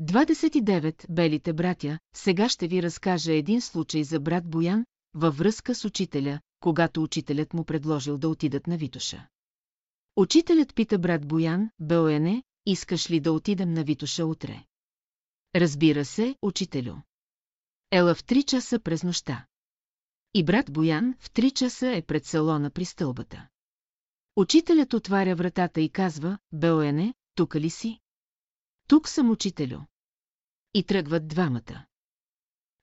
29. Белите братя, сега ще ви разкажа един случай за брат Боян, във връзка с учителя, когато учителят му предложил да отидат на Витоша. Учителят пита брат Боян, Белоене, искаш ли да отидем на Витоша утре? Разбира се, учителю. Ела в три часа през нощта. И брат Боян в три часа е пред салона при стълбата. Учителят отваря вратата и казва, Белоене, тук ли си? Тук съм учителю. И тръгват двамата.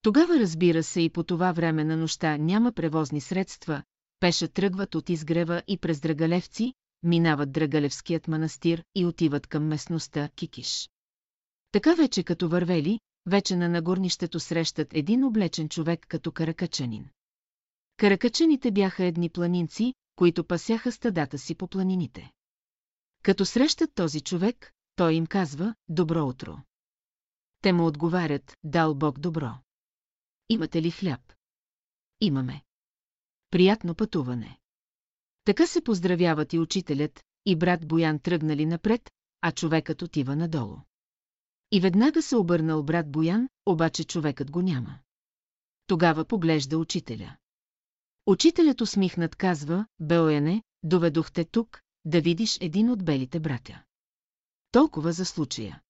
Тогава разбира се и по това време на нощта няма превозни средства, пеша тръгват от изгрева и през Драгалевци, минават Драгалевският манастир и отиват към местността Кикиш. Така вече като вървели, вече на нагорнището срещат един облечен човек като каракачанин. Каракачаните бяха едни планинци, които пасяха стадата си по планините. Като срещат този човек, той им казва «Добро утро». Те му отговарят «Дал Бог добро». Имате ли хляб? Имаме. Приятно пътуване. Така се поздравяват и учителят, и брат Боян тръгнали напред, а човекът отива надолу. И веднага се обърнал брат Боян, обаче човекът го няма. Тогава поглежда учителя. Учителят усмихнат казва, Белояне, доведохте тук, да видиш един от белите братя. Толкова за случая.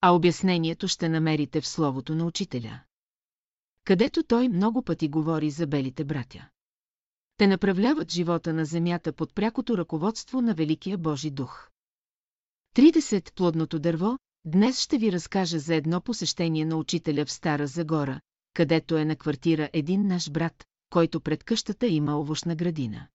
А обяснението ще намерите в словото на учителя. Където той много пъти говори за белите братя. Те направляват живота на земята под прякото ръководство на Великия Божи дух. 30. Плодното дърво, Днес ще ви разкажа за едно посещение на учителя в Стара Загора, където е на квартира един наш брат, който пред къщата има овощна градина.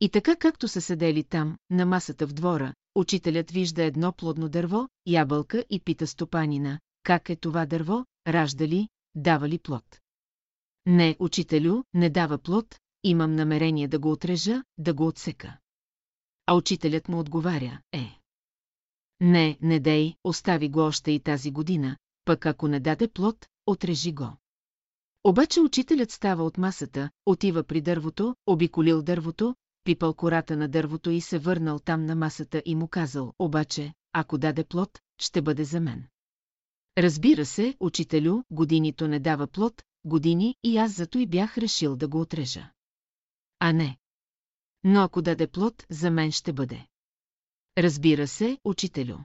И така както са седели там, на масата в двора, учителят вижда едно плодно дърво, ябълка и пита стопанина, как е това дърво, ражда ли, дава ли плод. Не, учителю, не дава плод, имам намерение да го отрежа, да го отсека. А учителят му отговаря, е. Не, не дей, остави го още и тази година, пък ако не даде плод, отрежи го. Обаче учителят става от масата, отива при дървото, обиколил дървото, пипал кората на дървото и се върнал там на масата и му казал, обаче, ако даде плод, ще бъде за мен. Разбира се, учителю, годинито не дава плод, години и аз зато и бях решил да го отрежа. А не. Но ако даде плод, за мен ще бъде. Разбира се, учителю.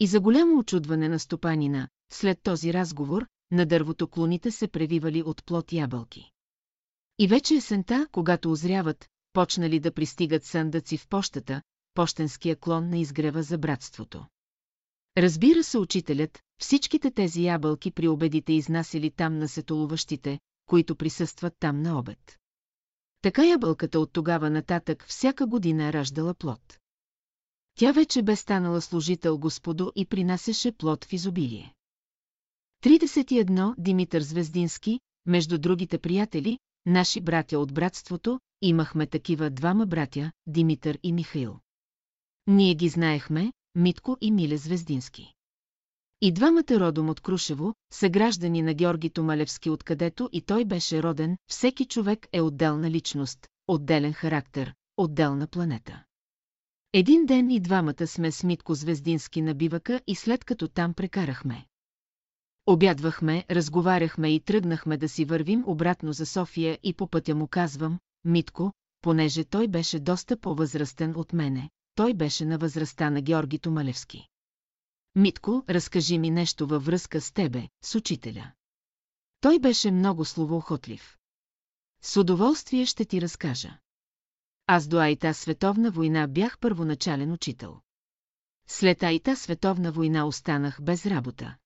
И за голямо очудване на стопанина, след този разговор, на дървото клоните се превивали от плод ябълки. И вече есента, когато озряват, почнали да пристигат съндъци в пощата, пощенския клон на изгрева за братството. Разбира се, учителят, всичките тези ябълки при обедите изнасили там на сетолуващите, които присъстват там на обед. Така ябълката от тогава нататък всяка година раждала плод. Тя вече бе станала служител Господу и принасяше плод в изобилие. 31. Димитър Звездински, между другите приятели, наши братя от братството, имахме такива двама братя, Димитър и Михаил. Ние ги знаехме, Митко и Миле Звездински. И двамата родом от Крушево, са граждани на Георги Томалевски откъдето и той беше роден, всеки човек е отделна личност, отделен характер, отделна планета. Един ден и двамата сме с Митко Звездински на бивака и след като там прекарахме. Обядвахме, разговаряхме и тръгнахме да си вървим обратно за София и по пътя му казвам, Митко, понеже той беше доста по-възрастен от мене, той беше на възрастта на Георги Томалевски. Митко, разкажи ми нещо във връзка с тебе, с учителя. Той беше много словоохотлив. С удоволствие ще ти разкажа. Аз до Айта световна война бях първоначален учител. След Айта световна война останах без работа.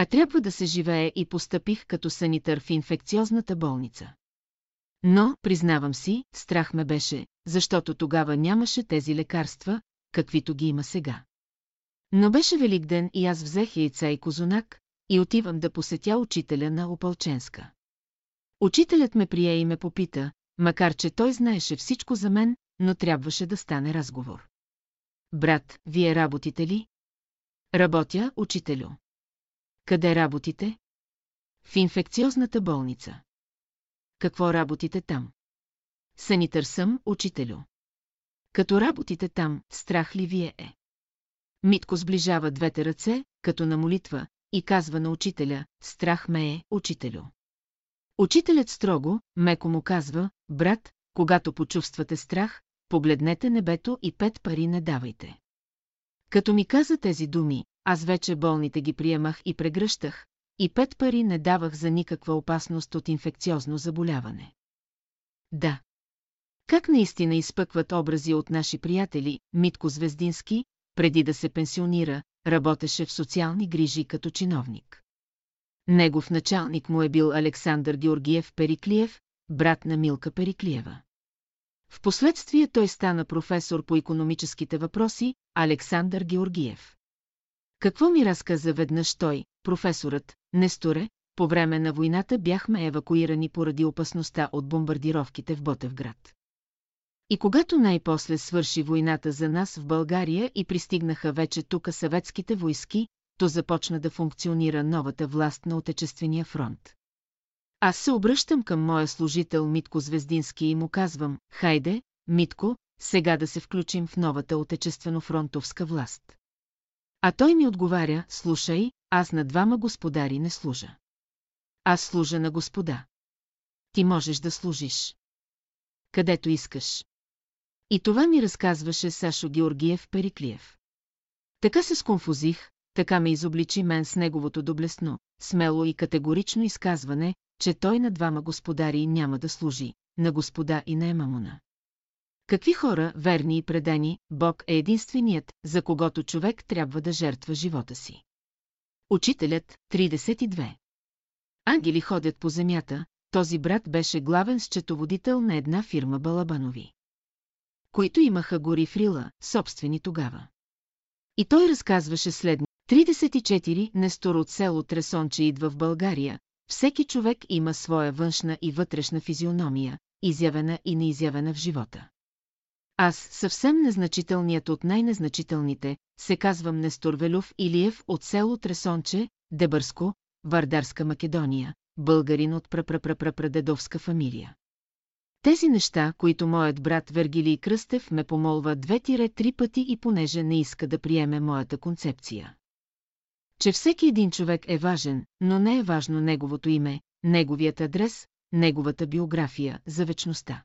А трябва да се живее и постъпих като санитър в инфекциозната болница. Но, признавам си, страх ме беше, защото тогава нямаше тези лекарства, каквито ги има сега. Но беше Великден и аз взех яйца и козунак и отивам да посетя учителя на Опалченска. Учителят ме прие и ме попита, макар че той знаеше всичко за мен, но трябваше да стане разговор. Брат, вие работите ли? Работя, учителю. Къде работите? В инфекциозната болница. Какво работите там? Санитър съм, учителю. Като работите там, страх ли вие е? Митко сближава двете ръце, като на молитва, и казва на учителя, страх ме е, учителю. Учителят строго, меко му казва, брат, когато почувствате страх, погледнете небето и пет пари не давайте. Като ми каза тези думи, аз вече болните ги приемах и прегръщах, и пет пари не давах за никаква опасност от инфекциозно заболяване. Да. Как наистина изпъкват образи от наши приятели, Митко Звездински, преди да се пенсионира, работеше в социални грижи като чиновник. Негов началник му е бил Александър Георгиев Периклиев, брат на Милка Периклиева. Впоследствие той стана професор по економическите въпроси, Александър Георгиев. Какво ми разказа веднъж той, професорът, Несторе, по време на войната бяхме евакуирани поради опасността от бомбардировките в Ботевград. И когато най-после свърши войната за нас в България и пристигнаха вече тука съветските войски, то започна да функционира новата власт на Отечествения фронт. Аз се обръщам към моя служител Митко Звездински и му казвам, хайде, Митко, сега да се включим в новата отечествено-фронтовска власт. А той ми отговаря, слушай, аз на двама господари не служа. Аз служа на господа. Ти можеш да служиш. Където искаш. И това ми разказваше Сашо Георгиев Периклиев. Така се сконфузих, така ме изобличи мен с неговото доблесно, смело и категорично изказване, че той на двама господари няма да служи, на господа и на Емамуна. Какви хора, верни и предани, Бог е единственият, за когото човек трябва да жертва живота си. Учителят, 32. Ангели ходят по земята, този брат беше главен счетоводител на една фирма Балабанови. Които имаха гори в Рила, собствени тогава. И той разказваше следни. 34 Нестор от село Тресонче идва в България. Всеки човек има своя външна и вътрешна физиономия, изявена и неизявена в живота. Аз, съвсем незначителният от най-незначителните, се казвам Нестор Велюв Илиев от село Тресонче, Дебърско, Вардарска Македония, българин от прапрапрапрапрадедовска фамилия. Тези неща, които моят брат Вергилий Кръстев ме помолва две-три пъти и понеже не иска да приеме моята концепция. Че всеки един човек е важен, но не е важно неговото име, неговият адрес, неговата биография за вечността.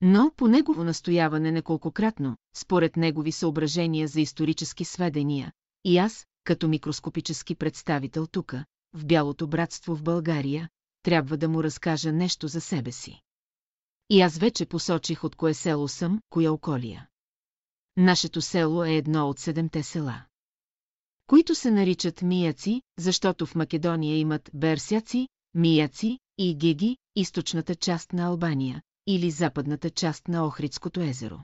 Но по негово настояване неколкократно, според негови съображения за исторически сведения, и аз, като микроскопически представител тука, в Бялото братство в България, трябва да му разкажа нещо за себе си. И аз вече посочих от кое село съм, коя околия. Нашето село е едно от седемте села. Които се наричат мияци, защото в Македония имат берсяци, мияци и геги, източната част на Албания, или западната част на Охридското езеро.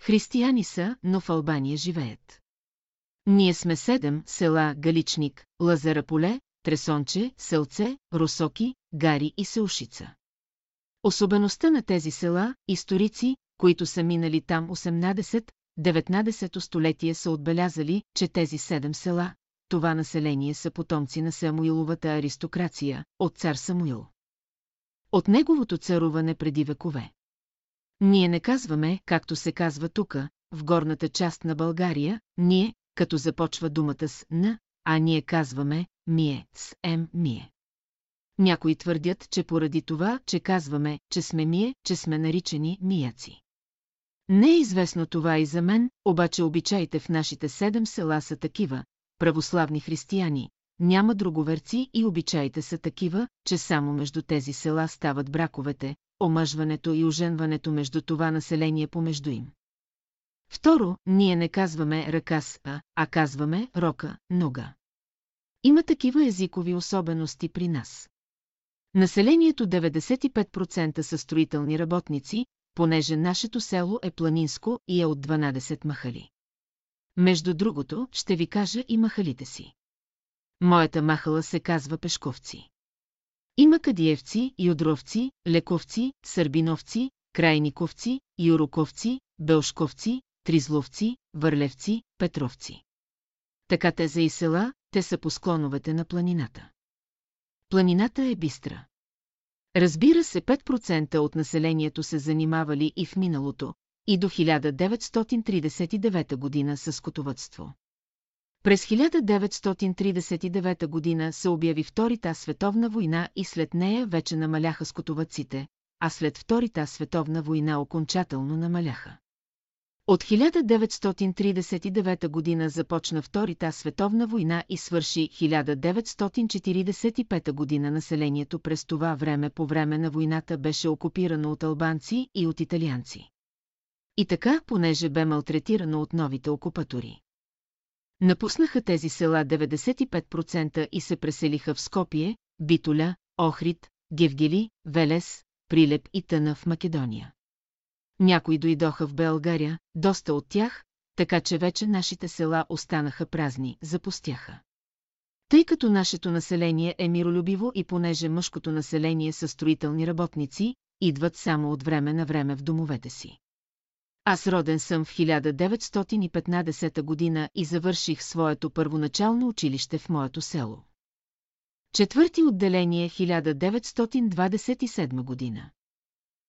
Християни са, но в Албания живеят. Ние сме седем села Галичник, Лазараполе, Тресонче, Селце, Росоки, Гари и Сеушица. Особеността на тези села, историци, които са минали там 18-19 столетие са отбелязали, че тези седем села, това население са потомци на Самуиловата аристокрация, от цар Самуил. От неговото царуване преди векове. Ние не казваме, както се казва тука, в горната част на България, ние, като започва думата с «н», а ние казваме «мие» с «м» «мие». Някои твърдят, че поради това, че казваме, че сме мие, че сме наричани мияци. Не е известно това и за мен, обаче обичаите в нашите седем села са такива, православни християни, няма друговерци и обичаите са такива, че само между тези села стават браковете, омъжването и оженването между това население помежду им. Второ, ние не казваме ръка с а, а казваме рока, нога. Има такива езикови особености при нас. Населението 95% са строителни работници, понеже нашето село е планинско и е от 12 махали. Между другото, ще ви кажа и махалите си. Моята махала се казва Пешковци. Има кадиевци, юдровци, лековци, сърбиновци, крайниковци, юруковци, белшковци, тризловци, върлевци, петровци. Така те за и села, те са по склоновете на планината. Планината е бистра. Разбира се, 5% от населението се занимавали и в миналото, и до 1939 година с скотовътство. През 1939 година се обяви Вторита световна война и след нея вече намаляха скотоваците, а след Вторита световна война окончателно намаляха. От 1939 година започна Вторита световна война и свърши 1945 година населението през това време по време на войната беше окупирано от албанци и от италианци. И така, понеже бе малтретирано от новите окупатори. Напуснаха тези села 95% и се преселиха в Скопие, Битоля, Охрид, Гевгели, Велес, Прилеп и Тъна в Македония. Някои дойдоха в Белгария, доста от тях, така че вече нашите села останаха празни, запустяха. Тъй като нашето население е миролюбиво и понеже мъжкото население са строителни работници, идват само от време на време в домовете си. Аз роден съм в 1915 година и завърших своето първоначално училище в моето село. Четвърти отделение 1927 година.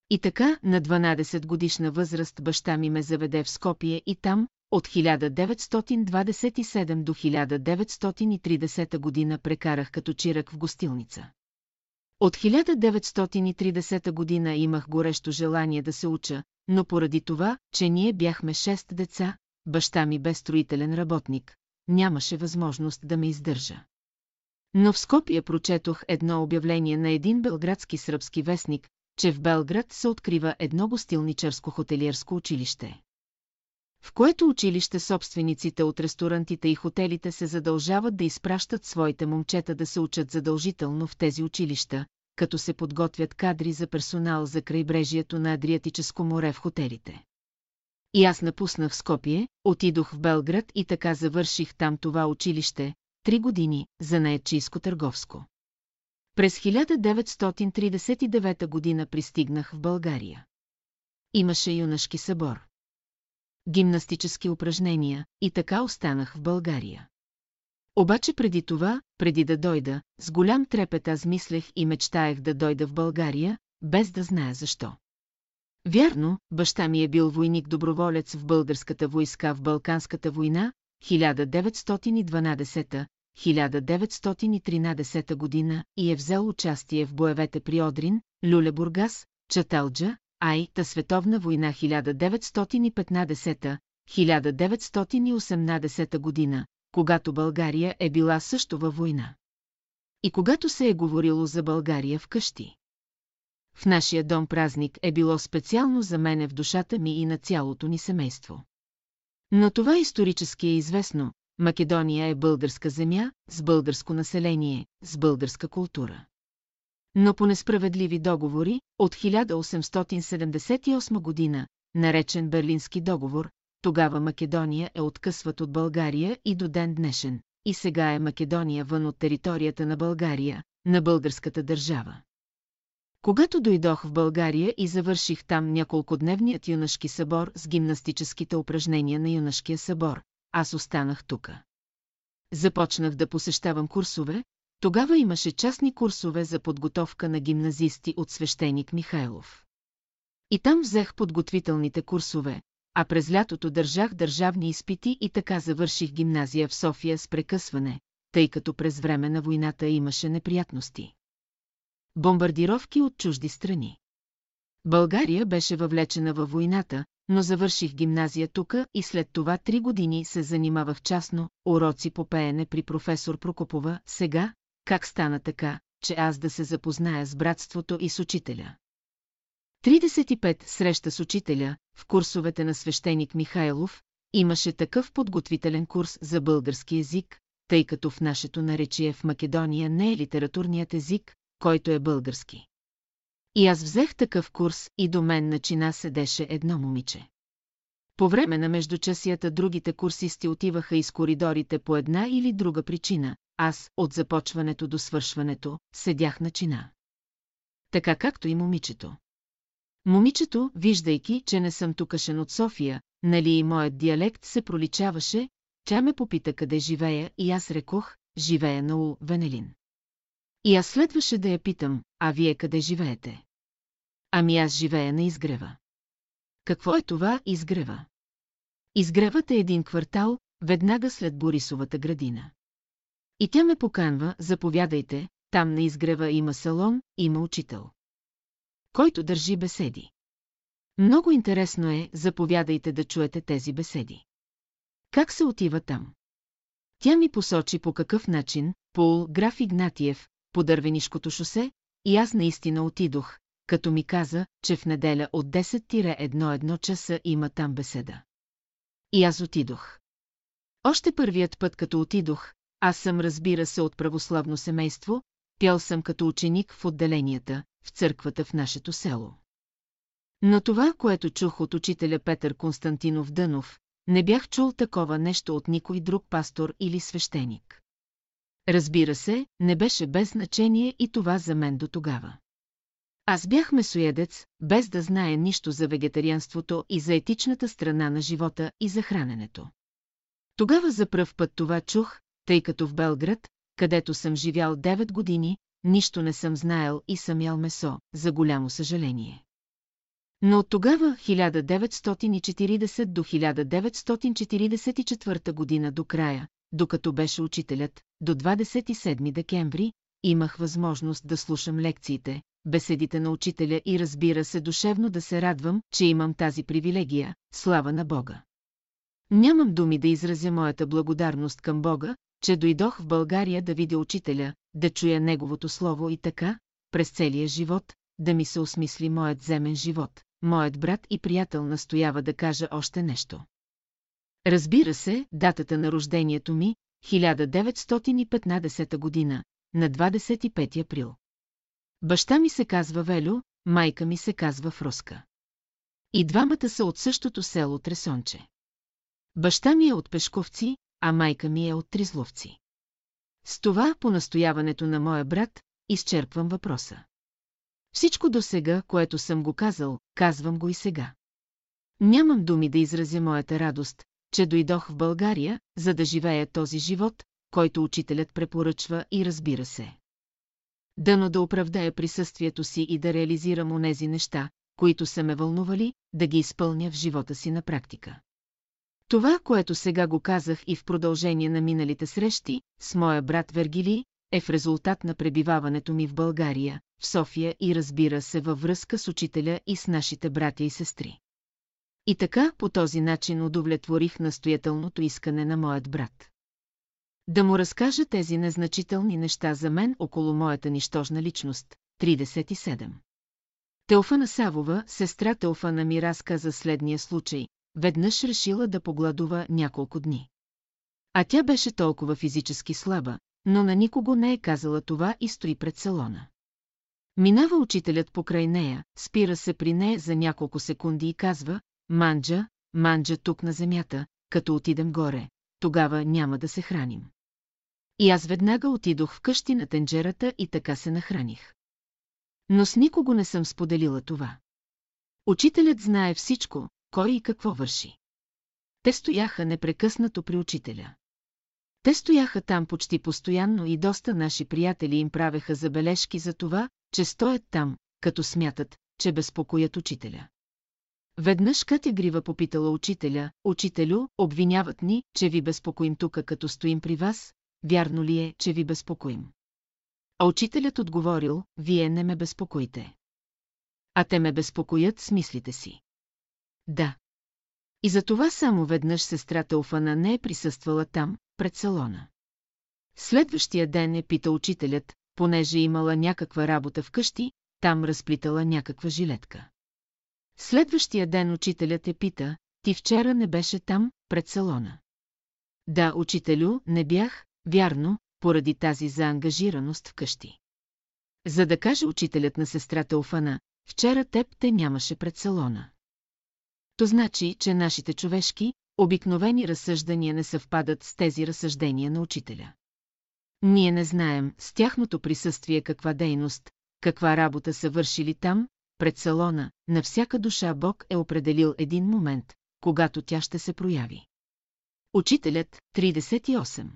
И така, на 12 годишна възраст баща ми ме заведе в Скопие и там, от 1927 до 1930 година прекарах като чирак в гостилница. От 1930 година имах горещо желание да се уча, но поради това, че ние бяхме шест деца, баща ми бе строителен работник, нямаше възможност да ме издържа. Но в Скопия прочетох едно обявление на един белградски сръбски вестник, че в Белград се открива едно гостилничарско хотелиерско училище. В което училище собствениците от ресторантите и хотелите се задължават да изпращат своите момчета да се учат задължително в тези училища, като се подготвят кадри за персонал за крайбрежието на Адриатическо море в хотелите. И аз напуснах Скопие, отидох в Белград и така завърших там това училище, три години, за наечийско-търговско. През 1939 година пристигнах в България. Имаше юнашки събор. Гимнастически упражнения и така останах в България. Обаче преди това, преди да дойда, с голям трепет аз мислех и мечтаех да дойда в България, без да зная защо. Вярно, баща ми е бил войник-доброволец в българската войска в Балканската война, 1909-1913 година и е взел участие в боевете при Одрин, Люлебургас, Чаталджа, Ай, та световна война 1915-1918 година, когато България е била също във война. И когато се е говорило за България вкъщи. В нашия дом празник е било специално за мене в душата ми и на цялото ни семейство. Но това исторически е известно, Македония е българска земя, с българско население, с българска култура. Но по несправедливи договори, от 1878 година, наречен Берлински договор, тогава Македония е откъсват от България и до ден днешен, и сега е Македония вън от територията на България, на българската държава. Когато дойдох в България и завърших там няколкодневният юнашки събор с гимнастическите упражнения на юнашкия събор, аз останах тука. Започнах да посещавам курсове, тогава имаше частни курсове за подготовка на гимназисти от свещеник Михайлов. И там взех подготвителните курсове, а през лятото държах държавни изпити и така завърших гимназия в София с прекъсване, тъй като през време на войната имаше неприятности. Бомбардировки от чужди страни. България беше въвлечена във войната, но завърших гимназия тука и след това три години се занимавах частно, уроци по пеене при професор Прокопова, сега, как стана така, че аз да се запозная с братството и с учителя. 35 среща с учителя, в курсовете на свещеник Михайлов, имаше такъв подготвителен курс за български език, тъй като в нашето наречие в Македония не е литературният език, който е български. И аз взех такъв курс и до мен начина седеше едно момиче. По време на междучасията другите курсисти отиваха из коридорите по една или друга причина, аз, от започването до свършването, седях на чина. Така както и момичето. Момичето, виждайки, че не съм тукашен от София, нали и моят диалект се проличаваше, тя ме попита къде живея и аз рекох, живея на У, Венелин. И аз следваше да я питам, а вие къде живеете? Ами аз живея на изгрева. Какво е това изгрева? Изгревът е един квартал, веднага след Борисовата градина. И тя ме поканва, заповядайте, там на изгрева има салон, има учител. Който държи беседи. Много интересно е, заповядайте да чуете тези беседи. Как се отива там? Тя ми посочи по какъв начин, по граф Игнатиев, по Дървенишкото шосе, и аз наистина отидох, като ми каза, че в неделя от 10-1-1 часа има там беседа. И аз отидох. Още първият път, като отидох, аз съм разбира се от православно семейство, пял съм като ученик в отделенията, в църквата в нашето село. Но това, което чух от учителя Петър Константинов Дънов, не бях чул такова нещо от никой друг пастор или свещеник. Разбира се, не беше без значение и това за мен до тогава. Аз бях месоедец, без да знае нищо за вегетарианството и за етичната страна на живота и за храненето. Тогава за пръв път това чух, тъй като в Белград, където съм живял 9 години, нищо не съм знаел и съм ял месо, за голямо съжаление. Но от тогава 1940 до 1944 година до края, докато беше учителят, до 27 декември, имах възможност да слушам лекциите, беседите на учителя и разбира се душевно да се радвам, че имам тази привилегия, слава на Бога. Нямам думи да изразя моята благодарност към Бога, че дойдох в България да видя учителя, да чуя неговото слово и така, през целия живот, да ми се осмисли моят земен живот. Моят брат и приятел настоява да кажа още нещо. Разбира се, датата на рождението ми, 1915 година, на 25 април. Баща ми се казва Велю, майка ми се казва Фроска. И двамата са от същото село Тресонче. Баща ми е от Пешковци, а майка ми е от Тризловци. С това, по настояването на моя брат, изчерпвам въпроса. Всичко до сега, което съм го казал, казвам го и сега. Нямам думи да изразя моята радост, че дойдох в България, за да живея този живот, който учителят препоръчва и разбира се. Дано да оправдая присъствието си и да реализирам онези неща, които са ме вълнували, да ги изпълня в живота си на практика. Това, което сега го казах и в продължение на миналите срещи, с моя брат Вергили, е в резултат на пребиваването ми в България, в София и разбира се във връзка с учителя и с нашите братя и сестри. И така по този начин удовлетворих настоятелното искане на моят брат. Да му разкажа тези незначителни неща за мен около моята нищожна личност. 37. Теофана Савова, сестра Теофана ми разказа следния случай. Веднъж решила да погладува няколко дни. А тя беше толкова физически слаба, но на никого не е казала това и стои пред салона. Минава учителят покрай нея, спира се при нея за няколко секунди и казва, Манджа, манджа тук на земята, като отидем горе, тогава няма да се храним. И аз веднага отидох в къщи на тенджерата и така се нахраних. Но с никого не съм споделила това. Учителят знае всичко, кой и какво върши. Те стояха непрекъснато при учителя. Те стояха там почти постоянно и доста наши приятели им правеха забележки за това, че стоят там, като смятат, че безпокоят учителя. Веднъж Катя Грива попитала учителя, «Учителю, обвиняват ни, че ви безпокоим тука като стоим при вас, вярно ли е, че ви безпокоим?» А учителят отговорил, «Вие не ме безпокоите. А те ме безпокоят с мислите си». Да. И за това само веднъж сестрата Офана не е присъствала там, пред салона. Следващия ден е пита учителят, понеже имала някаква работа вкъщи, там разплитала някаква жилетка. Следващия ден учителят е пита, ти вчера не беше там, пред салона. Да, учителю, не бях, вярно, поради тази заангажираност вкъщи. За да каже учителят на сестрата Офана, вчера теб те нямаше пред салона. То значи, че нашите човешки, обикновени разсъждания не съвпадат с тези разсъждения на учителя. Ние не знаем с тяхното присъствие каква дейност, каква работа са вършили там, пред салона, на всяка душа Бог е определил един момент, когато тя ще се прояви. Учителят, 38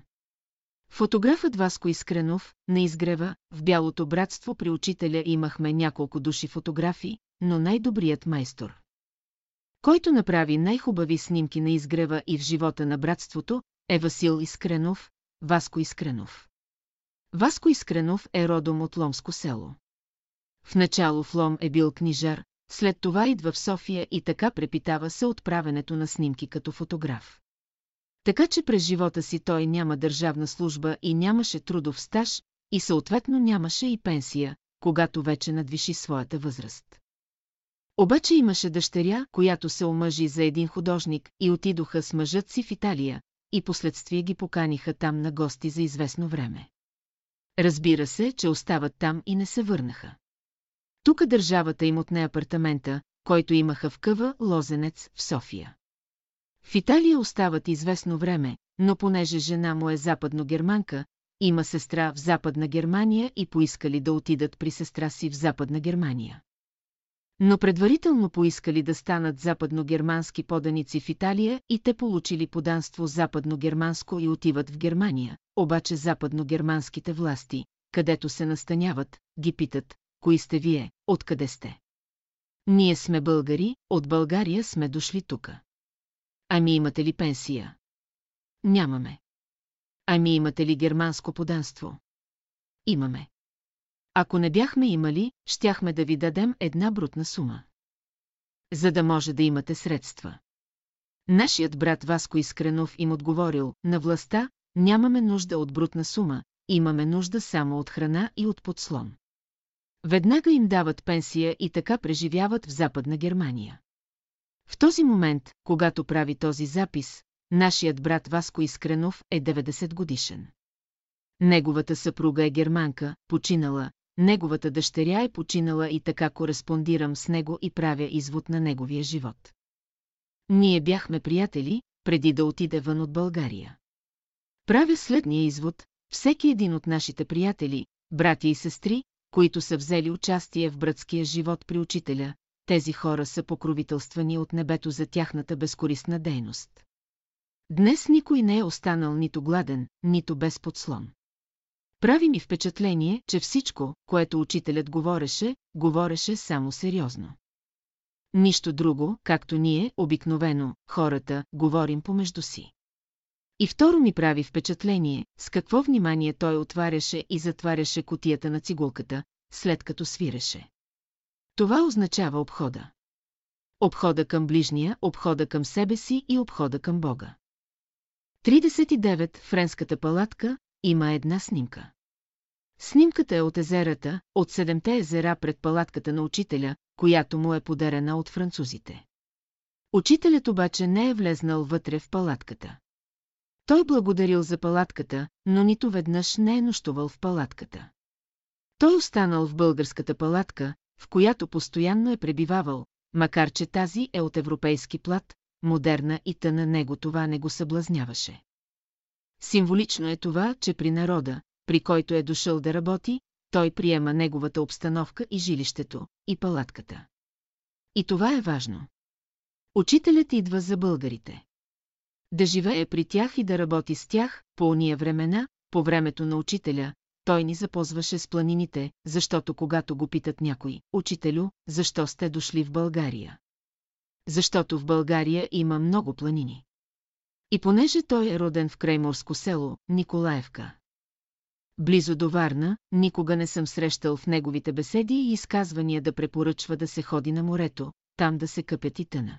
Фотографът Васко Искренов, на изгрева, в Бялото братство при учителя имахме няколко души фотографи, но най-добрият майстор, който направи най-хубави снимки на изгрева и в живота на братството, е Васил Искренов, Васко Искренов. Васко Искренов е родом от Ломско село. В начало в Лом е бил книжар, след това идва в София и така препитава се от правенето на снимки като фотограф. Така че през живота си той няма държавна служба и нямаше трудов стаж, и съответно нямаше и пенсия, когато вече надвиши своята възраст. Обаче имаше дъщеря, която се омъжи за един художник и отидоха с мъжът си в Италия, и последствие ги поканиха там на гости за известно време. Разбира се, че остават там и не се върнаха. Тук държавата им отне апартамента, който имаха в къва Лозенец в София. В Италия остават известно време, но понеже жена му е западно-германка, има сестра в Западна Германия и поискали да отидат при сестра си в Западна Германия. Но предварително поискали да станат западно-германски поданици в Италия и те получили поданство западно-германско и отиват в Германия, обаче западно-германските власти, където се настаняват, ги питат, кои сте вие, откъде сте? Ние сме българи, от България сме дошли тука. Ами имате ли пенсия? Нямаме. Ами имате ли германско поданство? Имаме. Ако не бяхме имали, щяхме да ви дадем една брутна сума. За да може да имате средства. Нашият брат Васко Искренов им отговорил, на властта, нямаме нужда от брутна сума, имаме нужда само от храна и от подслон. Веднага им дават пенсия и така преживяват в Западна Германия. В този момент, когато прави този запис, нашият брат Васко Искренов е 90 годишен. Неговата съпруга е германка, починала, неговата дъщеря е починала и така кореспондирам с него и правя извод на неговия живот. Ние бяхме приятели, преди да отиде вън от България. Правя следния извод, всеки един от нашите приятели, брати и сестри, които са взели участие в братския живот при учителя, тези хора са покровителствани от небето за тяхната безкористна дейност. Днес никой не е останал нито гладен, нито без подслон. Прави ми впечатление, че всичко, което учителят говореше, говореше само сериозно. Нищо друго, както ние, обикновено, хората, говорим помежду си. И второ ми прави впечатление, с какво внимание той отваряше и затваряше котията на цигулката, след като свиреше. Това означава обхода. Обхода към ближния, обхода към себе си и обхода към Бога. 39. Френската палатка има една снимка. Снимката е от езерата, от седемте езера пред палатката на учителя, която му е подарена от французите. Учителят обаче не е влезнал вътре в палатката. Той благодарил за палатката, но нито веднъж не е нощувал в палатката. Той останал в българската палатка, в която постоянно е пребивавал, макар че тази е от европейски плат, модерна и тъна него това не го съблазняваше. Символично е това, че при народа, при който е дошъл да работи, той приема неговата обстановка и жилището, и палатката. И това е важно. Учителят идва за българите. Да живее при тях и да работи с тях, по уния времена, по времето на учителя, той ни запозваше с планините, защото когато го питат някой, учителю, защо сте дошли в България? Защото в България има много планини. И понеже той е роден в крайморско село, Николаевка. Близо до Варна, никога не съм срещал в неговите беседи и изказвания да препоръчва да се ходи на морето, там да се къпят и тъна.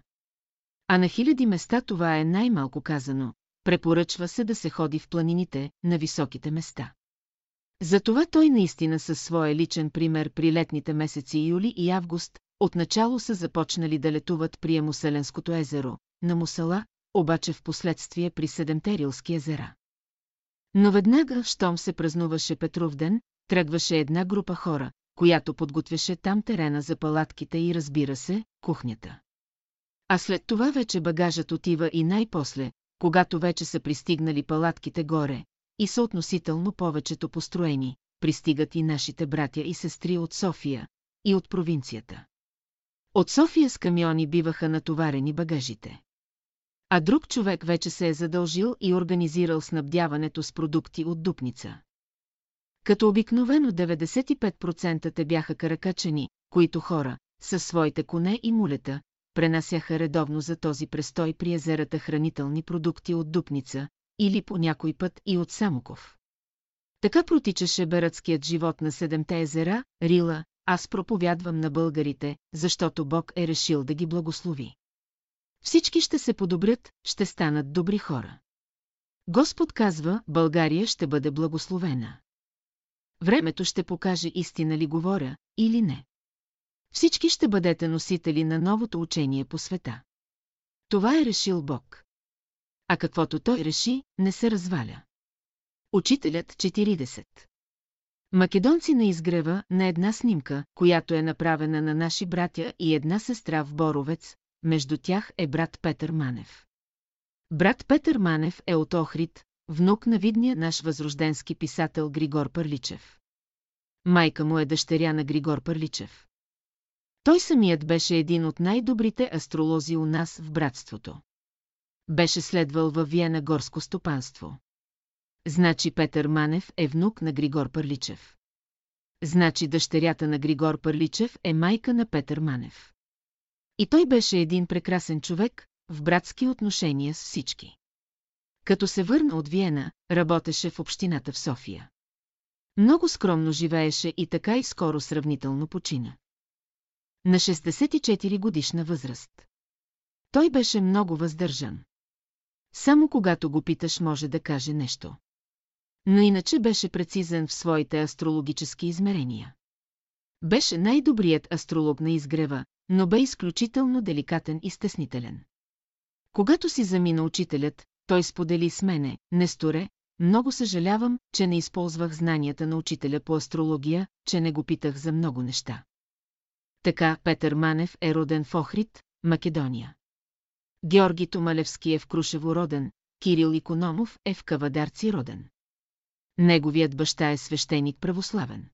А на хиляди места това е най-малко казано, препоръчва се да се ходи в планините, на високите места. Затова той наистина със своя личен пример при летните месеци юли и август, отначало са започнали да летуват при Емуселенското езеро, на Мусала, обаче в последствие при Седемте Рилски езера. Но веднага, щом се празнуваше Петров ден, тръгваше една група хора, която подготвяше там терена за палатките и разбира се, кухнята. А след това вече багажът отива и най-после, когато вече са пристигнали палатките горе, и са относително повечето построени, пристигат и нашите братя и сестри от София и от провинцията. От София с камиони биваха натоварени багажите. А друг човек вече се е задължил и организирал снабдяването с продукти от Дупница. Като обикновено 95% те бяха каракачени, които хора, със своите коне и мулета, пренасяха редовно за този престой при езерата хранителни продукти от Дупница, или по някой път и от Самоков. Така протичаше бератският живот на седемте езера, Рила, аз проповядвам на българите, защото Бог е решил да ги благослови. Всички ще се подобрят, ще станат добри хора. Господ казва, България ще бъде благословена. Времето ще покаже истина ли говоря, или не. Всички ще бъдете носители на новото учение по света. Това е решил Бог. А каквото той реши, не се разваля. Учителят 40 Македонци на изгрева на една снимка, която е направена на наши братя и една сестра в Боровец, между тях е брат Петър Манев. Брат Петър Манев е от Охрид, внук на видния наш възрожденски писател Григор Пърличев. Майка му е дъщеря на Григор Пърличев. Той самият беше един от най-добрите астролози у нас в братството. Беше следвал във Виена горско стопанство. Значи Петър Манев е внук на Григор Пърличев. Значи дъщерята на Григор Пърличев е майка на Петър Манев. И той беше един прекрасен човек, в братски отношения с всички. Като се върна от Виена, работеше в общината в София. Много скромно живееше и така и скоро сравнително почина. На 64 годишна възраст. Той беше много въздържан. Само когато го питаш може да каже нещо. Но иначе беше прецизен в своите астрологически измерения. Беше най-добрият астролог на изгрева, но бе изключително деликатен и стеснителен. Когато си замина учителят, той сподели с мене, Несторе, много съжалявам, че не използвах знанията на учителя по астрология, че не го питах за много неща. Така Петър Манев е роден в Охрид, Македония. Георги Томалевски е в Крушево роден, Кирил Икономов е в Кавадарци роден. Неговият баща е свещеник православен.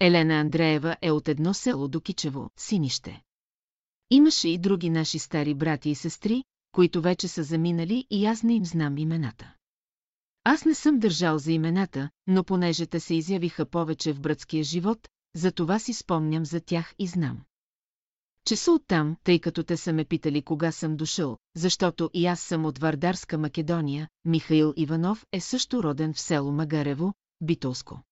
Елена Андреева е от едно село до Кичево, Синище. Имаше и други наши стари брати и сестри, които вече са заминали и аз не им знам имената. Аз не съм държал за имената, но понеже те се изявиха повече в братския живот, за това си спомням за тях и знам. Че са оттам, тъй като те са ме питали кога съм дошъл, защото и аз съм от Вардарска Македония, Михаил Иванов е също роден в село Магарево, Битолско.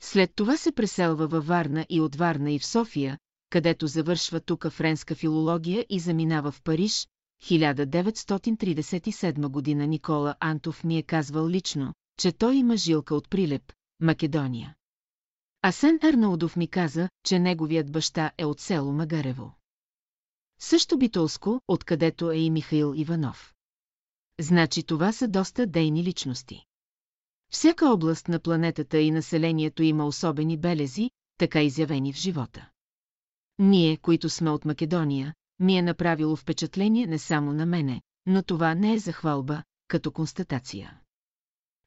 След това се преселва във Варна и от Варна и в София, където завършва тук френска филология и заминава в Париж, 1937 година Никола Антов ми е казвал лично, че той има жилка от Прилеп, Македония. Асен Арнаудов ми каза, че неговият баща е от село Магарево. Също Битолско, откъдето е и Михаил Иванов. Значи това са доста дейни личности. Всяка област на планетата и населението има особени белези, така изявени в живота. Ние, които сме от Македония, ми е направило впечатление не само на мене, но това не е захвалба, като констатация.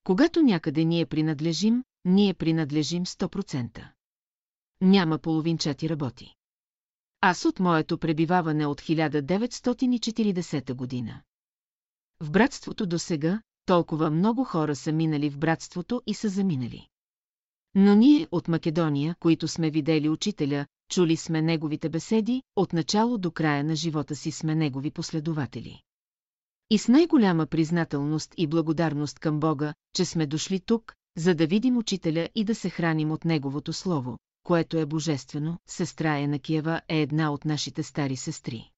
Когато някъде ние принадлежим, ние принадлежим 100%. Няма половинчати работи. Аз от моето пребиваване от 1940 година. В братството до сега, толкова много хора са минали в братството и са заминали. Но ние от Македония, които сме видели учителя, чули сме неговите беседи, от начало до края на живота си сме негови последователи. И с най-голяма признателност и благодарност към Бога, че сме дошли тук, за да видим учителя и да се храним от неговото слово, което е божествено, сестра Енакиева е една от нашите стари сестри.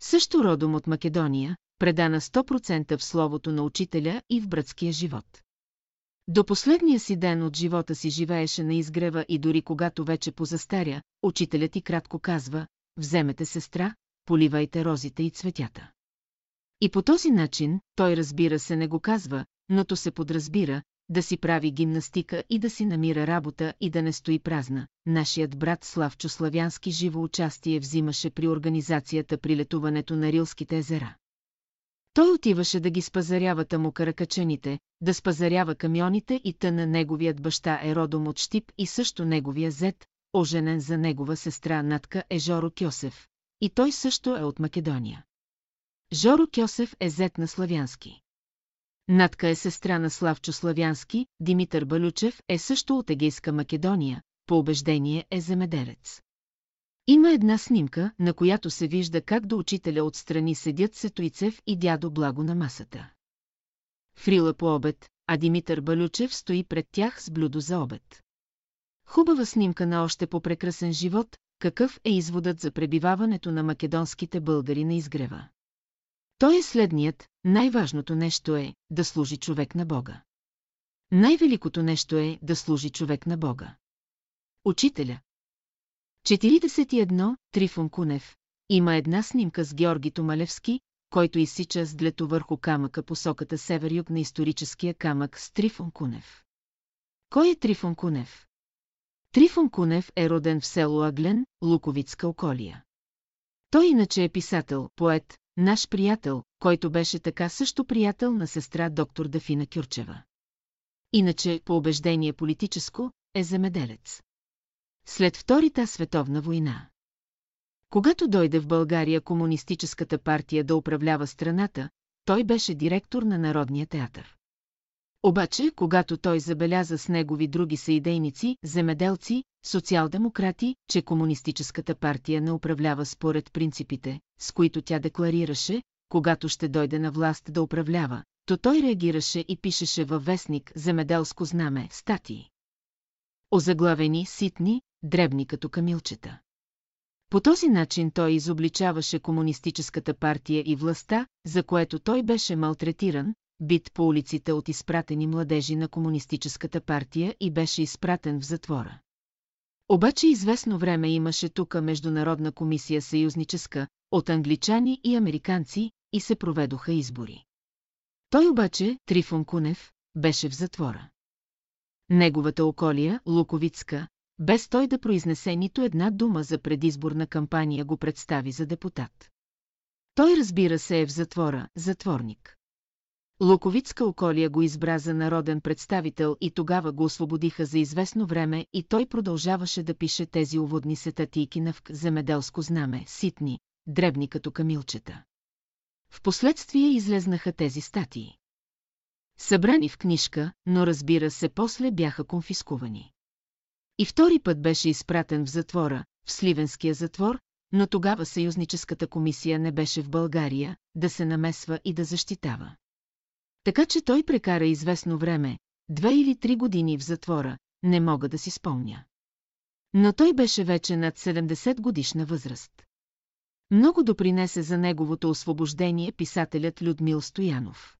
Също родом от Македония, предана 100% в словото на учителя и в братския живот. До последния си ден от живота си живееше на изгрева и дори когато вече позастаря, учителят ти кратко казва, вземете сестра, поливайте розите и цветята. И по този начин, той разбира се не го казва, но то се подразбира, да си прави гимнастика и да си намира работа и да не стои празна. Нашият брат Славчо Славянски живо участие взимаше при организацията при летуването на Рилските езера. Той отиваше да ги спазарява му каракачаните, да спазарява камионите и тъна неговият баща е родом от Штип и също неговия зет, оженен за негова сестра Натка е Жоро Кьосев. И той също е от Македония. Жоро Кьосев е зет на Славянски. Натка е сестра на Славчо Славянски, Димитър Балючев е също от Егейска Македония, по убеждение е земеделец. Има една снимка, на която се вижда как до учителя отстрани седят Сетуицев и дядо Благо на масата. Фрила по обед, а Димитър Балючев стои пред тях с блюдо за обед. Хубава снимка на още по-прекрасен живот, какъв е изводът за пребиваването на македонските българи на изгрева. Той е следният, най-важното нещо е да служи човек на Бога. Най-великото нещо е да служи човек на Бога. Учителя. 41. Трифон Кунев. Има една снимка с Георги Томалевски, който изсича с длето върху камъка посоката север-юг на историческия камък с Трифон Кунев. Кой е Трифон Кунев? Трифон Кунев е роден в село Аглен, Луковицка околия. Той иначе е писател, поет, наш приятел, който беше така също приятел на сестра доктор Дафина Кюрчева. Иначе, по убеждение политическо, е земеделец. След Втората световна война. Когато дойде в България Комунистическата партия да управлява страната, той беше директор на Народния театър. Обаче, когато той забеляза с негови други съидейници, земеделци, социал-демократи, че Комунистическата партия не управлява според принципите, с които тя декларираше, когато ще дойде на власт да управлява, то той реагираше и пишеше във вестник «Земеделско знаме» статии. Озаглавени, ситни, дребни като камилчета. По този начин той изобличаваше комунистическата партия и властта, за което той беше малтретиран, бит по улиците от изпратени младежи на комунистическата партия и беше изпратен в затвора. Обаче известно време имаше тука Международна комисия съюзническа, от англичани и американци, и се проведоха избори. Той обаче, Трифон Кунев, беше в затвора. Неговата околия, Луковицка, без той да произнесе нито една дума за предизборна кампания го представи за депутат. Той разбира се е в затвора, затворник. Луковицка околия го избра за народен представител и тогава го освободиха за известно време и той продължаваше да пише тези уводни сетатийки на земеделско знаме, ситни, дребни като камилчета. Впоследствие излезнаха тези статии. Събрани в книжка, но разбира се, после бяха конфискувани. И втори път беше изпратен в затвора, в Сливенския затвор, но тогава съюзническата комисия не беше в България, да се намесва и да защитава. Така че той прекара известно време, две или три години в затвора, не мога да си спомня. Но той беше вече над 70 годишна възраст. Много допринесе за неговото освобождение писателят Людмил Стоянов.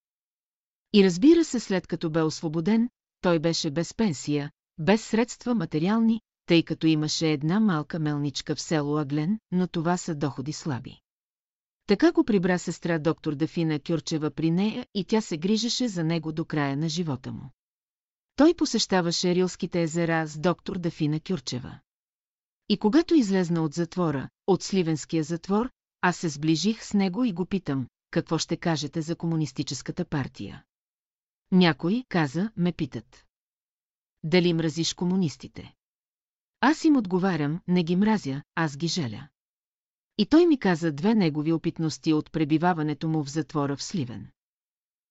И разбира се, след като бе освободен, той беше без пенсия, без средства материални, тъй като имаше една малка мелничка в село Аглен, но това са доходи слаби. Така го прибра сестра доктор Дафина Кюрчева при нея и тя се грижеше за него до края на живота му. Той посещаваше Рилските езера с доктор Дафина Кюрчева. И когато излезна от затвора, от Сливенския затвор, аз се сближих с него и го питам, какво ще кажете за комунистическата партия. Някой, каза, ме питат. Дали мразиш комунистите? Аз им отговарям, не ги мразя, аз ги желя. И той ми каза две негови опитности от пребиваването му в затвора в Сливен.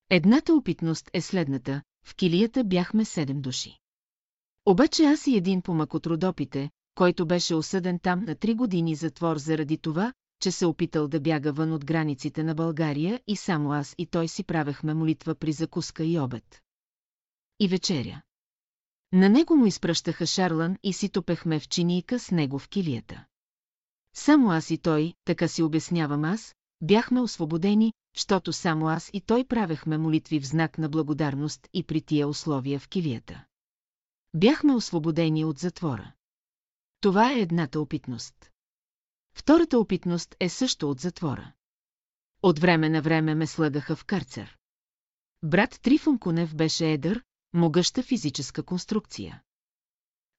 Едната опитност е следната, в килията бяхме седем души. Обаче аз и един помък от родопите, който беше осъден там на три години затвор заради това, че се опитал да бяга вън от границите на България и само аз и той си правехме молитва при закуска и обед. И вечеря. На него му изпращаха Шарлан и си топехме в чинийка с него в килията. Само аз и той, така си обяснявам аз, бяхме освободени, защото само аз и той правехме молитви в знак на благодарност и при тия условия в килията. Бяхме освободени от затвора. Това е едната опитност. Втората опитност е също от затвора. От време на време ме слагаха в карцер. Брат Трифон Кунев беше едър, могъща физическа конструкция.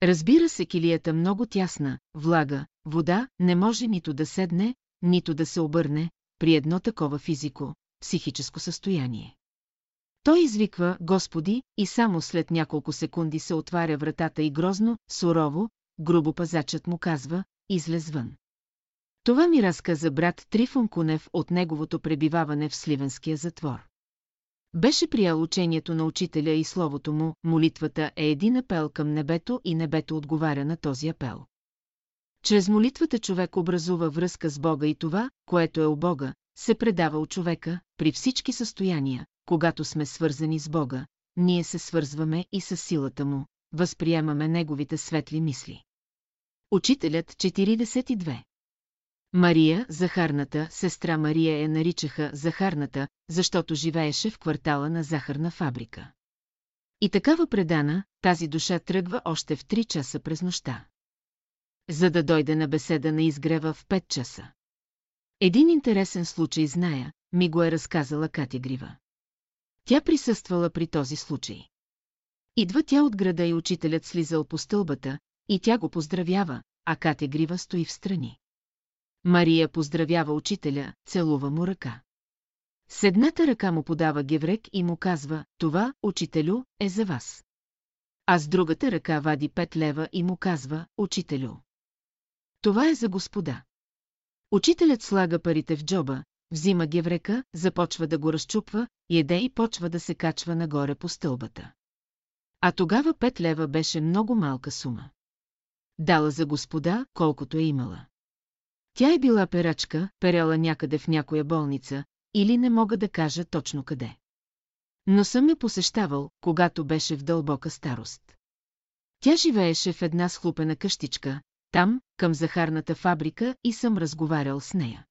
Разбира се, килията много тясна, влага, вода, не може нито да седне, нито да се обърне, при едно такова физико, психическо състояние. Той извиква Господи и само след няколко секунди се отваря вратата и грозно, сурово, грубо пазачът му казва, излез вън. Това ми разказа брат Трифон Кунев от неговото пребиваване в Сливенския затвор. Беше приял учението на учителя и словото му, молитвата е един апел към небето и небето отговаря на този апел. Чрез молитвата човек образува връзка с Бога и това, което е у Бога, се предава от човека, при всички състояния, когато сме свързани с Бога, ние се свързваме и с силата му, възприемаме неговите светли мисли. Учителят 42 Мария, захарната, сестра Мария я наричаха захарната, защото живееше в квартала на захарна фабрика. И такава предана, тази душа тръгва още в 3 часа през нощта. За да дойде на беседа на изгрева в 5 часа. Един интересен случай зная, ми го е разказала Катя Грива. Тя присъствала при този случай. Идва тя от града и учителят слизал по стълбата, и тя го поздравява, а Катя Грива стои в страни. Мария поздравява учителя, целува му ръка. С едната ръка му подава геврек и му казва, това, учителю, е за вас. А с другата ръка вади пет лева и му казва, учителю. Това е за господа. Учителят слага парите в джоба, взима геврека, започва да го разчупва, яде и почва да се качва нагоре по стълбата. А тогава пет лева беше много малка сума. Дала за господа, колкото е имала. Тя е била перачка, перела някъде в някоя болница, или не мога да кажа точно къде. Но съм я посещавал, когато беше в дълбока старост. Тя живееше в една схлупена къщичка, там, към захарната фабрика и съм разговарял с нея.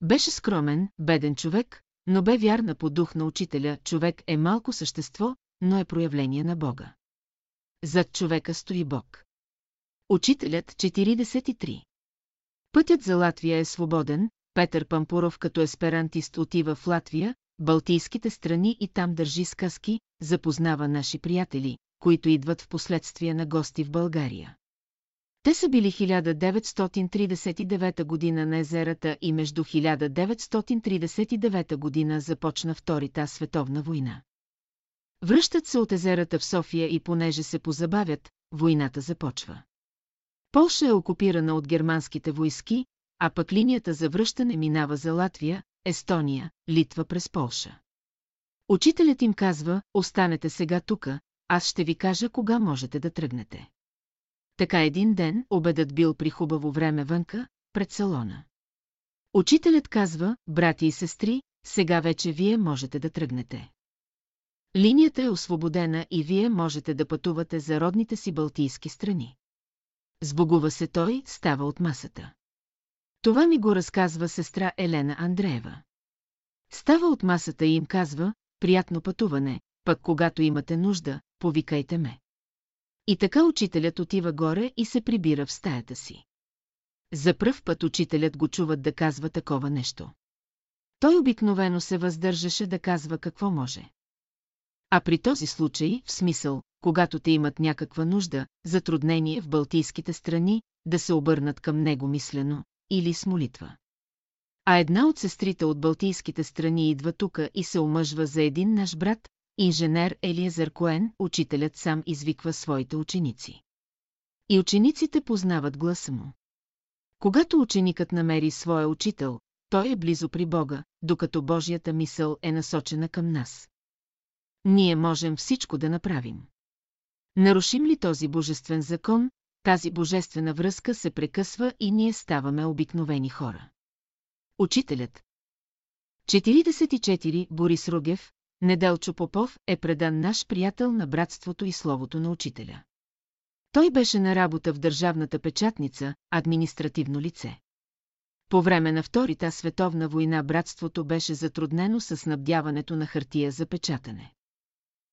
Беше скромен, беден човек, но бе вярна по дух на учителя, човек е малко същество, но е проявление на Бога. Зад човека стои Бог. Учителят 43 Пътят за Латвия е свободен, Петър Пампуров като есперантист отива в Латвия, Балтийските страни и там държи сказки, запознава наши приятели, които идват в последствие на гости в България. Те са били 1939 година на езерата и между 1939 година започна Вторита световна война. Връщат се от езерата в София и понеже се позабавят, войната започва. Полша е окупирана от германските войски, а пък линията за връщане минава за Латвия, Естония, Литва през Полша. Учителят им казва, останете сега тука, аз ще ви кажа кога можете да тръгнете. Така един ден обедът бил при хубаво време вънка, пред салона. Учителят казва, брати и сестри, сега вече вие можете да тръгнете. Линията е освободена и вие можете да пътувате за родните си балтийски страни. Сбогува се той, става от масата. Това ми го разказва сестра Елена Андреева. Става от масата и им казва, приятно пътуване, пък когато имате нужда, повикайте ме. И така учителят отива горе и се прибира в стаята си. За пръв път учителят го чуват да казва такова нещо. Той обикновено се въздържаше да казва какво може. А при този случай, в смисъл, когато те имат някаква нужда, затруднение в балтийските страни, да се обърнат към него мислено или с молитва. А една от сестрите от балтийските страни идва тука и се омъжва за един наш брат, инженер Елиезер Коен, учителят сам извиква своите ученици. И учениците познават гласа му. Когато ученикът намери своя учител, той е близо при Бога, докато Божията мисъл е насочена към нас. Ние можем всичко да направим. Нарушим ли този божествен закон, тази божествена връзка се прекъсва и ние ставаме обикновени хора. Учителят 44 Борис Ругев, Неделчо Попов е предан наш приятел на братството и словото на учителя. Той беше на работа в държавната печатница, административно лице. По време на Вторита световна война братството беше затруднено с снабдяването на хартия за печатане.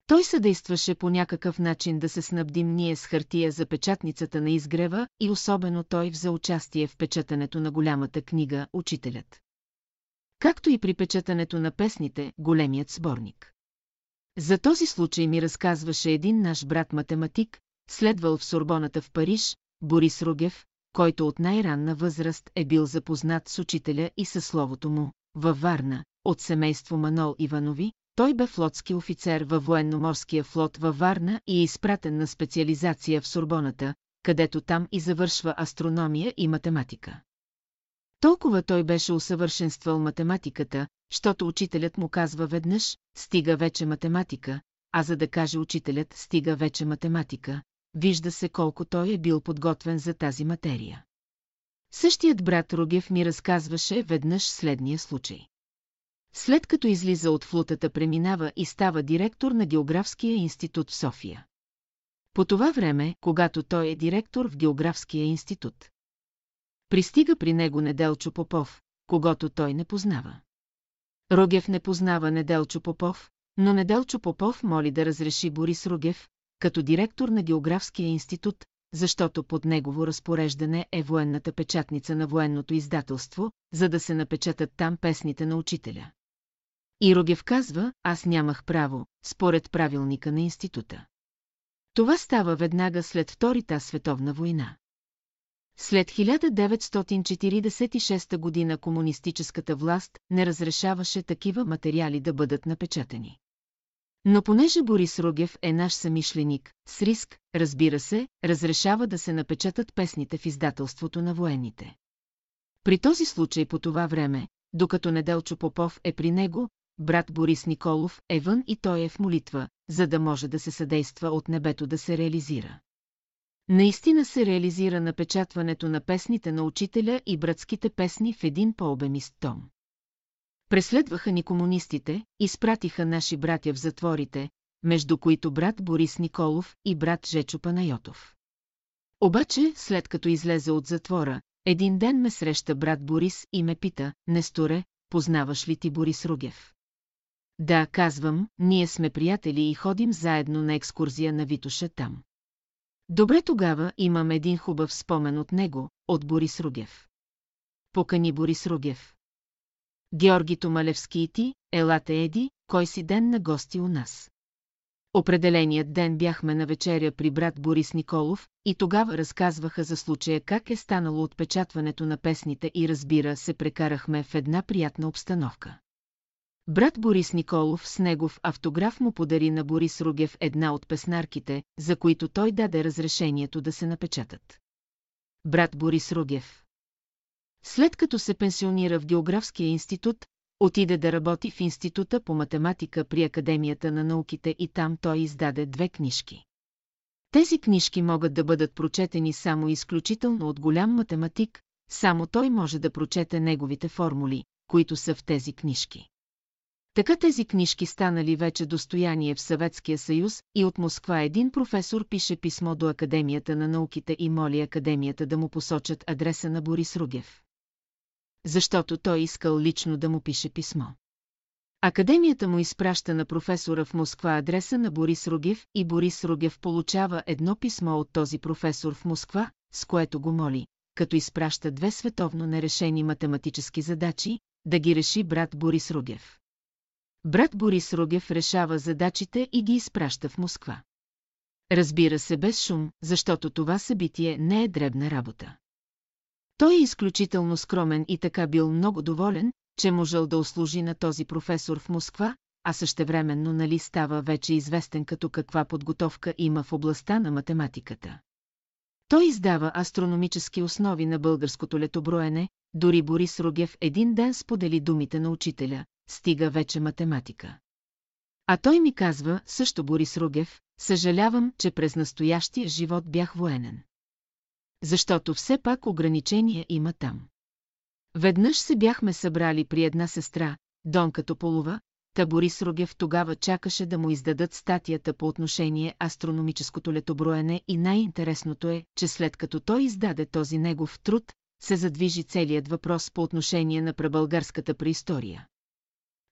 Той съдействаше по някакъв начин да се снабдим ние с хартия за печатницата на изгрева и особено той взе участие в печатането на голямата книга «Учителят». Както и при печатането на песните «Големият сборник». За този случай ми разказваше един наш брат-математик, следвал в Сорбоната в Париж, Борис Ругев, който от най-ранна възраст е бил запознат с учителя и със словото му, във Варна, от семейство Манол Иванови, той бе флотски офицер във военноморския флот във Варна и е изпратен на специализация в Сорбоната, където там и завършва астрономия и математика. Толкова той беше усъвършенствал математиката, щото учителят му казва веднъж, стига вече математика, а за да каже учителят стига вече математика, вижда се колко той е бил подготвен за тази материя. Същият брат Ругев ми разказваше веднъж следния случай. След като излиза от флутата преминава и става директор на Географския институт в София. По това време, когато той е директор в Географския институт. Пристига при него Неделчо Попов, когато той не познава. Рогев не познава Неделчо Попов, но Неделчо Попов моли да разреши Борис Ругев, като директор на Географския институт, защото под негово разпореждане е военната печатница на военното издателство, за да се напечатат там песните на учителя. И казва, аз нямах право, според правилника на института. Това става веднага след Втората световна война. След 1946 година комунистическата власт не разрешаваше такива материали да бъдат напечатани. Но понеже Борис Ругев е наш самишленик, с риск, разбира се, разрешава да се напечатат песните в издателството на военните. При този случай по това време, докато Неделчо Попов е при него, брат Борис Николов е вън и той е в молитва, за да може да се съдейства от небето да се реализира. Наистина се реализира напечатването на песните на учителя и братските песни в един по-обемист том. Преследваха ни комунистите, изпратиха наши братя в затворите, между които брат Борис Николов и брат Жечо Панайотов. Обаче, след като излезе от затвора, един ден ме среща брат Борис и ме пита, Несторе, познаваш ли ти Борис Ругев? Да, казвам, ние сме приятели и ходим заедно на екскурзия на Витоша там. Добре тогава имам един хубав спомен от него, от Борис Ругев. Покани Борис Ругев. Георги Томалевски и ти, елате Еди, кой си ден на гости у нас. Определеният ден бяхме на вечеря при брат Борис Николов и тогава разказваха за случая как е станало отпечатването на песните и разбира се прекарахме в една приятна обстановка. Брат Борис Николов с негов автограф му подари на Борис Ругев една от песнарките, за които той даде разрешението да се напечатат. Брат Борис Ругев След като се пенсионира в Географския институт, отиде да работи в Института по математика при Академията на науките и там той издаде две книжки. Тези книжки могат да бъдат прочетени само изключително от голям математик, само той може да прочете неговите формули, които са в тези книжки. Така тези книжки станали вече достояние в Съветския съюз и от Москва един професор пише писмо до Академията на науките и моли Академията да му посочат адреса на Борис Ругев. Защото той искал лично да му пише писмо. Академията му изпраща на професора в Москва адреса на Борис Ругев и Борис Ругев получава едно писмо от този професор в Москва, с което го моли, като изпраща две световно нерешени математически задачи, да ги реши брат Борис Ругев. Брат Борис Ругев решава задачите и ги изпраща в Москва. Разбира се без шум, защото това събитие не е дребна работа. Той е изключително скромен и така бил много доволен, че можел да услужи на този професор в Москва, а същевременно нали става вече известен като каква подготовка има в областта на математиката. Той издава астрономически основи на българското летоброене, дори Борис Ругев един ден сподели думите на учителя, стига вече математика. А той ми казва, също Борис Ругев, съжалявам, че през настоящия живот бях военен. Защото все пак ограничения има там. Веднъж се бяхме събрали при една сестра, Донка Тополова, та Борис Ругев тогава чакаше да му издадат статията по отношение астрономическото летоброене и най-интересното е, че след като той издаде този негов труд, се задвижи целият въпрос по отношение на пребългарската преистория.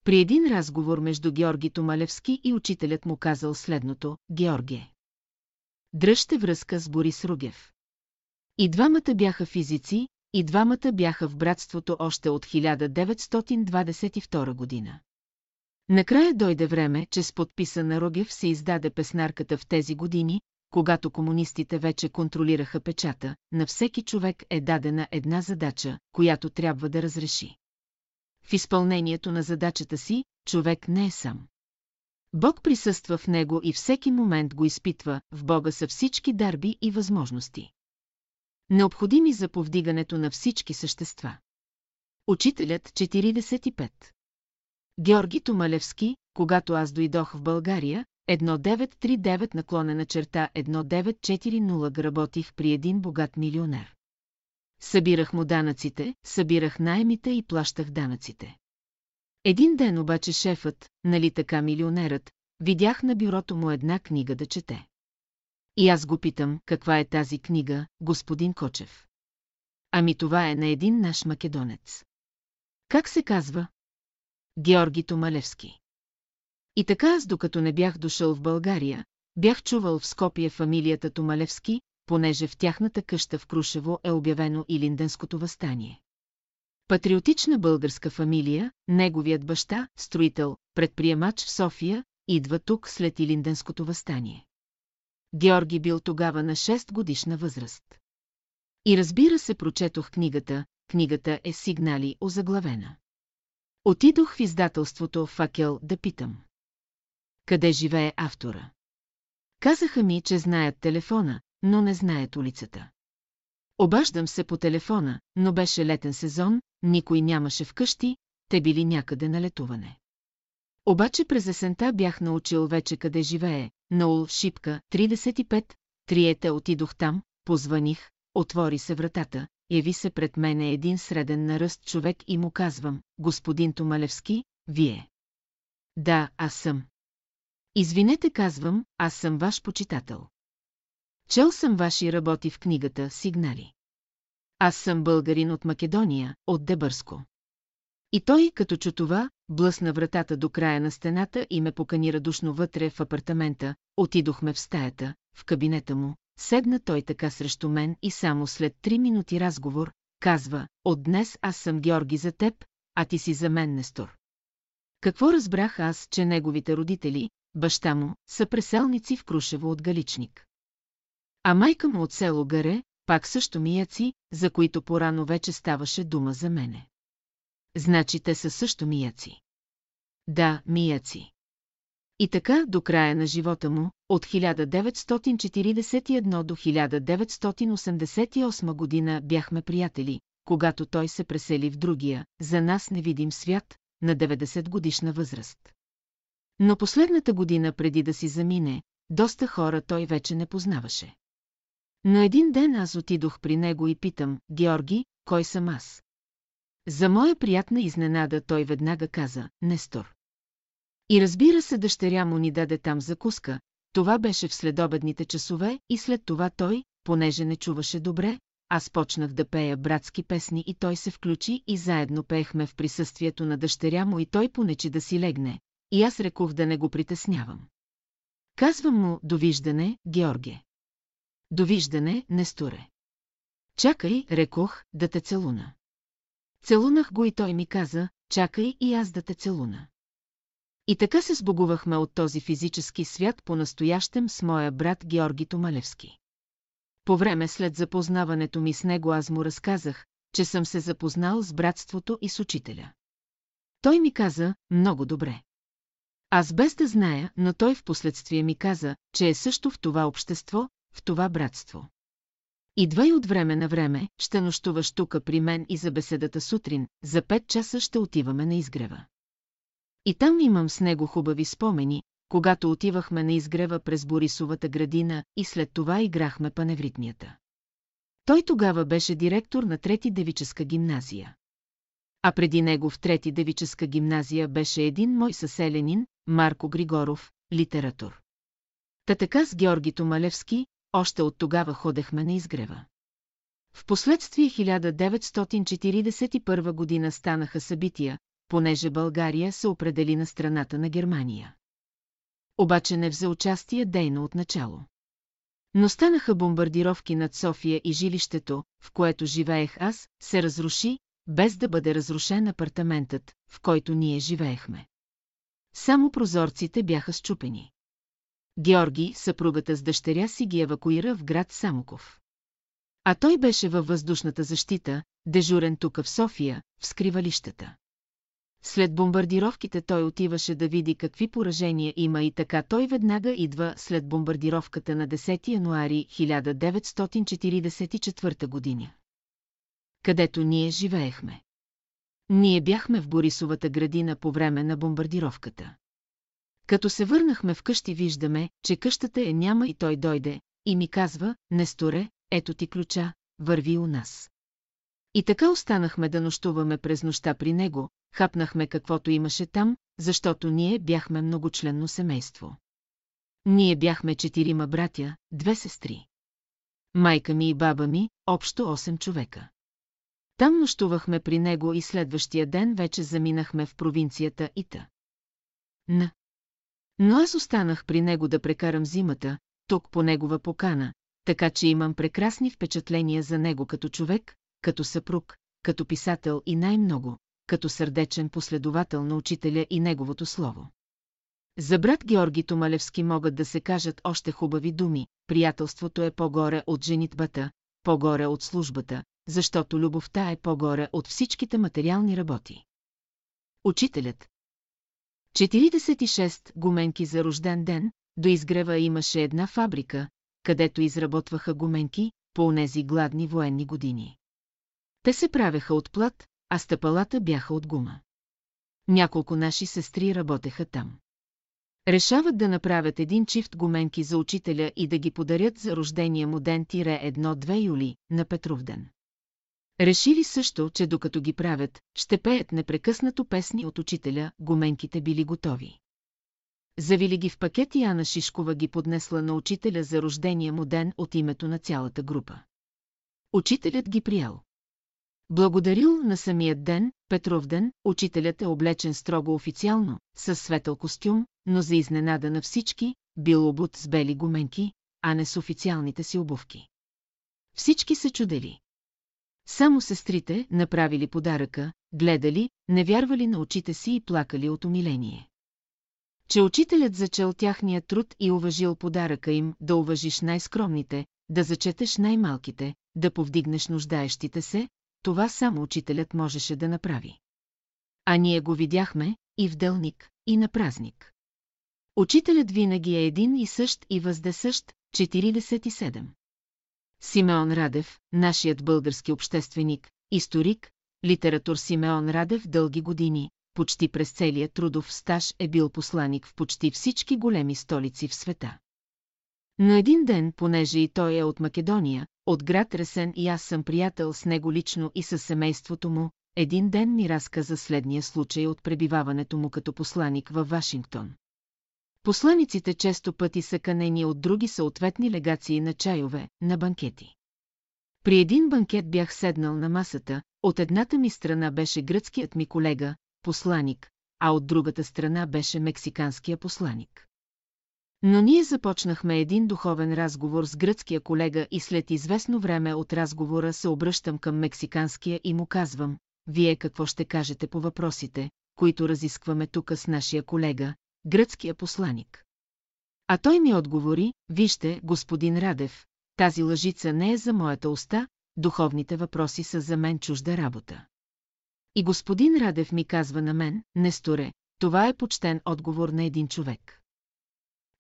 При един разговор между Георги Томалевски и учителят му казал следното, Георге. Дръжте връзка с Борис Ругев. И двамата бяха физици, и двамата бяха в братството още от 1922 година. Накрая дойде време, че с подписа на Рогев се издаде песнарката в тези години, когато комунистите вече контролираха печата, на всеки човек е дадена една задача, която трябва да разреши. В изпълнението на задачата си, човек не е сам. Бог присъства в него и всеки момент го изпитва, в Бога са всички дарби и възможности. Необходими за повдигането на всички същества. Учителят 45 Георги Томалевски, когато аз дойдох в България, 1939 наклонена черта 1940 работих при един богат милионер. Събирах му данъците, събирах найемите и плащах данъците. Един ден обаче шефът, нали така милионерът, видях на бюрото му една книга да чете. И аз го питам, каква е тази книга, господин Кочев. Ами това е на един наш македонец. Как се казва? Георги Томалевски. И така аз докато не бях дошъл в България, бях чувал в Скопие фамилията Томалевски, понеже в тяхната къща в Крушево е обявено и Линденското възстание. Патриотична българска фамилия, неговият баща, строител, предприемач в София, идва тук след Илинденското възстание. Георги бил тогава на 6 годишна възраст. И разбира се, прочетох книгата, книгата е сигнали озаглавена. Отидох в издателството Факел да питам. Къде живее автора? Казаха ми, че знаят телефона, но не знаят улицата. Обаждам се по телефона, но беше летен сезон, никой нямаше вкъщи, те били някъде на летуване. Обаче през есента бях научил вече къде живее, на Ул Шипка, 35, триете отидох там, позваних, отвори се вратата, яви се пред мене един среден наръст човек и му казвам, господин Томалевски, вие. Да, аз съм. Извинете, казвам, аз съм ваш почитател. Чел съм ваши работи в книгата «Сигнали». Аз съм българин от Македония, от Дебърско. И той, като чу това, блъсна вратата до края на стената и ме покани радушно вътре в апартамента, отидохме в стаята, в кабинета му, седна той така срещу мен и само след три минути разговор, казва, от днес аз съм Георги за теб, а ти си за мен Нестор. Какво разбрах аз, че неговите родители, баща му, са преселници в Крушево от Галичник. А майка му от село Гаре, пак също мияци, за които порано вече ставаше дума за мене. Значи те са също мияци. Да, мияци. И така до края на живота му, от 1941 до 1988 година бяхме приятели, когато той се пресели в другия, за нас невидим свят, на 90 годишна възраст. Но последната година преди да си замине, доста хора той вече не познаваше. Но един ден аз отидох при него и питам, Георги, кой съм аз? За моя приятна изненада той веднага каза, Нестор. И разбира се, дъщеря му ни даде там закуска, това беше в следобедните часове и след това той, понеже не чуваше добре, аз почнах да пея братски песни и той се включи и заедно пеехме в присъствието на дъщеря му и той понечи да си легне, и аз рекох да не го притеснявам. Казвам му, довиждане, Георге. Довиждане, Несторе. Чакай, рекох, да те целуна. Целунах го и той ми каза, чакай и аз да те целуна. И така се сбогувахме от този физически свят по-настоящем с моя брат Георги Томалевски. По време след запознаването ми с него аз му разказах, че съм се запознал с братството и с учителя. Той ми каза, много добре. Аз без да зная, но той в последствие ми каза, че е също в това общество, в това братство. Идвай от време на време, ще нощуваш тука при мен и за беседата сутрин, за пет часа ще отиваме на изгрева. И там имам с него хубави спомени, когато отивахме на изгрева през Борисовата градина и след това играхме паневритмията. Той тогава беше директор на Трети девическа гимназия. А преди него в Трети девическа гимназия беше един мой съселенин, Марко Григоров, литератор. Та така с Георги Томалевски, още от тогава ходехме на изгрева. Впоследствие 1941 година станаха събития, понеже България се определи на страната на Германия. Обаче не взе участие дейно от начало. Но станаха бомбардировки над София и жилището, в което живеех аз, се разруши, без да бъде разрушен апартаментът, в който ние живеехме. Само прозорците бяха счупени. Георги, съпругата с дъщеря си ги евакуира в град Самоков. А той беше във въздушната защита, дежурен тук в София, в скривалищата. След бомбардировките той отиваше да види какви поражения има и така той веднага идва след бомбардировката на 10 януари 1944 година. Където ние живеехме. Ние бяхме в Борисовата градина по време на бомбардировката. Като се върнахме вкъщи виждаме, че къщата е няма и той дойде, и ми казва, Несторе, ето ти ключа, върви у нас. И така останахме да нощуваме през нощта при него, хапнахме каквото имаше там, защото ние бяхме многочленно семейство. Ние бяхме четирима братя, две сестри. Майка ми и баба ми, общо 8 човека. Там нощувахме при него и следващия ден вече заминахме в провинцията Ита. Н. Но аз останах при него да прекарам зимата, тук по негова покана, така че имам прекрасни впечатления за него като човек, като съпруг, като писател и най-много, като сърдечен последовател на учителя и неговото слово. За брат Георги Томалевски могат да се кажат още хубави думи, приятелството е по-горе от женитбата, по-горе от службата, защото любовта е по-горе от всичките материални работи. Учителят 46 гуменки за рожден ден, до изгрева имаше една фабрика, където изработваха гуменки по онези гладни военни години. Те се правеха от плат, а стъпалата бяха от гума. Няколко наши сестри работеха там. Решават да направят един чифт гуменки за учителя и да ги подарят за рождения му ден тире 1-2 юли на Петровден. Решили също, че докато ги правят, ще пеят непрекъснато песни от учителя, гуменките били готови. Завили ги в пакет и Ана Шишкова ги поднесла на учителя за рождения му ден от името на цялата група. Учителят ги приял. Благодарил на самия ден, Петров ден, учителят е облечен строго официално, с светъл костюм, но за изненада на всички, бил обут с бели гуменки, а не с официалните си обувки. Всички се чудели. Само сестрите, направили подаръка, гледали, не вярвали на очите си и плакали от умиление. Че учителят зачел тяхния труд и уважил подаръка им, да уважиш най-скромните, да зачетеш най-малките, да повдигнеш нуждаещите се, това само учителят можеше да направи. А ние го видяхме и в делник, и на празник. Учителят винаги е един и същ и въздесъщ, 47. Симеон Радев, нашият български общественик, историк, литератур Симеон Радев дълги години, почти през целия трудов стаж е бил посланик в почти всички големи столици в света. Но един ден, понеже и той е от Македония, от град Ресен и аз съм приятел с него лично и със семейството му, един ден ми разказа следния случай от пребиваването му като посланик във Вашингтон. Посланиците често пъти са канени от други съответни легации на чайове, на банкети. При един банкет бях седнал на масата, от едната ми страна беше гръцкият ми колега, посланик, а от другата страна беше мексиканския посланик. Но ние започнахме един духовен разговор с гръцкия колега и след известно време от разговора се обръщам към мексиканския и му казвам, вие какво ще кажете по въпросите, които разискваме тук с нашия колега, гръцкия посланик. А той ми отговори, вижте, господин Радев, тази лъжица не е за моята уста, духовните въпроси са за мен чужда работа. И господин Радев ми казва на мен, Несторе, това е почтен отговор на един човек.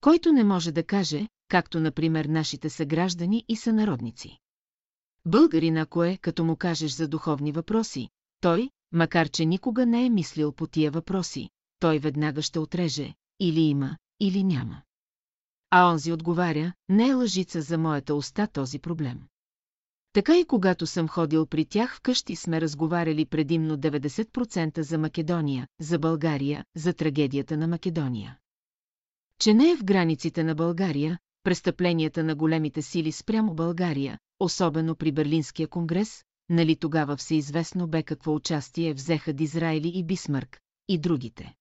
Който не може да каже, както например нашите съграждани и сънародници. Българин ако е, като му кажеш за духовни въпроси, той, макар че никога не е мислил по тия въпроси, той веднага ще отреже, или има, или няма. А онзи отговаря, не е лъжица за моята уста този проблем. Така и когато съм ходил при тях вкъщи сме разговаряли предимно 90% за Македония, за България, за трагедията на Македония. Че не е в границите на България, престъпленията на големите сили спрямо България, особено при Берлинския конгрес, нали тогава всеизвестно бе какво участие взеха Дизраели и Бисмърк, и другите.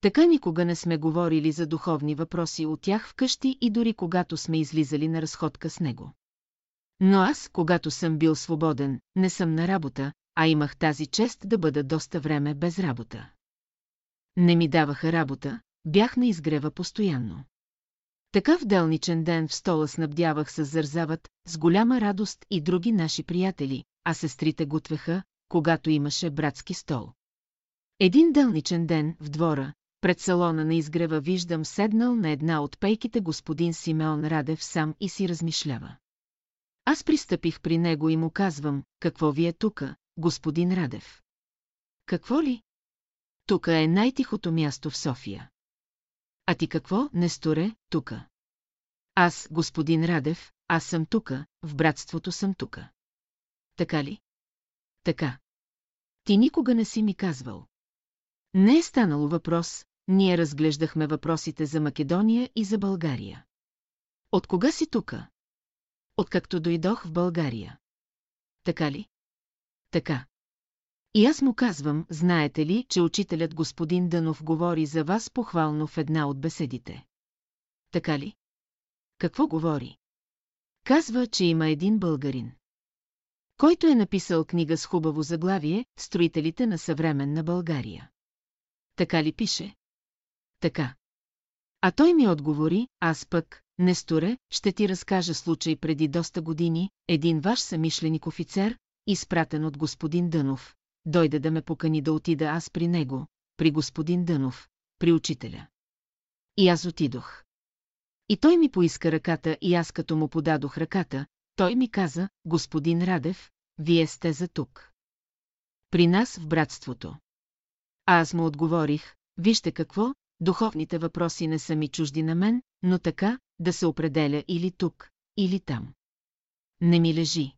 Така никога не сме говорили за духовни въпроси от тях вкъщи и дори когато сме излизали на разходка с него. Но аз, когато съм бил свободен, не съм на работа, а имах тази чест да бъда доста време без работа. Не ми даваха работа, бях на изгрева постоянно. Така в делничен ден в стола снабдявах с зързават, с голяма радост и други наши приятели, а сестрите готвеха, когато имаше братски стол. Един делничен ден в двора, пред салона на изгрева виждам седнал на една от пейките господин Симеон Радев сам и си размишлява. Аз пристъпих при него и му казвам, какво ви е тука, господин Радев? Какво ли? Тука е най-тихото място в София. А ти какво, Несторе, тука? Аз, господин Радев, аз съм тука, в братството съм тука. Така ли? така. Ти никога не си ми казвал. Не е станало въпрос, ние разглеждахме въпросите за Македония и за България. От кога си тука? Откакто дойдох в България. Така ли? Така. И аз му казвам, знаете ли, че учителят господин Дънов говори за вас похвално в една от беседите. Така ли? Какво говори? Казва, че има един българин. Който е написал книга с хубаво заглавие «Строителите на съвременна България». Така ли пише? Така. А той ми отговори, аз пък, Несторе, ще ти разкажа случай преди доста години, един ваш самишленик офицер, изпратен от господин Дънов, дойде да ме покани да отида аз при него, при господин Дънов, при учителя. И аз отидох. И той ми поиска ръката и аз като му подадох ръката, той ми каза, господин Радев, вие сте за тук. При нас в братството. А аз му отговорих, вижте какво, духовните въпроси не са ми чужди на мен, но така, да се определя или тук, или там. Не ми лежи.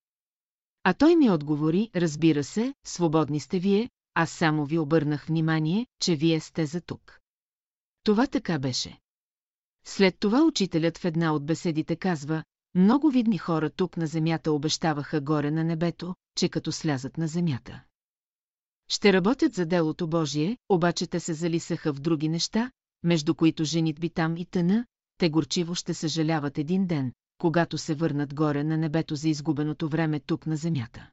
А той ми отговори, разбира се, свободни сте вие, аз само ви обърнах внимание, че вие сте за тук. Това така беше. След това учителят в една от беседите казва, много видни хора тук на земята обещаваха горе на небето, че като слязат на земята. Ще работят за делото Божие, обаче те се залисаха в други неща, между които женит би там и тъна, те горчиво ще съжаляват един ден, когато се върнат горе на небето за изгубеното време тук на земята.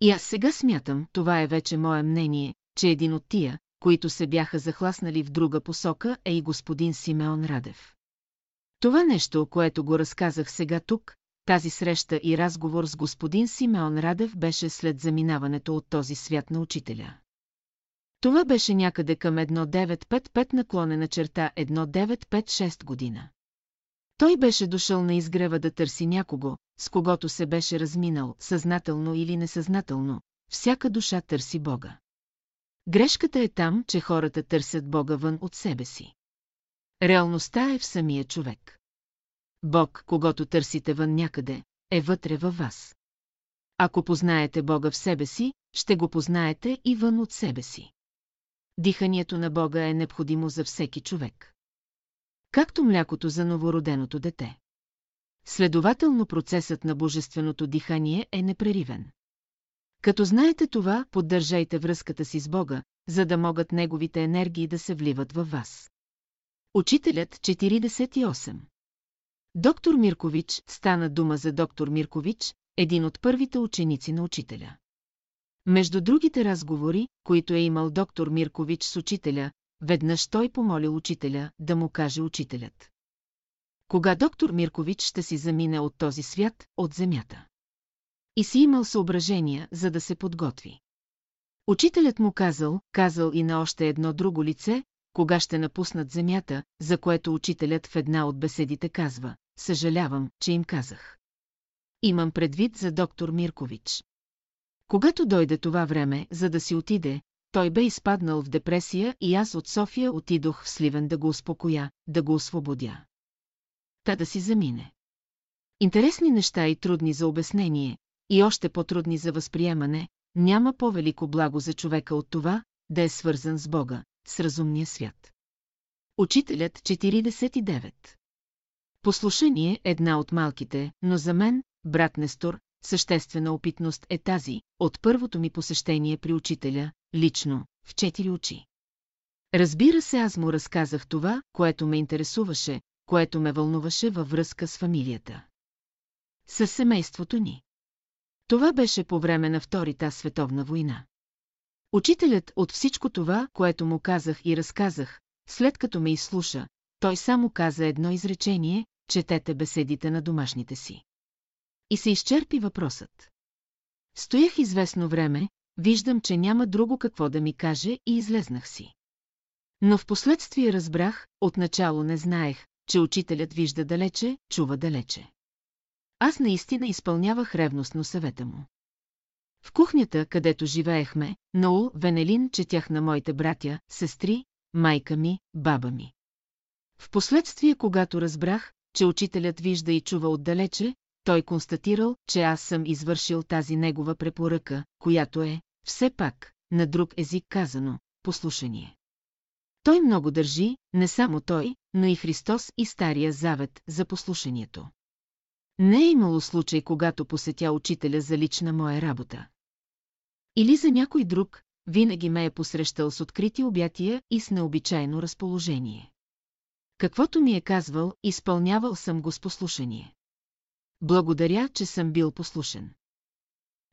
И аз сега смятам, това е вече мое мнение, че един от тия, които се бяха захласнали в друга посока, е и господин Симеон Радев. Това нещо, което го разказах сега тук, тази среща и разговор с господин Симеон Радев беше след заминаването от този свят на учителя. Това беше някъде към 1955 наклонена черта 1956 година. Той беше дошъл на изгрева да търси някого, с когото се беше разминал, съзнателно или несъзнателно, всяка душа търси Бога. Грешката е там, че хората търсят Бога вън от себе си. Реалността е в самия човек. Бог, когато търсите вън някъде, е вътре във вас. Ако познаете Бога в себе си, ще го познаете и вън от себе си. Диханието на Бога е необходимо за всеки човек. Както млякото за новороденото дете. Следователно процесът на божественото дихание е непреривен. Като знаете това, поддържайте връзката си с Бога, за да могат неговите енергии да се вливат във вас. Учителят 48 Доктор Миркович стана дума за доктор Миркович, един от първите ученици на учителя. Между другите разговори, които е имал доктор Миркович с учителя, веднъж той помолил учителя да му каже учителят. Кога доктор Миркович ще си замине от този свят, от земята? И си имал съображения, за да се подготви. Учителят му казал, казал и на още едно друго лице, кога ще напуснат земята, за което учителят в една от беседите казва, съжалявам, че им казах. Имам предвид за доктор Миркович. Когато дойде това време, за да си отиде, той бе изпаднал в депресия и аз от София отидох в Сливен да го успокоя, да го освободя. Та да си замине. Интересни неща и трудни за обяснение, и още по-трудни за възприемане, няма по-велико благо за човека от това, да е свързан с Бога, с разумния свят. Учителят 49 Послушание е една от малките, но за мен, брат Нестор, съществена опитност е тази, от първото ми посещение при учителя, лично, в четири очи. Разбира се, аз му разказах това, което ме интересуваше, което ме вълнуваше във връзка с фамилията. Със семейството ни. Това беше по време на Вторита световна война. Учителят от всичко това, което му казах и разказах, след като ме изслуша, той само каза едно изречение, четете беседите на домашните си. И се изчерпи въпросът. Стоях известно време, виждам, че няма друго какво да ми каже и излезнах си. Но в последствие разбрах, отначало не знаех, че учителят вижда далече, чува далече. Аз наистина изпълнявах ревностно съвета му. В кухнята, където живеехме, Наул Венелин четях на моите братя, сестри, майка ми, баба ми. Впоследствие, когато разбрах, че учителят вижда и чува отдалече, той констатирал, че аз съм извършил тази негова препоръка, която е, все пак, на друг език казано, послушание. Той много държи, не само той, но и Христос и Стария Завет за послушанието. Не е имало случай, когато посетя учителя за лична моя работа. Или за някой друг, винаги ме е посрещал с открити обятия и с необичайно разположение. Каквото ми е казвал, изпълнявал съм го с послушание. Благодаря, че съм бил послушен.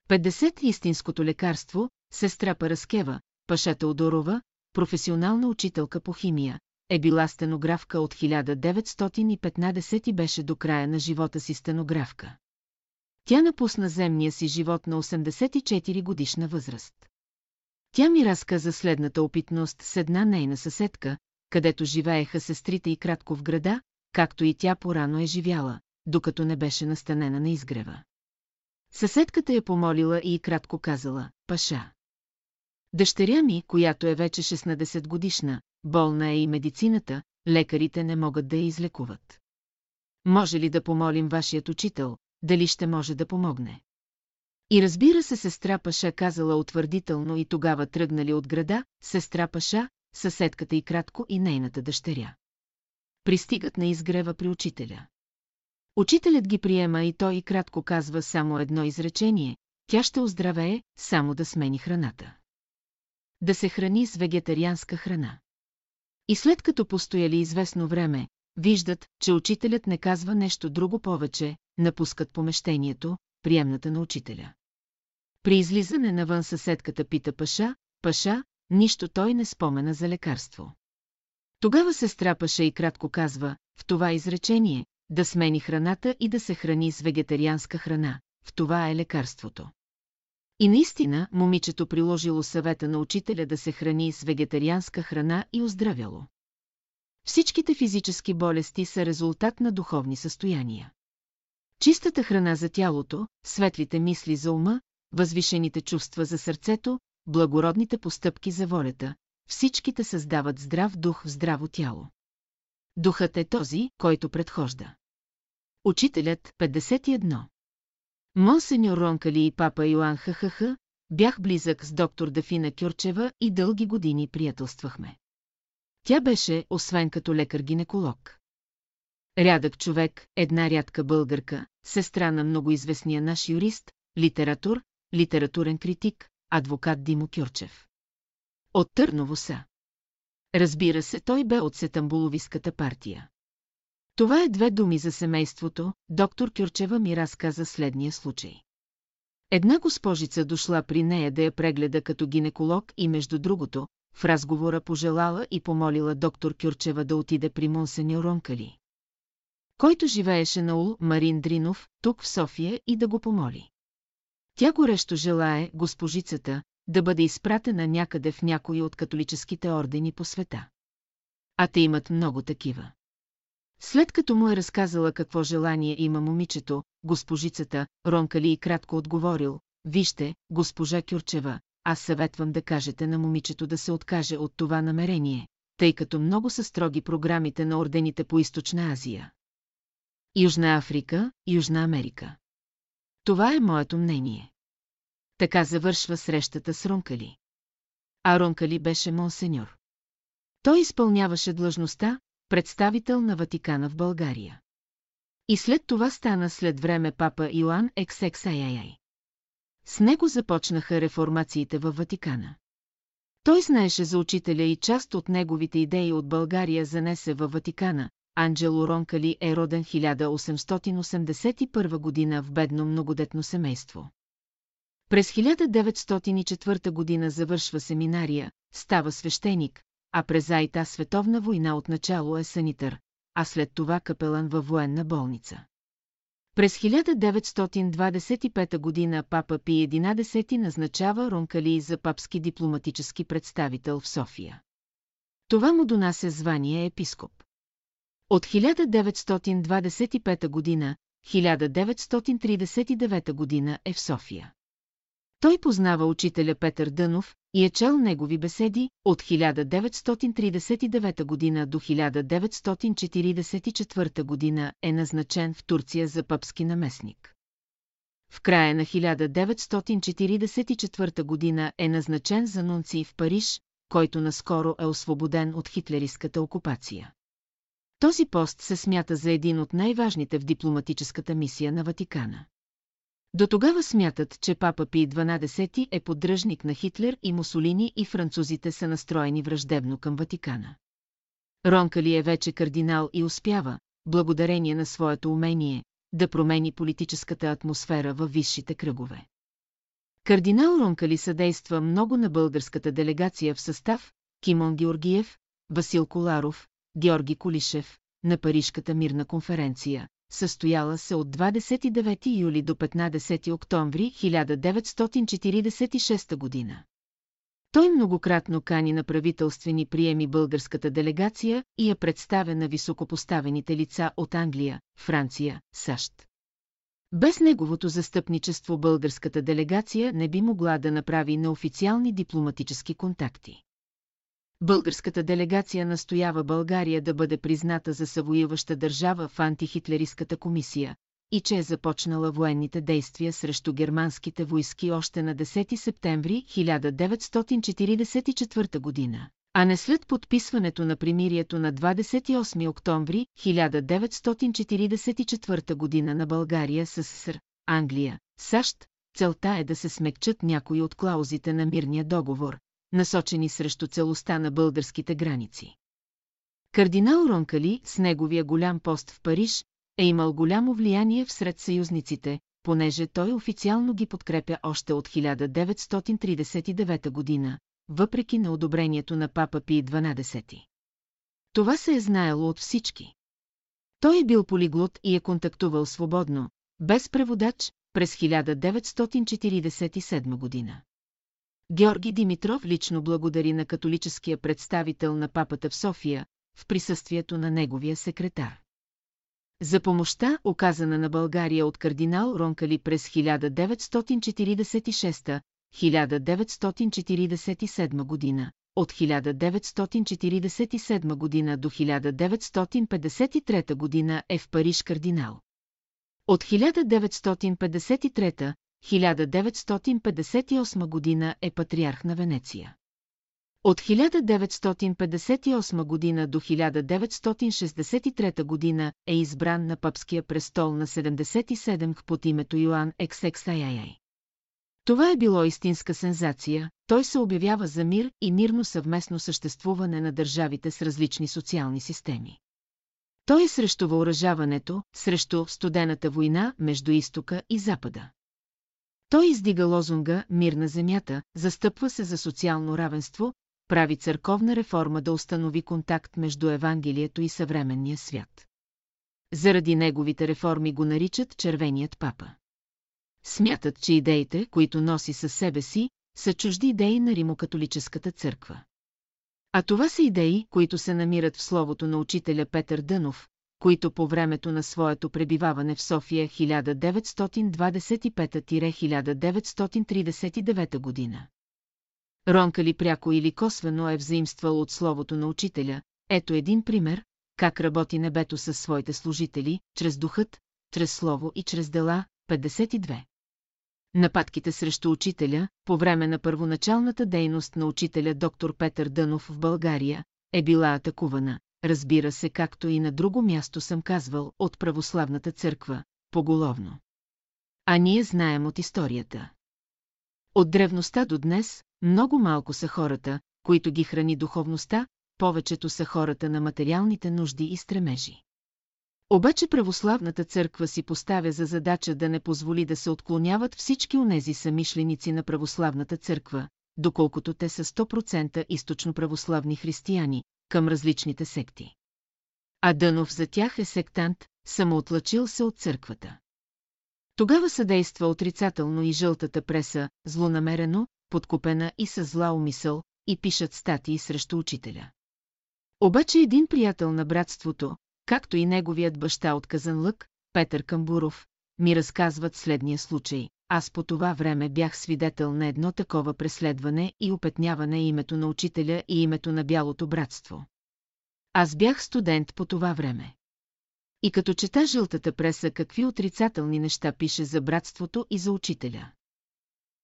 50 истинското лекарство, сестра Параскева, Паша Теодорова, професионална учителка по химия, е била стенографка от 1915 и беше до края на живота си стенографка. Тя напусна земния си живот на 84 годишна възраст. Тя ми разказа следната опитност с една нейна съседка, където живееха сестрите и кратко в града, както и тя порано е живяла, докато не беше настанена на изгрева. Съседката я помолила и кратко казала, Паша. Дъщеря ми, която е вече 16 годишна, болна е и медицината, лекарите не могат да я излекуват. Може ли да помолим вашият учител, дали ще може да помогне? И разбира се, сестра Паша казала утвърдително и тогава тръгнали от града, сестра Паша, съседката и кратко и нейната дъщеря. Пристигат на изгрева при учителя. Учителят ги приема и той и кратко казва само едно изречение, тя ще оздравее, само да смени храната. Да се храни с вегетарианска храна. И след като постояли известно време, виждат, че учителят не казва нещо друго повече, напускат помещението, приемната на учителя. При излизане навън съседката пита Паша, Паша, нищо той не спомена за лекарство. Тогава сестра Паша и кратко казва, в това изречение, да смени храната и да се храни с вегетарианска храна, в това е лекарството. И наистина, момичето приложило съвета на учителя да се храни с вегетарианска храна и оздравяло. Всичките физически болести са резултат на духовни състояния. Чистата храна за тялото, светлите мисли за ума, възвишените чувства за сърцето, благородните постъпки за волята, всичките създават здрав дух в здраво тяло. Духът е този, който предхожда. Учителят 51 Монсеньор Ронкали и папа Йоан ХХХ, бях близък с доктор Дафина Кюрчева и дълги години приятелствахме. Тя беше, освен като лекар-гинеколог. Рядък човек, една рядка българка, сестра на многоизвестния наш юрист, литератур, литературен критик, адвокат Димо Кюрчев. От Търново са. Разбира се, той бе от Сетамбуловиската партия. Това е две думи за семейството, доктор Кюрчева ми разказа следния случай. Една госпожица дошла при нея да я прегледа като гинеколог и между другото, в разговора пожелала и помолила доктор Кюрчева да отиде при монсеньор Ронкали. Който живееше на ул Марин Дринов, тук в София и да го помоли. Тя горещо желае, госпожицата, да бъде изпратена някъде в някои от католическите ордени по света. А те имат много такива. След като му е разказала какво желание има момичето, госпожицата, Ронкали и кратко отговорил, вижте, госпожа Кюрчева, аз съветвам да кажете на момичето да се откаже от това намерение, тъй като много са строги програмите на ордените по Източна Азия. Южна Африка, Южна Америка. Това е моето мнение. Така завършва срещата с Ронкали. А Ронкали беше монсеньор. Той изпълняваше длъжността, представител на Ватикана в България. И след това стана след време папа Иоанн XXIII. С него започнаха реформациите във Ватикана. Той знаеше за учителя и част от неговите идеи от България занесе във Ватикана. Анджело Ронкали е роден 1881 година в бедно многодетно семейство. През 1904 година завършва семинария, става свещеник, а през Айта световна война отначало е санитър, а след това капелан във военна болница. През 1925 година папа Пи 11 назначава Ронкали за папски дипломатически представител в София. Това му донася звание епископ. От 1925 година, 1939 година е в София. Той познава учителя Петър Дънов, и е чел негови беседи от 1939 година до 1944 година е назначен в Турция за пъпски наместник. В края на 1944 година е назначен за нунци в Париж, който наскоро е освободен от хитлеристската окупация. Този пост се смята за един от най-важните в дипломатическата мисия на Ватикана. До тогава смятат, че папа Пи 12 е поддръжник на Хитлер и Мусолини и французите са настроени враждебно към Ватикана. Ронкали е вече кардинал и успява, благодарение на своето умение, да промени политическата атмосфера във висшите кръгове. Кардинал Ронкали съдейства много на българската делегация в състав Кимон Георгиев, Васил Коларов, Георги Колишев, на Парижката мирна конференция, състояла се от 29 юли до 15 октомври 1946 година. Той многократно кани на правителствени приеми българската делегация и я представя на високопоставените лица от Англия, Франция, САЩ. Без неговото застъпничество българската делегация не би могла да направи неофициални дипломатически контакти. Българската делегация настоява България да бъде призната за съвоюваща държава в антихитлеристската комисия и че е започнала военните действия срещу германските войски още на 10 септември 1944 година, а не след подписването на примирието на 28 октомври 1944 година на България с СР, Англия, САЩ, целта е да се смекчат някои от клаузите на мирния договор, насочени срещу целостта на българските граници. Кардинал Ронкали с неговия голям пост в Париж е имал голямо влияние всред съюзниците, понеже той официално ги подкрепя още от 1939 година, въпреки на одобрението на папа Пи 12. Това се е знаело от всички. Той е бил полиглот и е контактувал свободно, без преводач, през 1947 година. Георги Димитров лично благодари на католическия представител на папата в София, в присъствието на неговия секретар. За помощта, оказана на България от кардинал Ронкали през 1946-1947 година, от 1947 година до 1953 година е в Париж кардинал. От 1953 1958 година е патриарх на Венеция. От 1958 година до 1963 година е избран на папския престол на 77 под името Йоан XXII. Това е било истинска сензация, той се обявява за мир и мирно съвместно съществуване на държавите с различни социални системи. Той е срещу въоръжаването, срещу студената война между изтока и запада. Той издига лозунга «Мир на земята», застъпва се за социално равенство, прави църковна реформа да установи контакт между Евангелието и съвременния свят. Заради неговите реформи го наричат червеният папа. Смятат, че идеите, които носи със себе си, са чужди идеи на римокатолическата църква. А това са идеи, които се намират в словото на учителя Петър Дънов, които по времето на своето пребиваване в София 1925-1939 година. Ронка ли пряко или косвено е взаимствал от словото на учителя, ето един пример, как работи небето със своите служители, чрез духът, чрез слово и чрез дела, 52. Нападките срещу учителя, по време на първоначалната дейност на учителя доктор Петър Дънов в България, е била атакувана, разбира се, както и на друго място съм казвал, от православната църква, поголовно. А ние знаем от историята. От древността до днес, много малко са хората, които ги храни духовността, повечето са хората на материалните нужди и стремежи. Обаче православната църква си поставя за задача да не позволи да се отклоняват всички онези самишленици на православната църква, доколкото те са 100% източно православни християни, към различните секти. А Дънов за тях е сектант, самоотлъчил се от църквата. Тогава съдейства отрицателно и жълтата преса, злонамерено, подкупена и с зла умисъл, и пишат статии срещу учителя. Обаче един приятел на братството, както и неговият баща от Казанлък, Петър Камбуров, ми разказват следния случай. Аз по това време бях свидетел на едно такова преследване и опетняване името на учителя и името на Бялото братство. Аз бях студент по това време. И като чета жълтата преса какви отрицателни неща пише за братството и за учителя.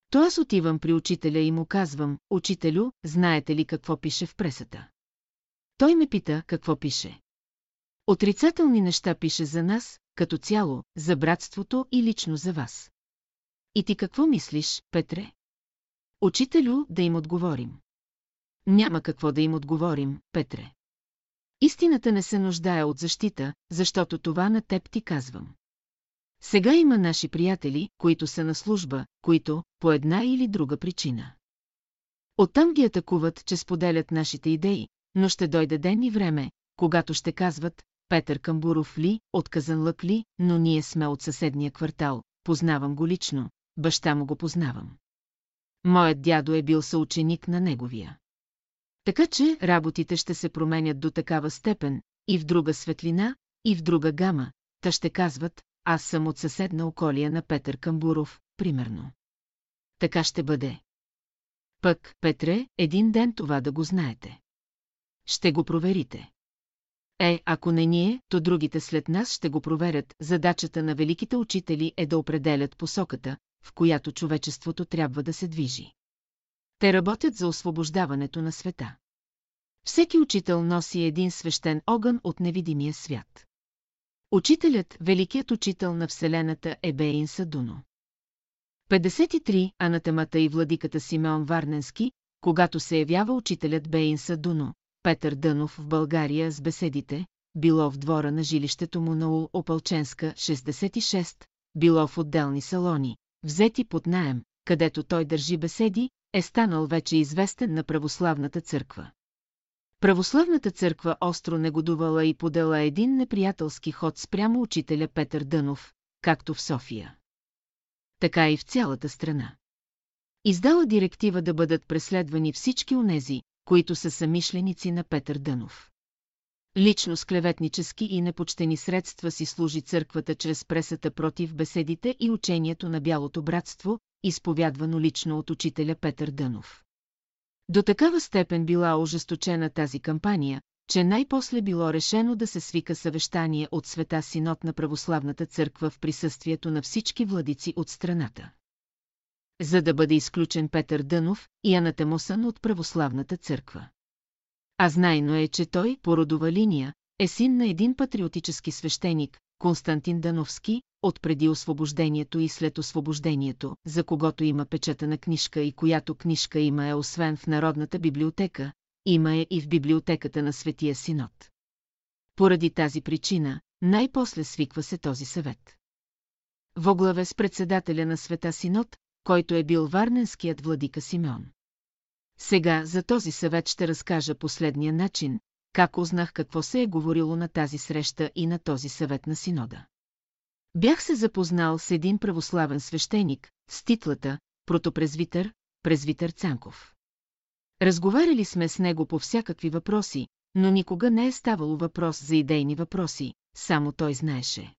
То аз отивам при учителя и му казвам, учителю, знаете ли какво пише в пресата? Той ме пита, какво пише. Отрицателни неща пише за нас, като цяло, за братството и лично за вас. И ти какво мислиш, Петре? Учителю, да им отговорим. Няма какво да им отговорим, Петре. Истината не се нуждае от защита, защото това на теб ти казвам. Сега има наши приятели, които са на служба, които, по една или друга причина. Оттам ги атакуват, че споделят нашите идеи, но ще дойде ден и време, когато ще казват, Петър Камбуров ли, отказан лък ли, но ние сме от съседния квартал, познавам го лично, баща му го познавам. Моят дядо е бил съученик на неговия. Така че работите ще се променят до такава степен, и в друга светлина, и в друга гама, та ще казват, аз съм от съседна околия на Петър Камбуров, примерно. Така ще бъде. Пък, Петре, един ден това да го знаете. Ще го проверите. Е, ако не ние, то другите след нас ще го проверят. Задачата на великите учители е да определят посоката, в която човечеството трябва да се движи. Те работят за освобождаването на света. Всеки учител носи един свещен огън от невидимия свят. Учителят, великият учител на Вселената е Бейн Садуно. 53. Анатемата и владиката Симеон Варненски, когато се явява учителят Бейн Садуно, Петър Дънов в България с беседите, било в двора на жилището му на Ул Опалченска, 66, било в отделни салони, взети под наем, където той държи беседи, е станал вече известен на православната църква. Православната църква остро негодувала и подела един неприятелски ход спрямо учителя Петър Дънов, както в София. Така и в цялата страна. Издала директива да бъдат преследвани всички онези, които са самишленици на Петър Дънов. Лично с клеветнически и непочтени средства си служи църквата чрез пресата против беседите и учението на Бялото братство, изповядвано лично от учителя Петър Дънов. До такава степен била ожесточена тази кампания, че най-после било решено да се свика съвещание от света Синод на Православната църква в присъствието на всички владици от страната. За да бъде изключен Петър Дънов и анатемосън от Православната църква. А знайно е, че той, по родова линия, е син на един патриотически свещеник, Константин Дановски, от преди освобождението и след освобождението, за когото има печата на книжка и която книжка има е освен в Народната библиотека, има е и в библиотеката на Светия Синод. Поради тази причина, най-после свиква се този съвет. Воглаве с председателя на Света Синод, който е бил варненският владика Симеон. Сега за този съвет ще разкажа последния начин, как узнах какво се е говорило на тази среща и на този съвет на Синода. Бях се запознал с един православен свещеник, с титлата протопрезвитър, презвитър Цанков. Разговаряли сме с него по всякакви въпроси, но никога не е ставало въпрос за идейни въпроси, само той знаеше.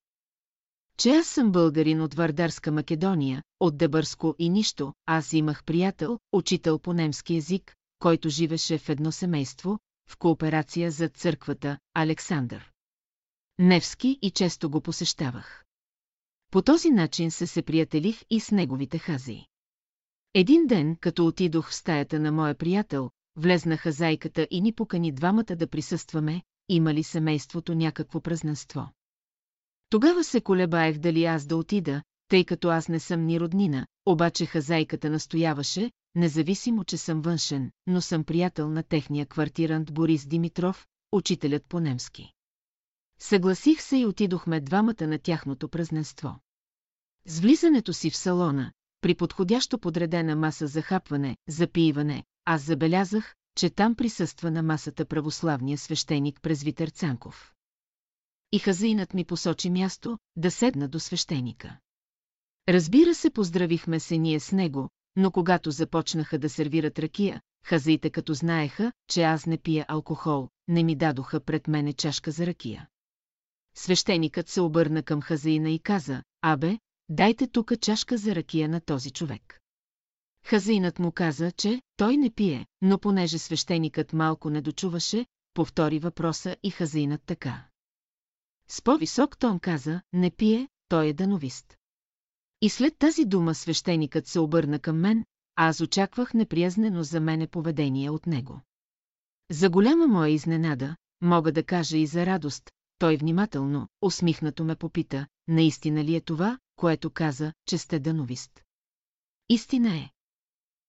Че аз съм българин от Вардарска Македония, от Дебърско и нищо, аз имах приятел, учител по немски язик, който живеше в едно семейство, в кооперация за църквата, Александър. Невски и често го посещавах. По този начин се се приятелих и с неговите хази. Един ден, като отидох в стаята на моя приятел, влезна хазайката и ни покани двамата да присъстваме, има ли семейството някакво празненство. Тогава се колебаех дали аз да отида, тъй като аз не съм ни роднина, обаче хазайката настояваше, независимо, че съм външен, но съм приятел на техния квартирант Борис Димитров, учителят по немски. Съгласих се и отидохме двамата на тяхното празненство. С влизането си в салона, при подходящо подредена маса за хапване, за пииване, аз забелязах, че там присъства на масата православния свещеник Презвитър Цанков. И хазинът ми посочи място, да седна до свещеника. Разбира се, поздравихме се ние с него, но когато започнаха да сервират ракия, хазаите като знаеха, че аз не пия алкохол, не ми дадоха пред мене чашка за ракия. Свещеникът се обърна към хазаина и каза, абе, дайте тука чашка за ракия на този човек. Хазаинът му каза, че той не пие, но понеже свещеникът малко не дочуваше, повтори въпроса и хазаинът така. С по-висок тон каза, не пие, той е дановист. И след тази дума свещеникът се обърна към мен, а аз очаквах неприязнено за мене поведение от него. За голяма моя изненада, мога да кажа и за радост, той внимателно, усмихнато ме попита, наистина ли е това, което каза, че сте дановист. Истина е.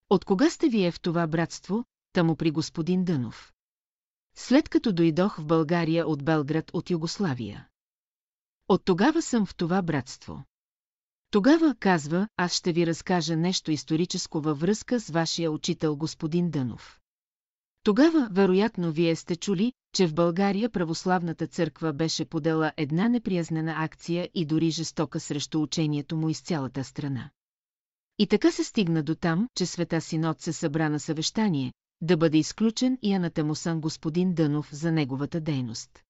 От кога сте вие в това братство, тамо при господин Дънов? След като дойдох в България от Белград от Югославия. От тогава съм в това братство. Тогава, казва, аз ще ви разкажа нещо историческо във връзка с вашия учител господин Дънов. Тогава, вероятно, вие сте чули, че в България православната църква беше подела една неприязнена акция и дори жестока срещу учението му из цялата страна. И така се стигна до там, че Света Синод се събра на съвещание, да бъде изключен и анатемосан господин Дънов за неговата дейност.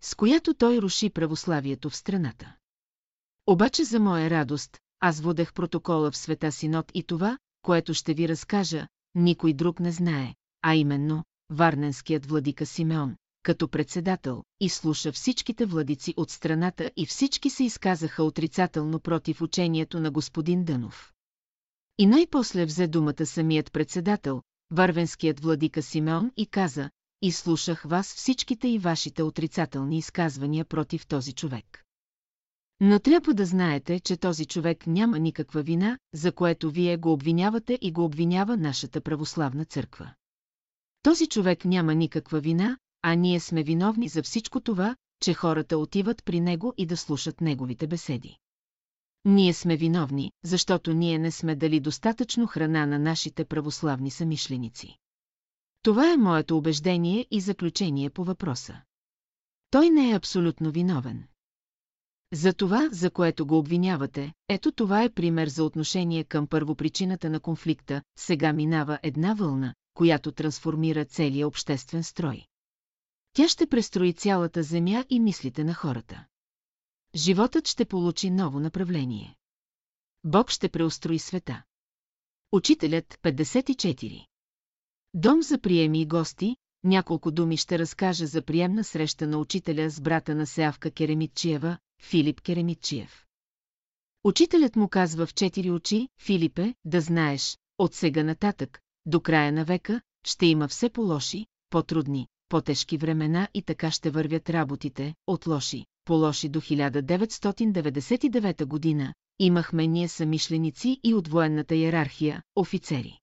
С която той руши православието в страната. Обаче за моя радост, аз водех протокола в Света Синод и това, което ще ви разкажа, никой друг не знае, а именно, варненският владика Симеон, като председател, изслуша всичките владици от страната и всички се изказаха отрицателно против учението на господин Дънов. И най-после взе думата самият председател, варвенският владика Симеон и каза, изслушах вас всичките и вашите отрицателни изказвания против този човек. Но трябва да знаете, че този човек няма никаква вина, за което вие го обвинявате и го обвинява нашата православна църква. Този човек няма никаква вина, а ние сме виновни за всичко това, че хората отиват при него и да слушат неговите беседи. Ние сме виновни, защото ние не сме дали достатъчно храна на нашите православни самишленици. Това е моето убеждение и заключение по въпроса. Той не е абсолютно виновен. За това, за което го обвинявате, ето това е пример за отношение към първопричината на конфликта, сега минава една вълна, която трансформира целия обществен строй. Тя ще престрои цялата земя и мислите на хората. Животът ще получи ново направление. Бог ще преустрои света. Учителят 54 Дом за приеми и гости, няколко думи ще разкажа за приемна среща на учителя с брата на Сеавка Керемитчиева, Филип Керемитчиев. Учителят му казва в четири очи, Филипе, да знаеш, от сега нататък, до края на века, ще има все по-лоши, по-трудни, по-тежки времена и така ще вървят работите, от лоши, по-лоши до 1999 година, имахме ние самишленици и от военната иерархия, офицери.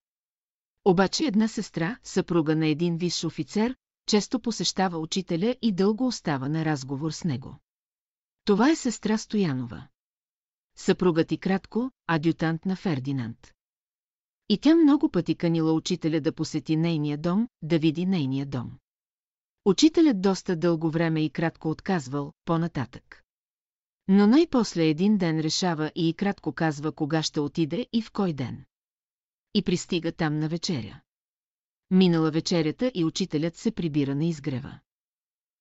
Обаче една сестра, съпруга на един висш офицер, често посещава учителя и дълго остава на разговор с него. Това е сестра Стоянова. Съпругът и кратко, адютант на Фердинанд. И тя много пъти канила учителя да посети нейния дом, да види нейния дом. Учителят доста дълго време и кратко отказвал, по-нататък. Но най-после един ден решава и, кратко казва кога ще отиде и в кой ден. И пристига там на вечеря. Минала вечерята и учителят се прибира на изгрева.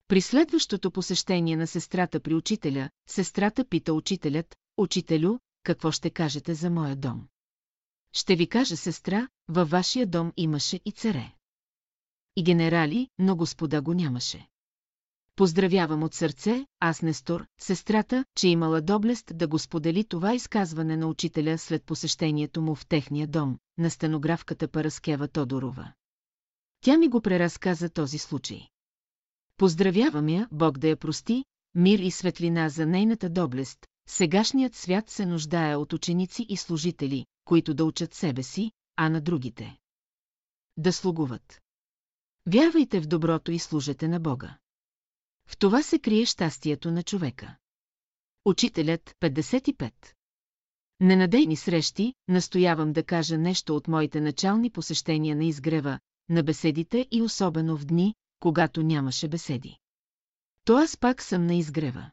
При следващото посещение на сестрата при учителя, сестрата пита учителят, учителю, какво ще кажете за моя дом? Ще ви кажа, сестра, във вашия дом имаше и царе. И генерали, но господа го нямаше. Поздравявам от сърце, аз Нестор, сестрата, че имала доблест да го сподели това изказване на учителя след посещението му в техния дом, на стенографката Параскева Тодорова. Тя ми го преразказа този случай. Поздравявам я, Бог да я прости, мир и светлина за нейната доблест. Сегашният свят се нуждае от ученици и служители, които да учат себе си, а на другите. Да слугуват. Вярвайте в доброто и служете на Бога. В това се крие щастието на човека. Учителят 55 Ненадейни срещи, настоявам да кажа нещо от моите начални посещения на изгрева, на беседите и особено в дни, когато нямаше беседи. То аз пак съм на изгрева.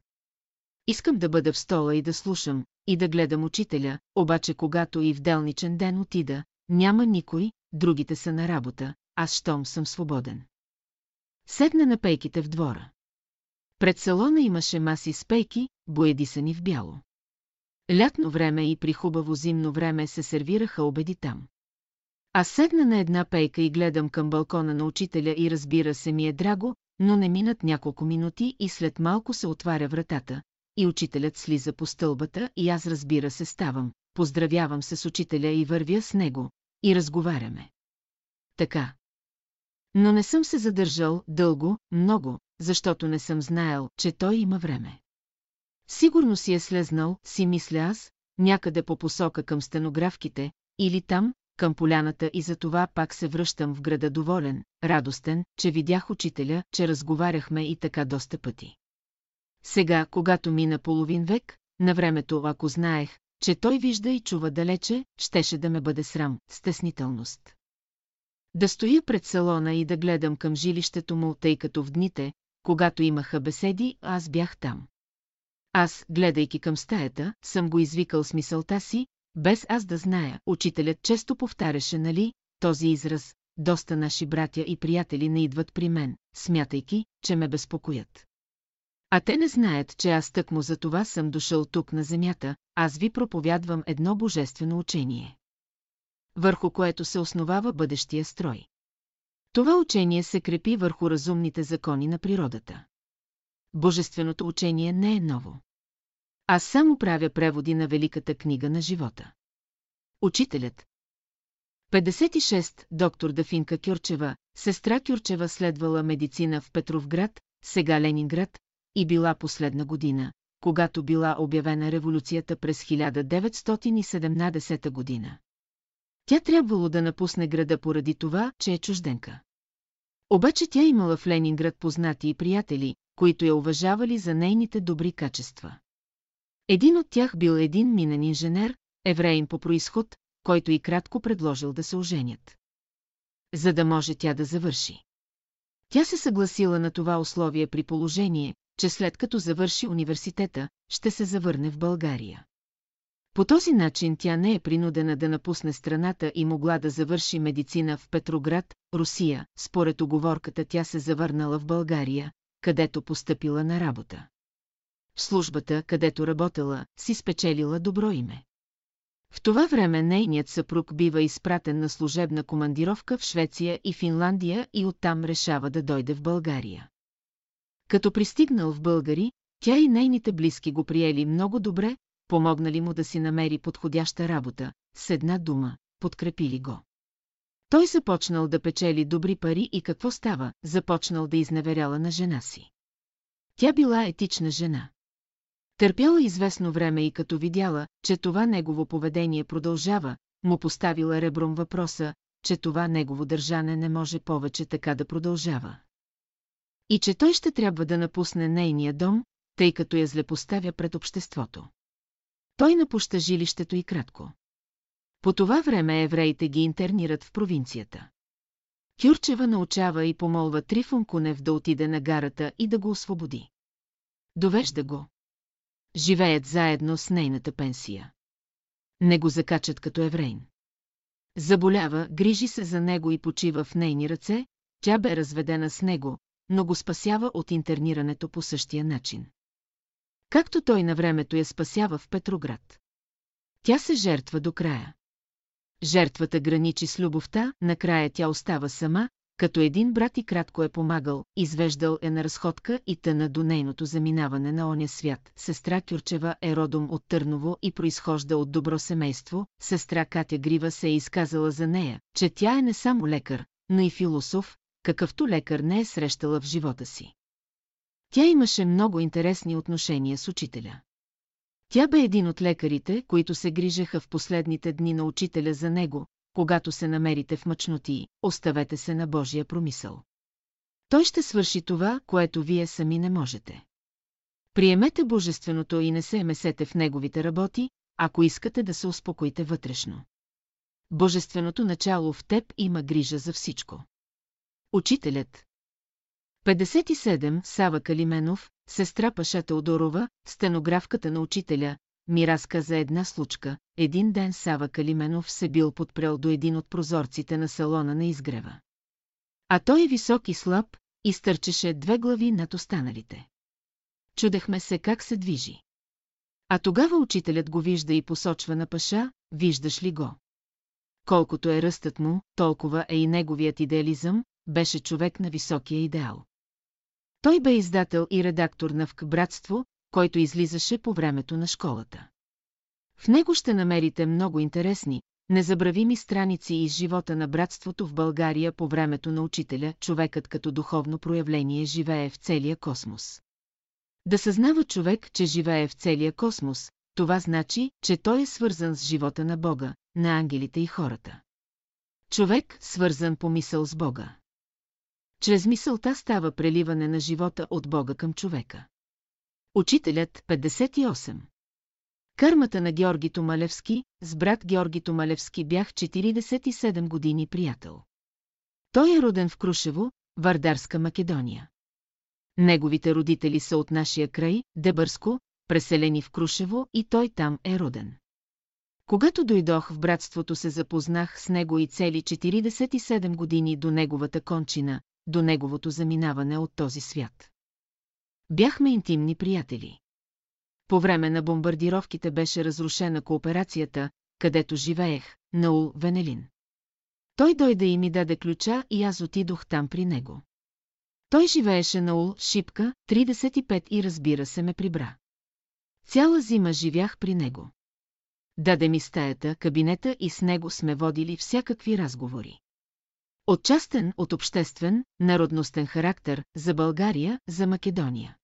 Искам да бъда в стола и да слушам, и да гледам учителя, обаче когато и в делничен ден отида, няма никой, другите са на работа, аз щом съм свободен. Седна на пейките в двора. Пред салона имаше маси с пейки, боедисани в бяло. Лятно време и при хубаво зимно време се сервираха обеди там. Аз седна на една пейка и гледам към балкона на учителя и разбира се ми е драго, но не минат няколко минути и след малко се отваря вратата, и учителят слиза по стълбата и аз разбира се ставам, поздравявам се с учителя и вървя с него, и разговаряме. Така. Но не съм се задържал дълго, много, защото не съм знаел, че той има време. Сигурно си е слезнал, си мисля аз, някъде по посока към стенографките, или там, към поляната и за това пак се връщам в града доволен, радостен, че видях учителя, че разговаряхме и така доста пъти. Сега, когато мина половин век, на времето, ако знаех, че той вижда и чува далече, щеше да ме бъде срам, стеснителност. Да стоя пред салона и да гледам към жилището му, тъй като в дните, когато имаха беседи, аз бях там. Аз, гледайки към стаята, съм го извикал с мисълта си, без аз да зная. Учителят често повтаряше, нали, този израз, доста наши братя и приятели не идват при мен, смятайки, че ме безпокоят. А те не знаят, че аз тъкмо за това съм дошъл тук на земята, аз ви проповядвам едно божествено учение. Върху което се основава бъдещия строй. Това учение се крепи върху разумните закони на природата. Божественото учение не е ново. Аз само правя преводи на Великата книга на живота. Учителят. 56. Доктор Дафинка Кюрчева, сестра Кюрчева следвала медицина в Петровград, сега Ленинград, и била последна година, когато била обявена революцията през 1917 година. Тя трябвало да напусне града поради това, че е чужденка. Обаче тя имала в Ленинград познати и приятели, които я уважавали за нейните добри качества. Един от тях бил един минен инженер, евреин по происход, който и кратко предложил да се оженят. За да може тя да завърши. Тя се съгласила на това условие при положение, че след като завърши университета, ще се завърне в България. По този начин тя не е принудена да напусне страната и могла да завърши медицина в Петроград, Русия. Според оговорката тя се завърнала в България, където постъпила на работа. В службата, където работела, си спечелила добро име. В това време нейният съпруг бива изпратен на служебна командировка в Швеция и Финландия и оттам решава да дойде в България. Като пристигнал в Българи, тя и нейните близки го приели много добре, помогнали му да си намери подходяща работа, с една дума, подкрепили го. Той започнал да печели добри пари и какво става, започнал да изневеряла на жена си. Тя била етична жена. Търпяла известно време и като видяла, че това негово поведение продължава, му поставила ребром въпроса, че това негово държане не може повече така да продължава. И че той ще трябва да напусне нейния дом, тъй като я злепоставя пред обществото. Той напуща жилището и кратко. По това време евреите ги интернират в провинцията. Кюрчева научава и помолва Трифон Кунев да отиде на гарата и да го освободи. Довежда го. Живеят заедно с нейната пенсия. Не го закачат като еврейн. Заболява, грижи се за него и почива в нейни ръце, тя бе разведена с него, но го спасява от интернирането по същия начин. Както той на времето я спасява в Петроград. Тя се жертва до края. Жертвата граничи с любовта, накрая тя остава сама, като един брат и кратко е помагал, извеждал е на разходка и тъна до нейното заминаване на оня свят. Сестра Кюрчева е родом от Търново и произхожда от добро семейство, сестра Катя Грива се е изказала за нея, че тя е не само лекар, но и философ, какъвто лекар не е срещала в живота си. Тя имаше много интересни отношения с учителя. Тя бе един от лекарите, които се грижеха в последните дни на учителя за него, когато се намерите в мъчноти, оставете се на Божия промисъл. Той ще свърши това, което вие сами не можете. Приемете Божественото и не се месете в неговите работи, ако искате да се успокоите вътрешно. Божественото начало в теб има грижа за всичко. Учителят. 57. Сава Калименов, сестра Паша Теодорова, стенографката на учителя, ми разказа една случка. Един ден Сава Калименов се бил подпрел до един от прозорците на салона на изгрева. А той е висок и слаб, и стърчеше две глави над останалите. Чудехме се как се движи. А тогава учителят го вижда и посочва на паша, виждаш ли го? Колкото е ръстът му, толкова е и неговият идеализъм, беше човек на високия идеал. Той бе издател и редактор на ВК Братство, който излизаше по времето на школата. В него ще намерите много интересни, незабравими страници из живота на братството в България по времето на учителя, човекът като духовно проявление живее в целия космос. Да съзнава човек, че живее в целия космос, това значи, че той е свързан с живота на Бога, на ангелите и хората. Човек, свързан по мисъл с Бога. Чрез мисълта става преливане на живота от Бога към човека. Учителят 58 Кърмата на Георги Томалевски, с брат Георги Томалевски бях 47 години приятел. Той е роден в Крушево, Вардарска Македония. Неговите родители са от нашия край, Дебърско, преселени в Крушево и той там е роден. Когато дойдох в братството се запознах с него и цели 47 години до неговата кончина, до неговото заминаване от този свят. Бяхме интимни приятели. По време на бомбардировките беше разрушена кооперацията, където живеех, Наул Венелин. Той дойде и ми даде ключа и аз отидох там при него. Той живееше на Ул, Шипка, 35 и разбира се ме прибра. Цяла зима живях при него. Даде ми стаята, кабинета и с него сме водили всякакви разговори. От частен, от обществен, народностен характер, за България, за Македония.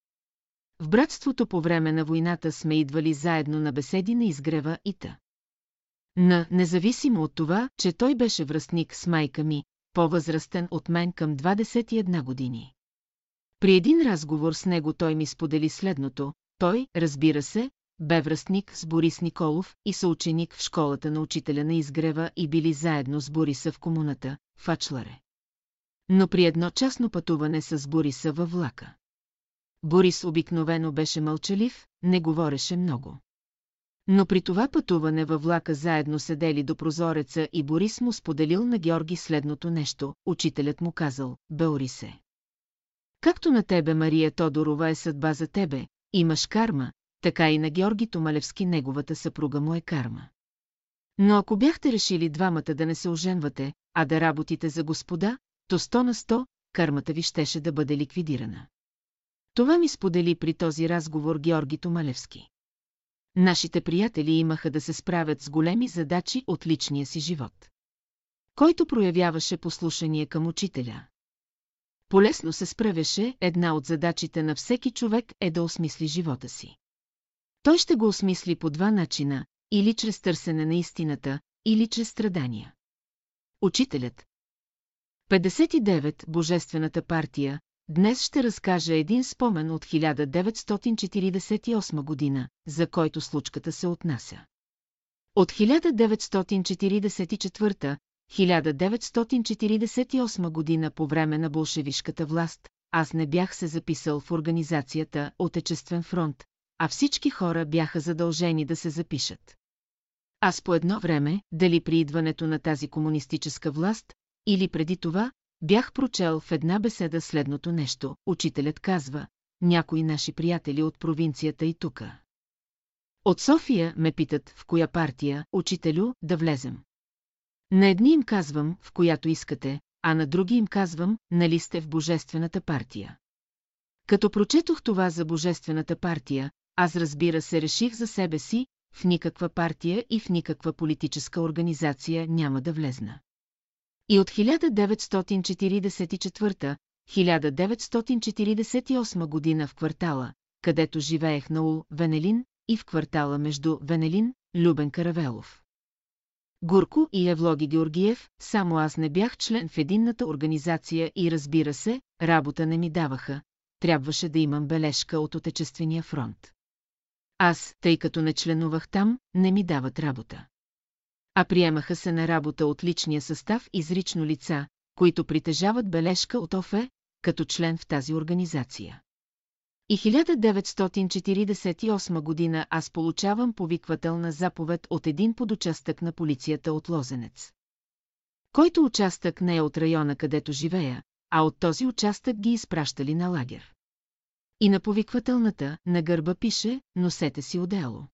В братството по време на войната сме идвали заедно на беседи на изгрева и та. На, независимо от това, че той беше връстник с майка ми, по-възрастен от мен към 21 години. При един разговор с него той ми сподели следното, той, разбира се, бе връстник с Борис Николов и съученик в школата на учителя на изгрева и били заедно с Бориса в комуната, в Ачларе. Но при едно частно пътуване с Бориса във влака. Борис обикновено беше мълчалив, не говореше много. Но при това пътуване във влака заедно седели до прозореца и Борис му споделил на Георги следното нещо, учителят му казал, Беорисе. Както на тебе Мария Тодорова е съдба за тебе, имаш карма, така и на Георги Томалевски неговата съпруга му е карма. Но ако бяхте решили двамата да не се оженвате, а да работите за господа, то сто на сто, кармата ви щеше да бъде ликвидирана. Това ми сподели при този разговор Георги Томалевски. Нашите приятели имаха да се справят с големи задачи от личния си живот. Който проявяваше послушание към учителя. Полесно се справяше, една от задачите на всеки човек е да осмисли живота си. Той ще го осмисли по два начина, или чрез търсене на истината, или чрез страдания. Учителят 59. Божествената партия Днес ще разкажа един спомен от 1948 година, за който случката се отнася. От 1944 1948 година по време на болшевишката власт, аз не бях се записал в организацията Отечествен фронт, а всички хора бяха задължени да се запишат. Аз по едно време, дали при идването на тази комунистическа власт, или преди това, бях прочел в една беседа следното нещо. Учителят казва, някои наши приятели от провинцията и тука. От София ме питат, в коя партия, учителю, да влезем. На едни им казвам, в която искате, а на други им казвам, нали сте в Божествената партия. Като прочетох това за Божествената партия, аз разбира се реших за себе си, в никаква партия и в никаква политическа организация няма да влезна. И от 1944-1948 година в квартала, където живеех на Ул, Венелин, и в квартала между Венелин, Любен Каравелов. Гурко и Евлоги Георгиев, само аз не бях член в единната организация и разбира се, работа не ми даваха, трябваше да имам бележка от Отечествения фронт. Аз, тъй като не членувах там, не ми дават работа. А приемаха се на работа от личния състав изрично лица, които притежават бележка от ОФЕ, като член в тази организация. И 1948 година аз получавам повиквателна заповед от един подучастък на полицията от Лозенец. Който участък не е от района, където живея, а от този участък ги изпращали на лагер. И на повиквателната, на гърба пише, носете си отдело.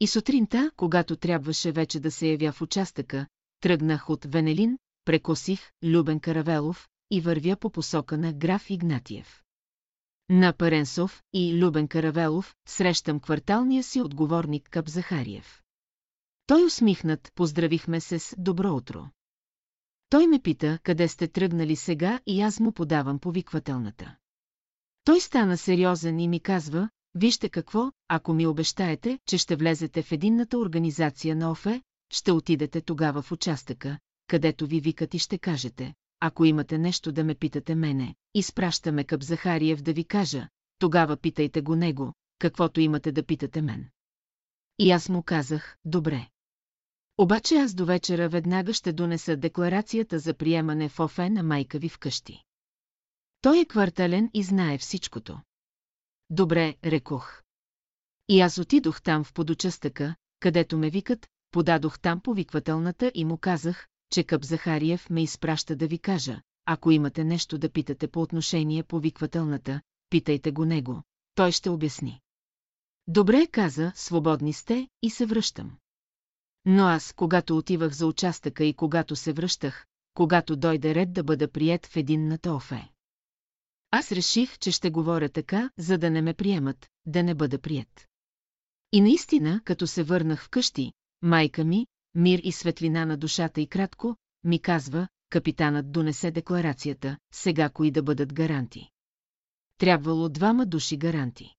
И сутринта, когато трябваше вече да се явя в участъка, тръгнах от Венелин, прекосих Любен Каравелов и вървя по посока на граф Игнатиев. На Паренсов и Любен Каравелов срещам кварталния си отговорник Кап Захариев. Той усмихнат, поздравихме се с «Добро утро». Той ме пита, къде сте тръгнали сега и аз му подавам повиквателната. Той стана сериозен и ми казва, вижте какво, ако ми обещаете, че ще влезете в единната организация на ОФЕ, ще отидете тогава в участъка, където ви викат и ще кажете, ако имате нещо да ме питате мене, изпращаме къп Захариев да ви кажа, тогава питайте го него, каквото имате да питате мен. И аз му казах, добре. Обаче аз до вечера веднага ще донеса декларацията за приемане в ОФЕ на майка ви вкъщи. Той е квартален и знае всичкото. Добре, рекох. И аз отидох там в подучастъка, където ме викат, подадох там повиквателната и му казах, че Къп Захариев ме изпраща да ви кажа, ако имате нещо да питате по отношение повиквателната, питайте го него, той ще обясни. Добре, каза, свободни сте и се връщам. Но аз, когато отивах за участъка и когато се връщах, когато дойде ред да бъда прият в единната офе. Аз реших, че ще говоря така, за да не ме приемат, да не бъда прият. И наистина, като се върнах вкъщи, майка ми, мир и светлина на душата и кратко, ми казва, капитанът донесе декларацията, сега кои да бъдат гаранти. Трябвало двама души гаранти.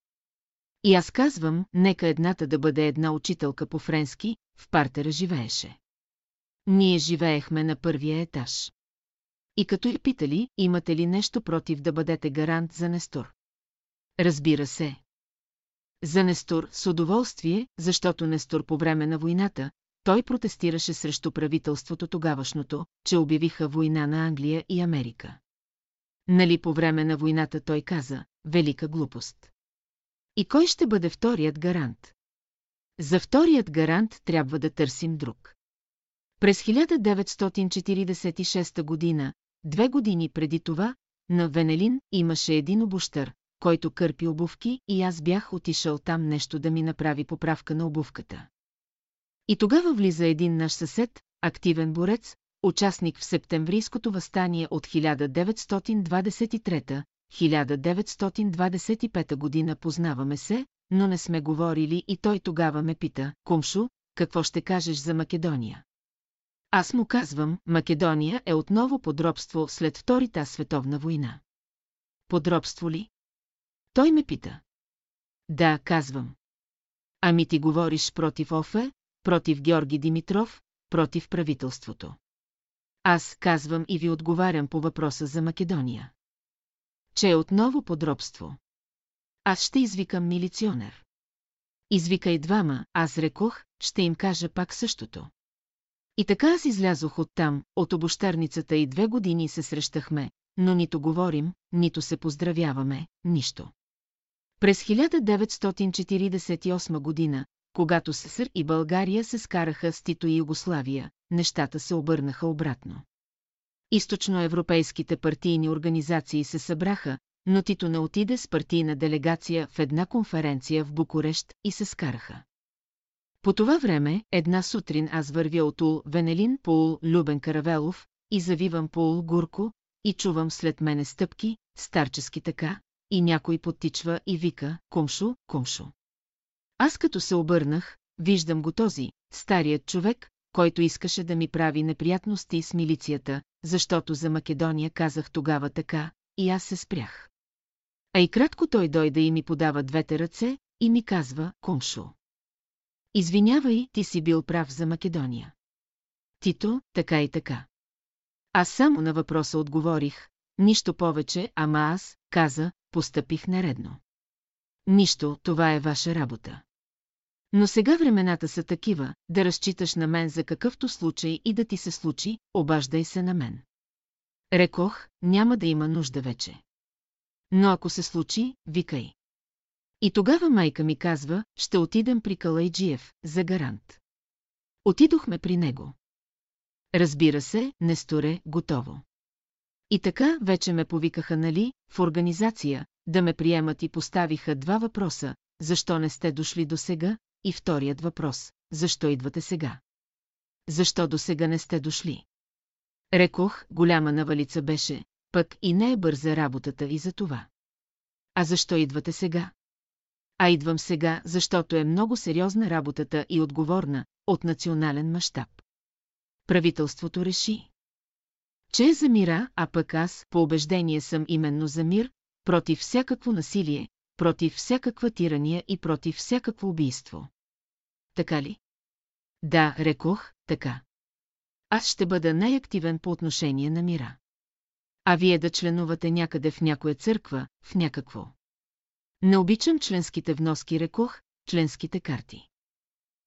И аз казвам, нека едната да бъде една учителка по френски, в партера живееше. Ние живеехме на първия етаж. И като я питали, имате ли нещо против да бъдете гарант за Нестор? Разбира се. За Нестор с удоволствие, защото Нестор по време на войната, той протестираше срещу правителството тогавашното, че обявиха война на Англия и Америка. Нали по време на войната той каза, велика глупост. И кой ще бъде вторият гарант? За вторият гарант трябва да търсим друг. През 1946 година, две години преди това, на Венелин имаше един обущър, който кърпи обувки и аз бях отишъл там нещо да ми направи поправка на обувката. И тогава влиза един наш съсед, активен борец, участник в септемврийското възстание от 1923-1925 година познаваме се, но не сме говорили и той тогава ме пита, Кумшо, какво ще кажеш за Македония? Аз му казвам, Македония е отново подробство след Втората световна война. Подробство ли? Той ме пита. Да, казвам. Ами ти говориш против Офе, против Георги Димитров, против правителството. Аз казвам и ви отговарям по въпроса за Македония. Че е отново подробство. Аз ще извикам милиционер. Извикай двама, аз рекох, ще им кажа пак същото. И така аз излязох оттам, от обощарницата и две години се срещахме, но нито говорим, нито се поздравяваме, нищо. През 1948 година, когато СССР и България се скараха с Тито и Югославия, нещата се обърнаха обратно. Източноевропейските партийни организации се събраха, но Тито не отиде с партийна делегация в една конференция в Букурещ и се скараха. По това време, една сутрин аз вървя от Ул Венелин по Ул Любен Каравелов и завивам по Ул Гурко и чувам след мене стъпки, старчески така, и някой подтичва и вика «Кумшо, кумшо». Аз като се обърнах, виждам го този, старият човек, който искаше да ми прави неприятности с милицията, защото за Македония казах тогава така, и аз се спрях. А и кратко той дойде и ми подава двете ръце и ми казва «Кумшо». Извинявай, ти си бил прав за Македония. Тито, така и така. Аз само на въпроса отговорих, нищо повече, ама аз, каза, постъпих нередно. Нищо, това е ваша работа. Но сега времената са такива, да разчиташ на мен за какъвто случай и да ти се случи, обаждай се на мен. Рекох, няма да има нужда вече. Но ако се случи, викай. И тогава майка ми казва, ще отидем при Калайджиев, за гарант. Отидохме при него. Разбира се, Несторе, готово. И така вече ме повикаха, нали, в организация, да ме приемат и поставиха два въпроса, защо не сте дошли до сега, и вторият въпрос – защо идвате сега? Защо до сега не сте дошли? Рекох, голяма навалица беше, пък и не е бърза работата и за това. А защо идвате сега? А идвам сега, защото е много сериозна работата и отговорна, от национален мащаб. Правителството реши, че е за мира, а пък аз по убеждение съм именно за мир, против всякакво насилие, против всякаква тирания и против всякакво убийство. Така ли? Да, рекох, така. Аз ще бъда най-активен по отношение на мира. А вие да членувате някъде в някоя църква, в някакво. Не обичам членските вноски, рекох, членските карти.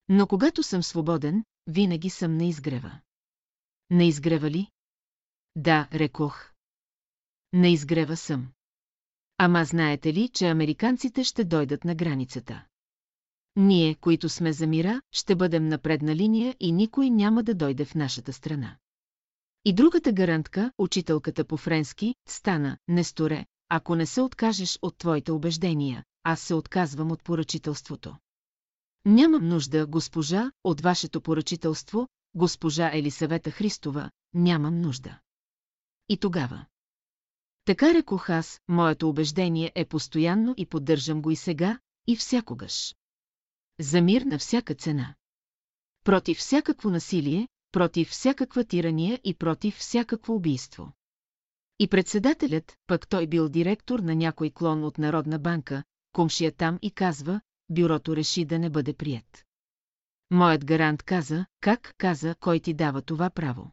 Но когато съм свободен, винаги съм на изгрева. На изгрева ли? Да, рекох. На изгрева съм. Ама знаете ли, че американците ще дойдат на границата? Ние, които сме за мира, ще бъдем на предна линия и никой няма да дойде в нашата страна. И другата гарантка, учителката по френски, стана, не сторе, ако не се откажеш от твоите убеждения, аз се отказвам от поръчителството. Нямам нужда, госпожа, от вашето поръчителство, госпожа Елисавета Христова, нямам нужда. И тогава. Така рекох аз, моето убеждение е постоянно и поддържам го и сега, и всякогаш. За мир на всяка цена. Против всякакво насилие, против всякаква тирания и против всякакво убийство. И председателят, пък той бил директор на някой клон от Народна банка, комшия там и казва, бюрото реши да не бъде прият. Моят гарант каза, как каза, кой ти дава това право.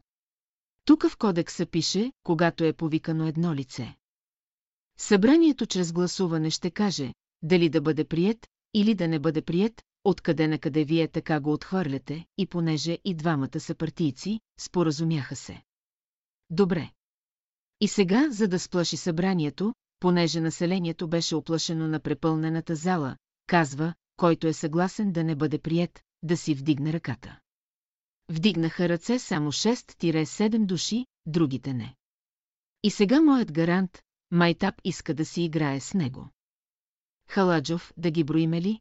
Тук в кодекса пише, когато е повикано едно лице. Събранието чрез гласуване ще каже, дали да бъде прият или да не бъде прият, откъде на къде вие така го отхвърляте, и понеже и двамата са партийци, споразумяха се. Добре. И сега, за да сплаши събранието, понеже населението беше оплашено на препълнената зала, казва, който е съгласен да не бъде прият, да си вдигне ръката. Вдигнаха ръце само 6-7 души, другите не. И сега моят гарант, Майтап иска да си играе с него. Халаджов, да ги броиме ли?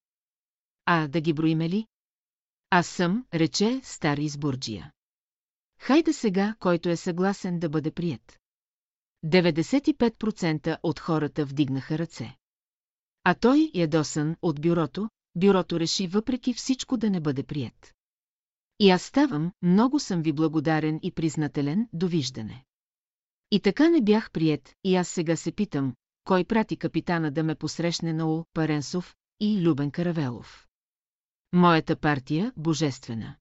А, да ги броиме ли? Аз съм, рече, стар избурджия. Хайде сега, който е съгласен да бъде прият. 95% от хората вдигнаха ръце. А той, ядосан от бюрото, бюрото реши въпреки всичко да не бъде прият. И аз ставам, много съм ви благодарен и признателен, довиждане. И така не бях прият, и аз сега се питам, кой прати капитана да ме посрещне на Ул Паренсов и Любен Каравелов. Моята партия, божествена.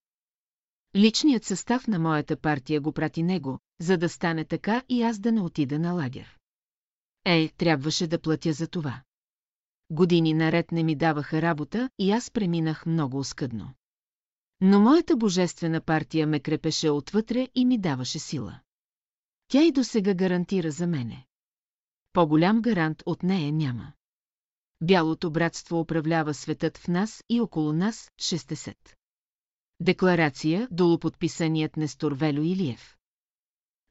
Личният състав на моята партия го прати него, за да стане така и аз да не отида на лагер. Е, трябваше да платя за това. Години наред не ми даваха работа и аз преминах много оскъдно. Но моята божествена партия ме крепеше отвътре и ми даваше сила. Тя и досега гарантира за мене. По-голям гарант от нея няма. Бялото братство управлява светът в нас и около нас 60. Декларация, долуподписаният Нестор Велю Илиев.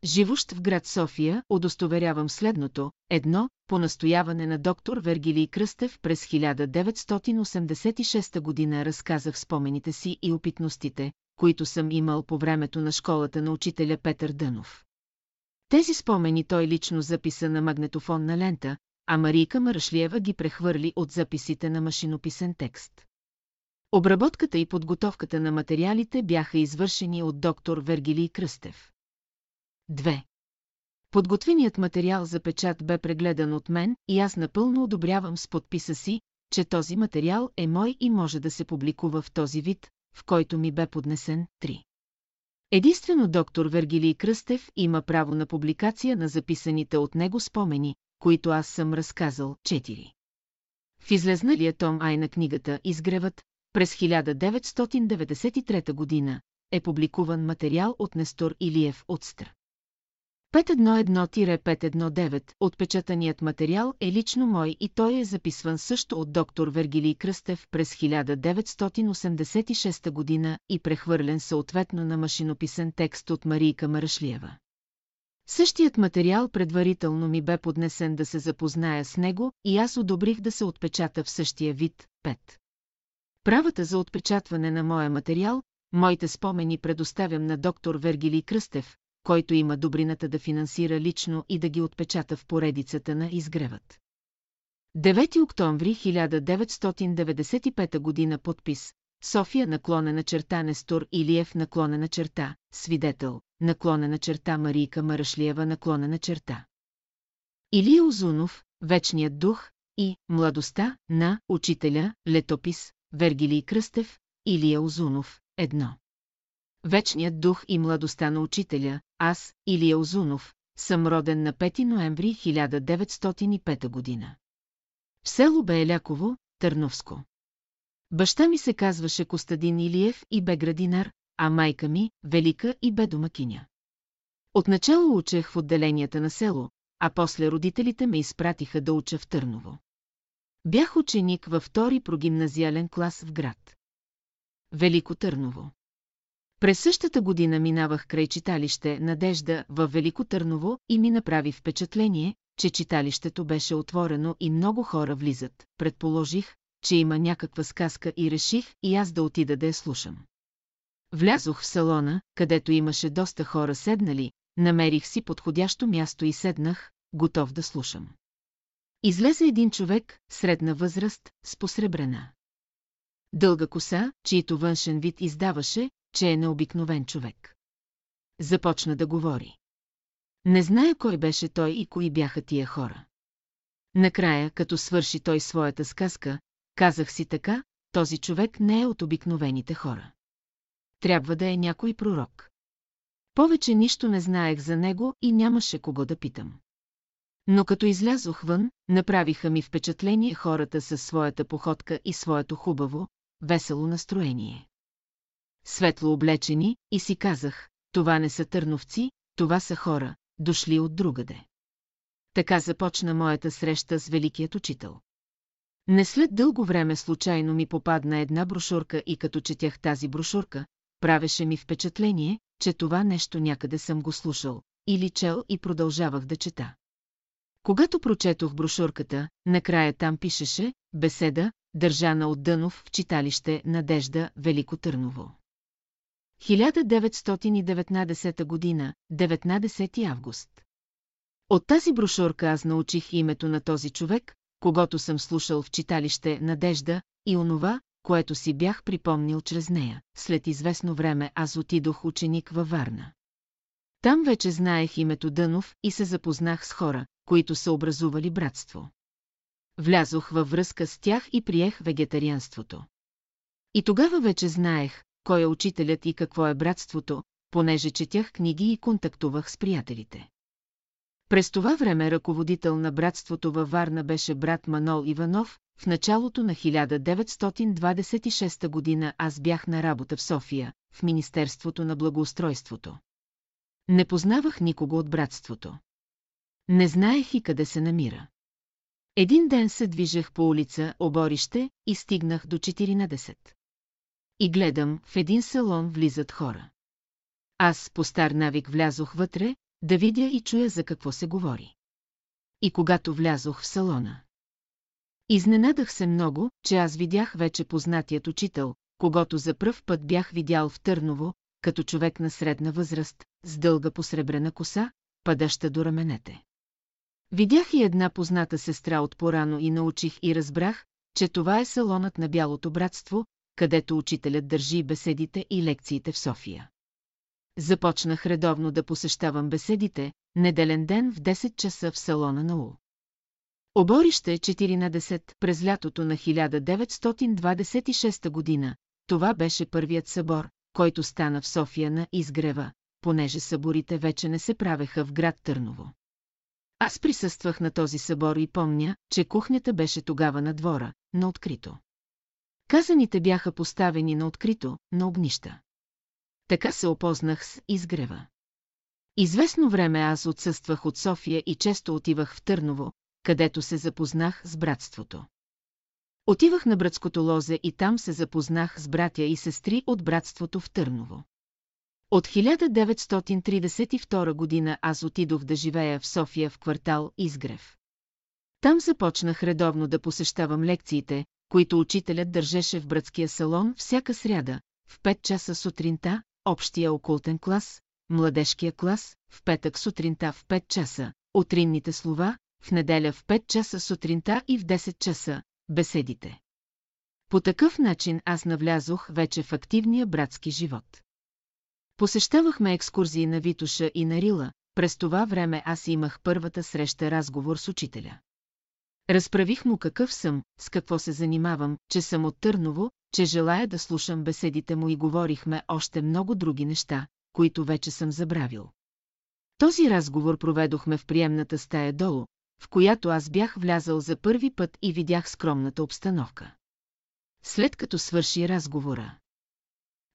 Живущ в град София, удостоверявам следното. Едно, по настояване на доктор Вергилий Кръстев през 1986 година разказах спомените си и опитностите, които съм имал по времето на школата на учителя Петър Дънов. Тези спомени той лично записа на магнетофонна лента, а Марийка Маръшлиева ги прехвърли от записите на машинописен текст. Обработката и подготовката на материалите бяха извършени от доктор Вергилий Кръстев. 2. Подготвеният материал за печат бе прегледан от мен и аз напълно одобрявам с подписа си, че този материал е мой и може да се публикува в този вид, в който ми бе поднесен 3. Единствено доктор Вергилий Кръстев има право на публикация на записаните от него спомени, които аз съм разказал 4. В излезналия том Ай на книгата Изгревът през 1993 година е публикуван материал от Нестор Илиев от Стър. 511-519, отпечатаният материал е лично мой и той е записван също от доктор Вергилий Кръстев през 1986 година и прехвърлен съответно на машинописен текст от Марийка Марашлиева. Същият материал предварително ми бе поднесен да се запозная с него и аз одобрих да се отпечата в същия вид, 5. Правата за отпечатване на моя материал, моите спомени предоставям на доктор Вергилий Кръстев, който има добрината да финансира лично и да ги отпечата в поредицата на изгревът. 9 октомври 1995 година подпис София наклонена черта Нестор Илиев наклонена черта, свидетел, наклонена черта Марийка Марашлиева наклонена черта. Илия Озунов, Вечният дух и Младостта на учителя, летопис, Вергилий Кръстев, Илия Озунов, едно. Вечният дух и младостта на учителя, аз, Илия Озунов, съм роден на 5 ноември 1905 година. В село Бееляково, Търновско. Баща ми се казваше Костадин Илиев и бе градинар, а майка ми – Велика и бе домакиня. Отначало учех в отделенията на село, а после родителите ме изпратиха да уча в Търново. Бях ученик във втори прогимназиален клас в град. Велико Търново. През същата година минавах край читалище Надежда в Велико Търново и ми направи впечатление, че читалището беше отворено и много хора влизат. Предположих, че има някаква сказка и реших и аз да отида да я слушам. Влязох в салона, където имаше доста хора седнали, намерих си подходящо място и седнах, готов да слушам. Излезе един човек, средна възраст, с посребрена. Дълга коса, чието външен вид издаваше, че е необикновен човек. Започна да говори. Не зная кой беше той и кои бяха тия хора. Накрая, като свърши той своята сказка, казах си така, този човек не е от обикновените хора. Трябва да е някой пророк. Повече нищо не знаех за него и нямаше кого да питам. Но като излязох вън, направиха ми впечатление хората със своята походка и своето хубаво, весело настроение. Светло облечени и си казах, това не са търновци, това са хора, дошли от другаде. Така започна моята среща с великият учител. Не след дълго време случайно ми попадна една брошурка и като четях тази брошурка, правеше ми впечатление, че това нещо някъде съм го слушал, или чел и продължавах да чета. Когато прочетох брошурката, накрая там пишеше «Беседа, държана от Дънов в читалище Надежда, Велико Търново». 1919 година, 19 август. От тази брошурка аз научих името на този човек, когато съм слушал в читалище Надежда и онова, което си бях припомнил чрез нея. След известно време аз отидох ученик във Варна. Там вече знаех името Дънов и се запознах с хора, които са образували братство. Влязох във връзка с тях и приех вегетарианството. И тогава вече знаех, кой е учителят и какво е братството, понеже четях книги и контактувах с приятелите. През това време ръководител на братството във Варна беше брат Манол Иванов, в началото на 1926 година аз бях на работа в София, в Министерството на благоустройството. Не познавах никого от братството. Не знаех и къде се намира. Един ден се движех по улица Оборище и стигнах до 14. И гледам, в един салон влизат хора. Аз по стар навик влязох вътре, да видя и чуя за какво се говори. И когато влязох в салона. Изненадах се много, че аз видях вече познатият учител, когато за пръв път бях видял в Търново, като човек на средна възраст, с дълга посребрена коса, падаща до раменете. Видях и една позната сестра от порано и научих и разбрах, че това е салонът на Бялото братство, където учителят държи беседите и лекциите в София. Започнах редовно да посещавам беседите, неделен ден в 10 часа в салона на УЛ. Оборище 14 през лятото на 1926 година. Това беше първият събор, който стана в София на изгрева, понеже съборите вече не се правеха в град Търново. Аз присъствах на този събор и помня, че кухнята беше тогава на двора, на открито. Казаните бяха поставени на открито, на огнища. Така се опознах с изгрева. Известно време аз отсъствах от София и често отивах в Търново, където се запознах с братството. Отивах на братското лозе и там се запознах с братя и сестри от братството в Търново. От 1932 година аз отидох да живея в София в квартал Изгрев. Там започнах редовно да посещавам лекциите, които учителят държеше в братския салон всяка сряда, в 5 часа сутринта, общия окултен клас, младежкия клас, в петък сутринта в 5 часа, утринните слова, в неделя в 5 часа сутринта и в 10 часа, беседите. По такъв начин аз навлязох вече в активния братски живот. Посещавахме екскурзии на Витуша и на Рила, през това време аз имах първата среща разговор с учителя. Разправих му какъв съм, с какво се занимавам, че съм от Търново, че желая да слушам беседите му и говорихме още много други неща, които вече съм забравил. Този разговор проведохме в приемната стая долу, в която аз бях влязал за първи път и видях скромната обстановка. След като свърши разговора,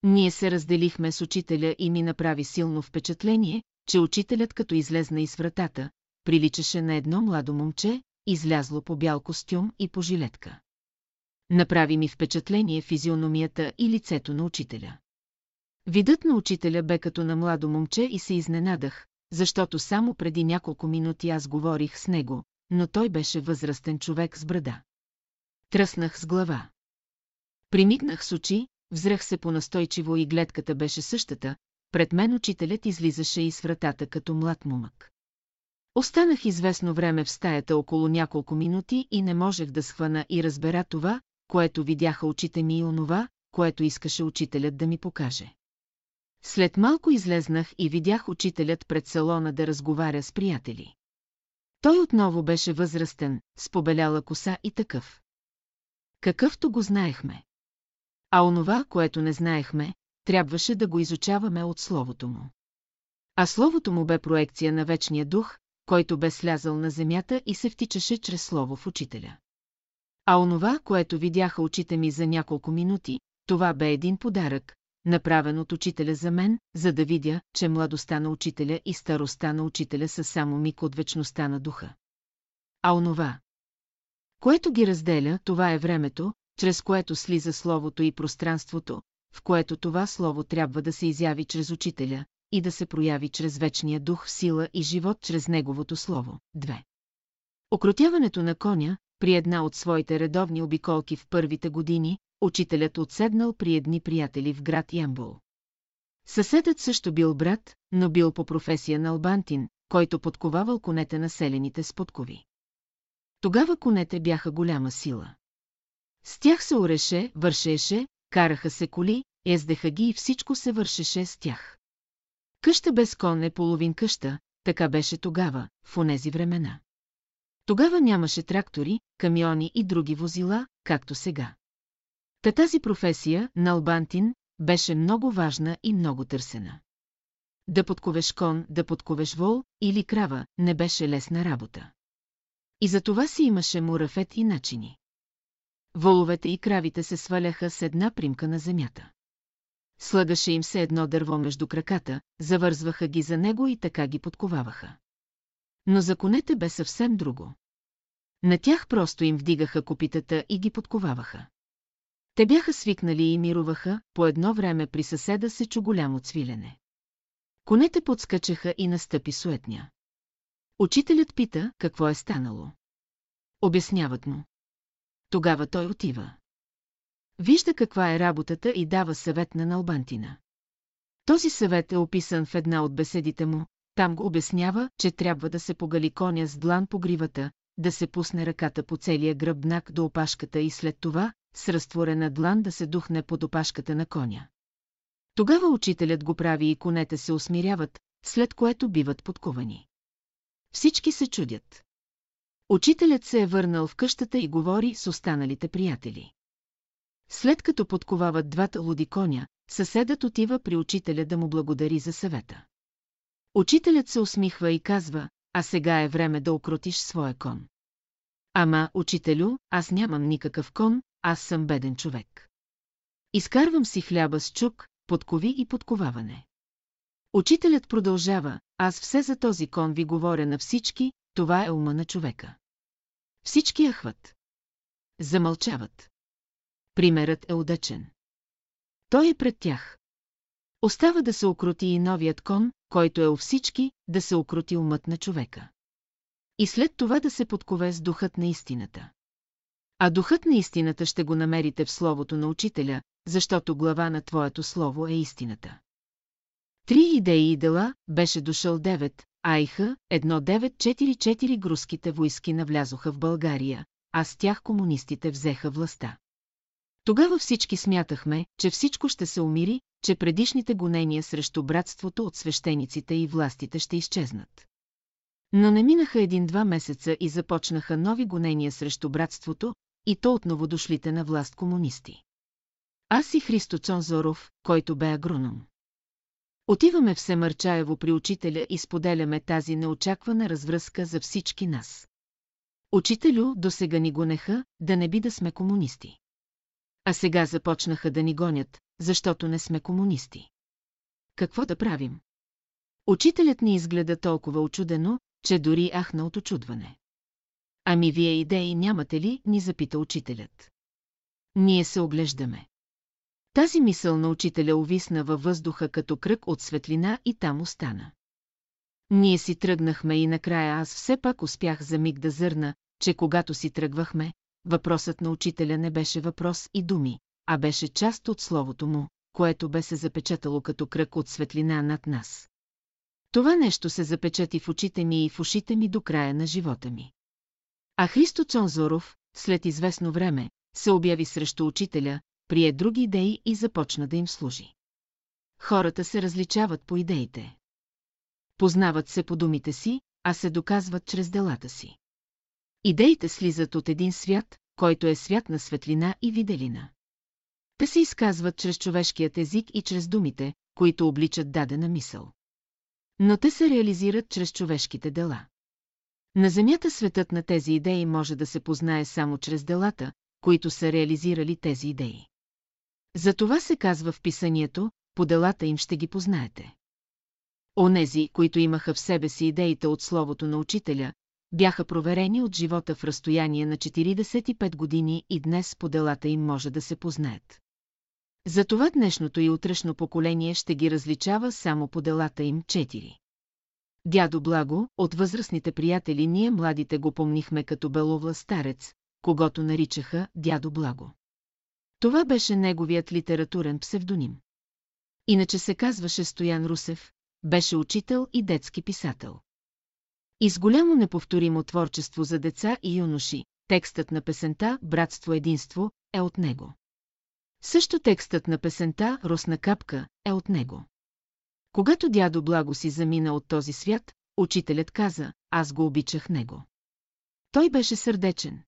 ние се разделихме с учителя и ми направи силно впечатление, че учителят като излезна из вратата, приличаше на едно младо момче, излязло по бял костюм и по жилетка. Направи ми впечатление физиономията и лицето на учителя. Видът на учителя бе като на младо момче и се изненадах, защото само преди няколко минути аз говорих с него, но той беше възрастен човек с брада. Тръснах с глава. Примигнах с очи, взрах се по-настойчиво и гледката беше същата, пред мен учителят излизаше из вратата като млад момък. Останах известно време в стаята около няколко минути и не можех да схвана и разбера това, което видяха очите ми и онова, което искаше учителят да ми покаже. След малко излезнах и видях учителят пред салона да разговаря с приятели. Той отново беше възрастен, с побеляла коса и такъв. Какъвто го знаехме. А онова, което не знаехме, трябваше да го изучаваме от словото му. А словото му бе проекция на вечния дух, който бе слязал на земята и се втичаше чрез слово в учителя. А онова, което видяха очите ми за няколко минути, това бе един подарък, направен от учителя за мен, за да видя, че младостта на учителя и старостта на учителя са само миг от вечността на духа. А онова, което ги разделя, това е времето, чрез което слиза словото и пространството, в което това слово трябва да се изяви чрез учителя и да се прояви чрез вечния дух, сила и живот чрез неговото слово. 2. Окротяването на коня, при една от своите редовни обиколки в първите години, учителят отседнал при едни приятели в град Ямбул. Съседът също бил брат, но бил по професия на албантин, който подковавал конете населените с подкови. Тогава конете бяха голяма сила. С тях се ореше, вършеше, караха се коли, ездеха ги и всичко се вършеше с тях. Къща без кон е половин къща, така беше тогава, в онези времена. Тогава нямаше трактори, камиони и други возила, както сега. Та тази професия, на Албантин, беше много важна и много търсена. Да подковеш кон, да подковеш вол или крава, не беше лесна работа. И за това си имаше мурафет и начини. Воловете и кравите се сваляха с една примка на земята. Слагаше им се едно дърво между краката, завързваха ги за него и така ги подковаваха. Но за конете бе съвсем друго. На тях просто им вдигаха копитата и ги подковаваха. Те бяха свикнали и мируваха, по едно време при съседа се чу голямо цвилене. Конете подскачаха и настъпи суетня. Учителят пита, какво е станало. Обясняват му. Тогава той отива. Вижда каква е работата и дава съвет на Налбантина. Този съвет е описан в една от беседите му, там го обяснява, че трябва да се погали коня с длан по гривата, да се пусне ръката по целия гръбнак до опашката и след това, с разтворена длан да се духне под опашката на коня. Тогава учителят го прави и конете се усмиряват, след което биват подковани. Всички се чудят. Учителят се е върнал в къщата и говори с останалите приятели. След като подковават двата луди коня, съседът отива при учителя да му благодари за съвета. Учителят се усмихва и казва, а сега е време да окротиш своя кон. Ама, учителю, аз нямам никакъв кон, аз съм беден човек. Изкарвам си хляба с чук, подкови и подковаване. Учителят продължава, аз все за този кон ви говоря на всички, това е ума на човека. Всички ахват. Замълчават. Примерът е удачен. Той е пред тях. Остава да се окрути и новият кон, който е у всички, да се окрути умът на човека. И след това да се подкове с духът на истината. А духът на истината ще го намерите в словото на учителя, защото глава на твоето слово е истината. Три идеи и дела беше дошъл 9, Айха, 1944 груските войски навлязоха в България, а с тях комунистите взеха властта. Тогава всички смятахме, че всичко ще се умири, че предишните гонения срещу братството от свещениците и властите ще изчезнат. Но не минаха един-два месеца и започнаха нови гонения срещу братството, и то от новодошлите на власт комунисти. Аз и Христо Цонзоров, който бе агроном. Отиваме в Семърчаево при учителя и споделяме тази неочаквана развръзка за всички нас. Учителю до сега ни гонеха, да не би да сме комунисти. А сега започнаха да ни гонят, защото не сме комунисти. Какво да правим? Учителят ни изгледа толкова очудено, че дори ахна от очудване. Ами вие идеи нямате ли, ни запита учителят. Ние се оглеждаме. Тази мисъл на учителя увисна във въздуха като кръг от светлина и там остана. Ние си тръгнахме и накрая аз все пак успях за миг да зърна, че когато си тръгвахме, въпросът на учителя не беше въпрос и думи, а беше част от словото му, което бе се запечатало като кръг от светлина над нас. Това нещо се запечати в очите ми и в ушите ми до края на живота ми. А Христо Цонзоров, след известно време, се обяви срещу учителя, прие други идеи и започна да им служи. Хората се различават по идеите. Познават се по думите си, а се доказват чрез делата си. Идеите слизат от един свят, който е свят на светлина и виделина. Те се изказват чрез човешкият език и чрез думите, които обличат дадена мисъл. Но те се реализират чрез човешките дела. На Земята светът на тези идеи може да се познае само чрез делата, които са реализирали тези идеи. За това се казва в писанието, по делата им ще ги познаете. Онези, които имаха в себе си идеите от словото на учителя, бяха проверени от живота в разстояние на 45 години и днес по делата им може да се познаят. Затова днешното и утрешно поколение ще ги различава само по делата им 4. Дядо Благо, от възрастните приятели ние младите го помнихме като беловла старец, когато наричаха дядо Благо. Това беше неговият литературен псевдоним. Иначе се казваше Стоян Русев, беше учител и детски писател. И с голямо неповторимо творчество за деца и юноши, текстът на песента «Братство единство» е от него. Също текстът на песента «Росна капка» е от него. Когато дядо Благо си замина от този свят, учителят каза, аз го обичах него. Той беше сърдечен.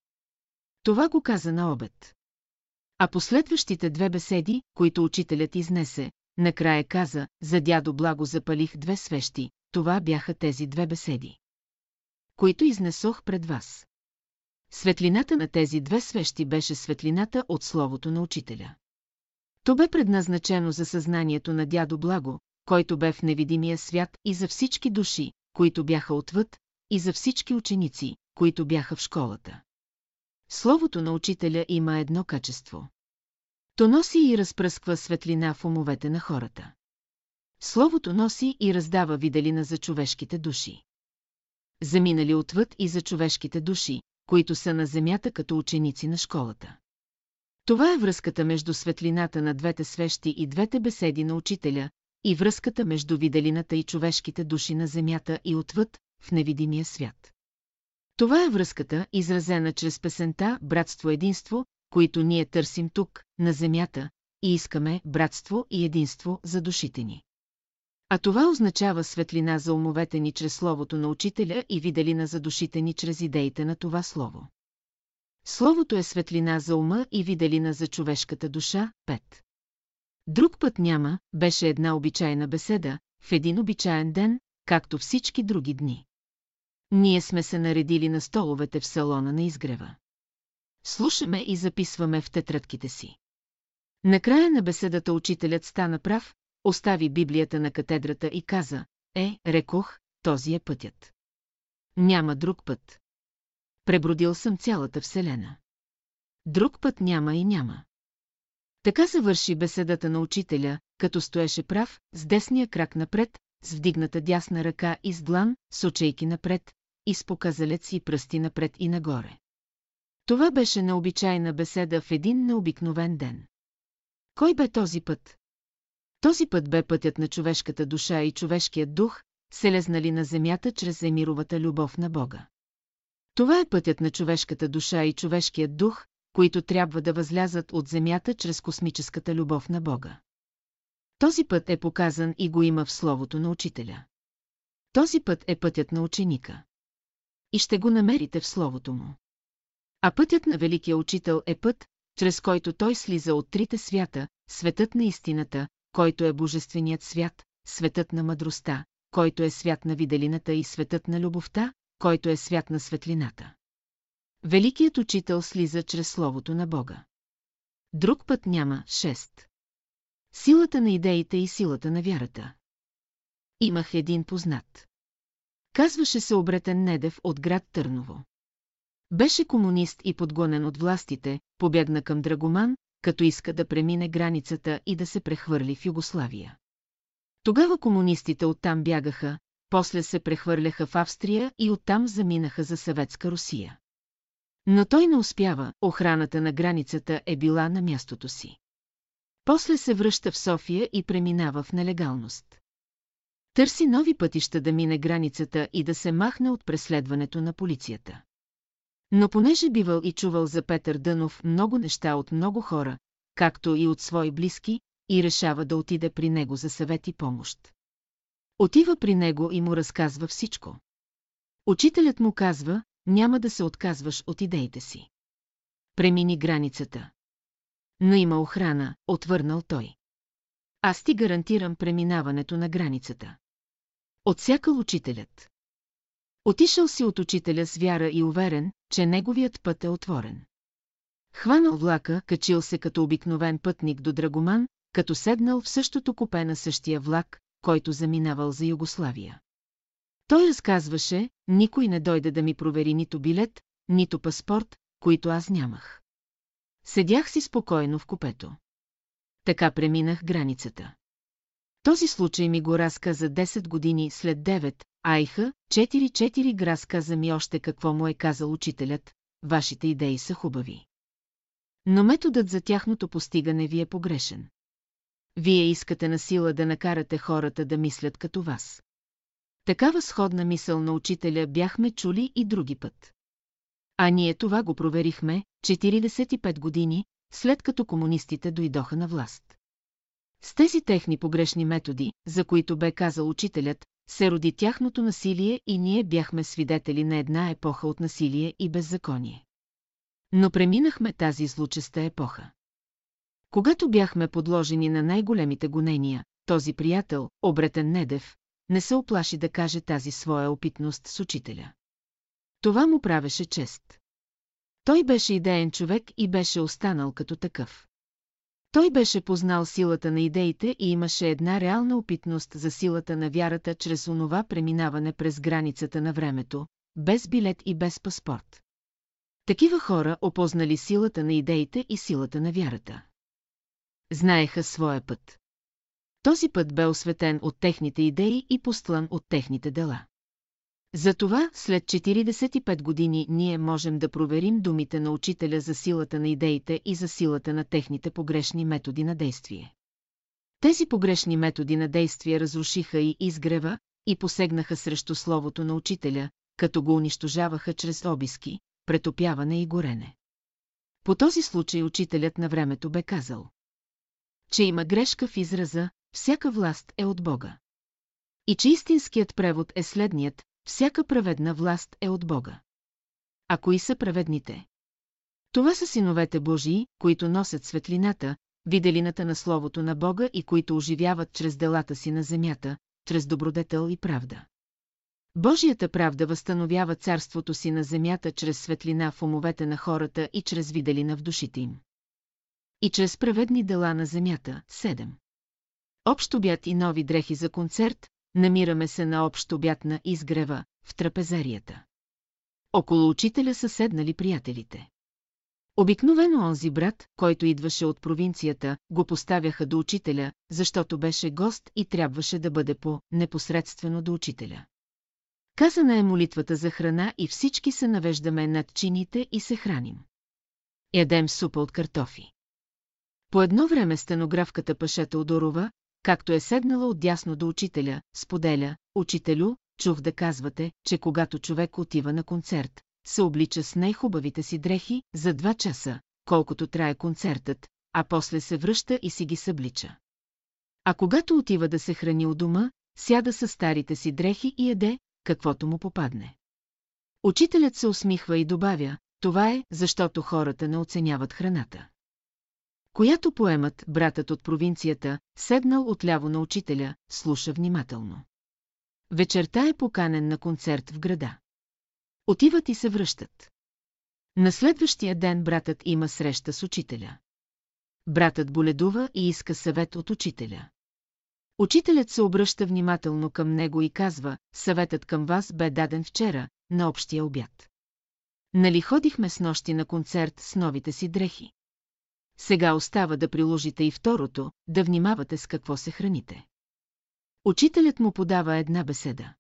Това го каза на обед. А последващите две беседи, които учителят изнесе, накрая каза, за дядо Благо запалих две свещи, това бяха тези две беседи. Които изнесох пред вас. Светлината на тези две свещи беше светлината от словото на учителя. То бе предназначено за съзнанието на дядо Благо, който бе в невидимия свят и за всички души, които бяха отвъд, и за всички ученици, които бяха в школата. Словото на учителя има едно качество. То носи и разпръсква светлина в умовете на хората. Словото носи и раздава виделина за човешките души. Заминали отвъд и за човешките души, които са на земята като ученици на школата. Това е връзката между светлината на двете свещи и двете беседи на учителя, и връзката между виделината и човешките души на земята и отвъд, в невидимия свят. Това е връзката, изразена чрез песента «Братство единство», които ние търсим тук, на земята, и искаме братство и единство за душите ни. А това означава светлина за умовете ни чрез словото на учителя и виделина за душите ни чрез идеите на това слово. Словото е светлина за ума и виделина за човешката душа, 5. Друг път няма, беше една обичайна беседа, в един обичаен ден, както всички други дни. Ние сме се наредили на столовете в салона на изгрева. Слушаме и записваме в тетрадките си. Накрая на беседата учителят стана прав, остави Библията на катедрата и каза, е, рекох, този е пътят. Няма друг път. Пребродил съм цялата Вселена. Друг път няма и няма. Така завърши беседата на учителя, като стоеше прав, с десния крак напред, с вдигната дясна ръка и с длан, с очейки напред, и с показалец и пръсти напред и нагоре. Това беше необичайна беседа в един необикновен ден. Кой бе този път? Този път бе пътят на човешката душа и човешкият дух, се лезнали на земята чрез емировата любов на Бога. Това е пътят на човешката душа и човешкият дух, които трябва да възлязат от земята чрез космическата любов на Бога. Този път е показан и го има в Словото на Учителя. Този път е пътят на ученика. И ще го намерите в Словото му. А пътят на Великия Учител е път, чрез който той слиза от трите свята, светът на истината, който е Божественият свят, светът на мъдростта, който е свят на виделината и светът на любовта, който е свят на светлината. Великият учител слиза чрез Словото на Бога. Друг път няма, шест. Силата на идеите и силата на вярата. Имах един познат. Казваше се Обретен Недев от град Търново. Беше комунист и подгонен от властите, побягна към Драгоман, като иска да премине границата и да се прехвърли в Югославия. Тогава комунистите оттам бягаха, после се прехвърляха в Австрия и оттам заминаха за Съветска Русия. Но той не успява, охраната на границата е била на мястото си. После се връща в София и преминава в нелегалност. Търси нови пътища да мине границата и да се махне от преследването на полицията. Но понеже бивал и чувал за Петър Дънов много неща от много хора, както и от свои близки, и решава да отиде при него за съвет и помощ. Отива при него и му разказва всичко. Учителят му казва, няма да се отказваш от идеите си. Премини границата. Но има охрана, отвърнал той. Аз ти гарантирам преминаването на границата. Отсякал учителят. Отишъл си от учителя с вяра и уверен, че неговият път е отворен. Хванал влака, качил се като обикновен пътник до Драгоман, като седнал в същото купе на същия влак, който заминавал за Югославия. Той разказваше, никой не дойде да ми провери нито билет, нито паспорт, които аз нямах. Седях си спокойно в купето. Така преминах границата. Този случай ми го разказа 10 години след 9, айха, 4-4 г разказа ми още какво му е казал учителят, вашите идеи са хубави. Но методът за тяхното постигане ви е погрешен. Вие искате на сила да накарате хората да мислят като вас. Такава сходна мисъл на учителя бяхме чули и други път. А ние това го проверихме 45 години, след като комунистите дойдоха на власт. С тези техни погрешни методи, за които бе казал учителят, се роди тяхното насилие и ние бяхме свидетели на една епоха от насилие и беззаконие. Но преминахме тази злочеста епоха. Когато бяхме подложени на най-големите гонения, този приятел, обретен Недев, не се оплаши да каже тази своя опитност с учителя. Това му правеше чест. Той беше идеен човек и беше останал като такъв. Той беше познал силата на идеите и имаше една реална опитност за силата на вярата чрез онова преминаване през границата на времето, без билет и без паспорт. Такива хора опознали силата на идеите и силата на вярата. Знаеха своя път. Този път бе осветен от техните идеи и постлан от техните дела. Затова, след 45 години, ние можем да проверим думите на учителя за силата на идеите и за силата на техните погрешни методи на действие. Тези погрешни методи на действие разрушиха и изгрева, и посегнаха срещу словото на учителя, като го унищожаваха чрез обиски, претопяване и горене. По този случай учителят на времето бе казал, че има грешка в израза «всяка власт е от Бога». И че истинският превод е следният всяка праведна власт е от Бога. А кои са праведните? Това са синовете Божии, които носят светлината, виделината на Словото на Бога и които оживяват чрез делата си на земята, чрез добродетел и правда. Божията правда възстановява царството си на земята чрез светлина в умовете на хората и чрез виделина в душите им. И чрез праведни дела на земята, 7. Общ обяд и нови дрехи за концерт, намираме се на общ обяд на изгрева, в трапезарията. Около учителя са седнали приятелите. Обикновено онзи брат, който идваше от провинцията, го поставяха до учителя, защото беше гост и трябваше да бъде по-непосредствено до учителя. Казана е молитвата за храна и всички се навеждаме над чините и се храним. Ядем супа от картофи. По едно време стенографката Пашета Одорова, както е седнала отдясно до учителя, споделя, учителю, чух да казвате, че когато човек отива на концерт, се облича с най-хубавите си дрехи за два часа, колкото трае концертът, а после се връща и си ги съблича. А когато отива да се храни у дома, сяда с старите си дрехи и яде, каквото му попадне. Учителят се усмихва и добавя, това е, защото хората не оценяват храната. Която поемат братът от провинцията, седнал отляво на учителя, слуша внимателно. Вечерта е поканен на концерт в града. Отиват и се връщат. На следващия ден братът има среща с учителя. Братът боледува и иска съвет от учителя. Учителят се обръща внимателно към него и казва, съветът към вас бе даден вчера, на общия обяд. Нали ходихме с нощи на концерт с новите си дрехи? Сега остава да приложите и второто, да внимавате с какво се храните. Учителят му подава една беседа.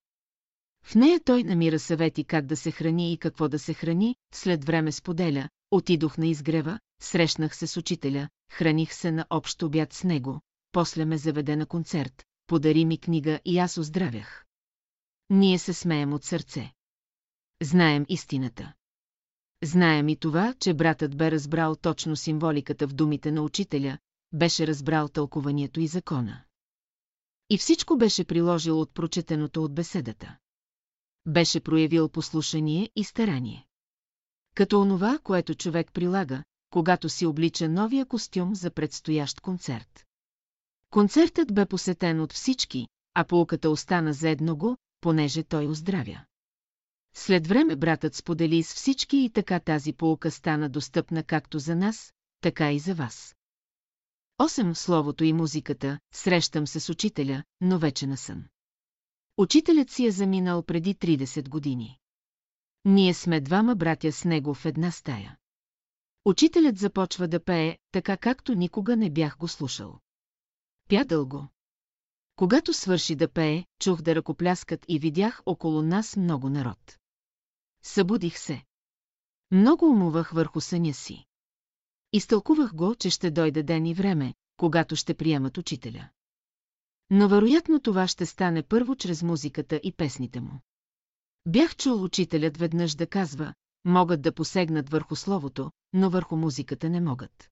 В нея той намира съвети как да се храни и какво да се храни, след време споделя, отидох на изгрева, срещнах се с учителя, храних се на общ обяд с него, после ме заведе на концерт, подари ми книга и аз оздравях. Ние се смеем от сърце. Знаем истината. Знаем и това, че братът бе разбрал точно символиката в думите на учителя, беше разбрал тълкуванието и закона. И всичко беше приложил от прочетеното от беседата. Беше проявил послушание и старание. Като онова, което човек прилага, когато си облича новия костюм за предстоящ концерт. Концертът бе посетен от всички, а полката остана за едного, понеже той оздравя. След време братът сподели с всички и така тази полка стана достъпна както за нас, така и за вас. Осем словото и музиката, срещам се с учителя, но вече на сън. Учителят си е заминал преди 30 години. Ние сме двама братя с него в една стая. Учителят започва да пее, така както никога не бях го слушал. Пя дълго. Когато свърши да пее, чух да ръкопляскат и видях около нас много народ. Събудих се. Много умувах върху съня си. Изтълкувах го, че ще дойде ден и време, когато ще приемат учителя. Но вероятно това ще стане първо чрез музиката и песните му. Бях чул учителят веднъж да казва, могат да посегнат върху словото, но върху музиката не могат.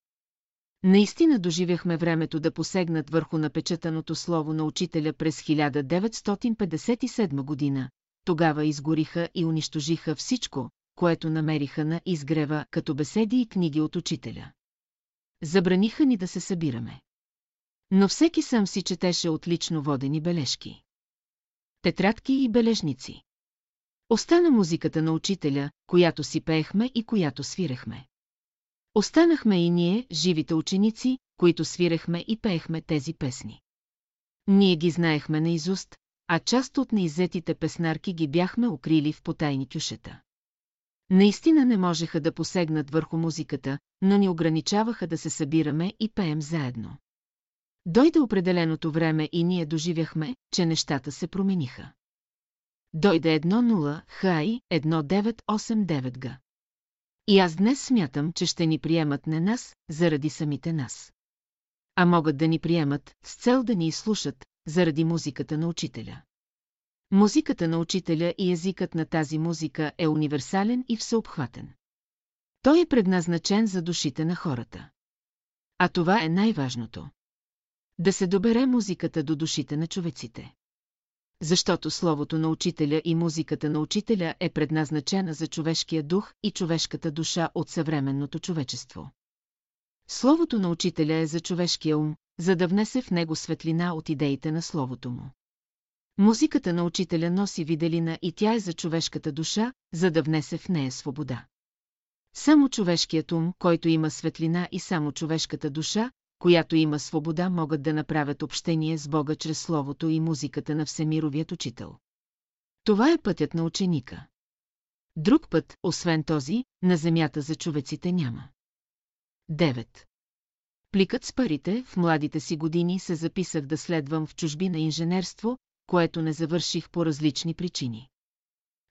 Наистина доживяхме времето да посегнат върху напечатаното слово на учителя през 1957 година. Тогава изгориха и унищожиха всичко, което намериха на изгрева като беседи и книги от учителя. Забраниха ни да се събираме. Но всеки сам си четеше отлично водени бележки. Тетрадки и бележници. Остана музиката на учителя, която си пеехме и която свирехме. Останахме и ние, живите ученици, които свирехме и пеехме тези песни. Ние ги знаехме наизуст, а част от неизетите песнарки ги бяхме укрили в потайни кюшета. Наистина не можеха да посегнат върху музиката, но ни ограничаваха да се събираме и пеем заедно. Дойде определеното време и ние доживяхме, че нещата се промениха. Дойде 1-0, хай, 1989 г. И аз днес смятам, че ще ни приемат не нас, заради самите нас. А могат да ни приемат, с цел да ни изслушат, заради музиката на учителя. Музиката на учителя и езикът на тази музика е универсален и всеобхватен. Той е предназначен за душите на хората. А това е най-важното. Да се добере музиката до душите на човеците. Защото словото на учителя и музиката на учителя е предназначена за човешкия дух и човешката душа от съвременното човечество. Словото на учителя е за човешкия ум, за да внесе в него светлина от идеите на словото му. Музиката на учителя носи виделина и тя е за човешката душа, за да внесе в нея свобода. Само човешкият ум, който има светлина и само човешката душа, която има свобода, могат да направят общение с Бога чрез словото и музиката на Всемировият учител. Това е пътят на ученика. Друг път, освен този, на земята за човеците няма. 9. Пликът с парите, в младите си години се записах да следвам в чужби на инженерство, което не завърших по различни причини.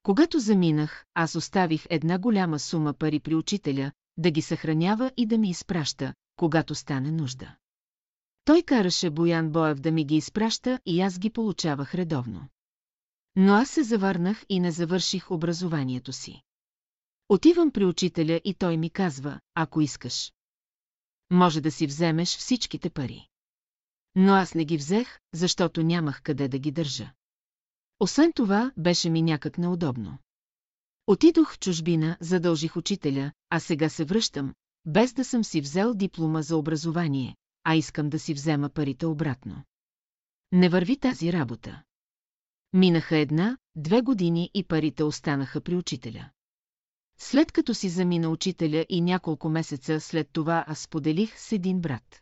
Когато заминах, аз оставих една голяма сума пари при учителя, да ги съхранява и да ми изпраща, когато стане нужда. Той караше Боян Боев да ми ги изпраща и аз ги получавах редовно. Но аз се завърнах и не завърших образованието си. Отивам при учителя и той ми казва, ако искаш. Може да си вземеш всичките пари. Но аз не ги взех, защото нямах къде да ги държа. Освен това, беше ми някак неудобно. Отидох в чужбина, задължих учителя, а сега се връщам, без да съм си взел диплома за образование, а искам да си взема парите обратно. Не върви тази работа. Минаха една, две години и парите останаха при учителя. След като си замина учителя и няколко месеца след това аз споделих с един брат.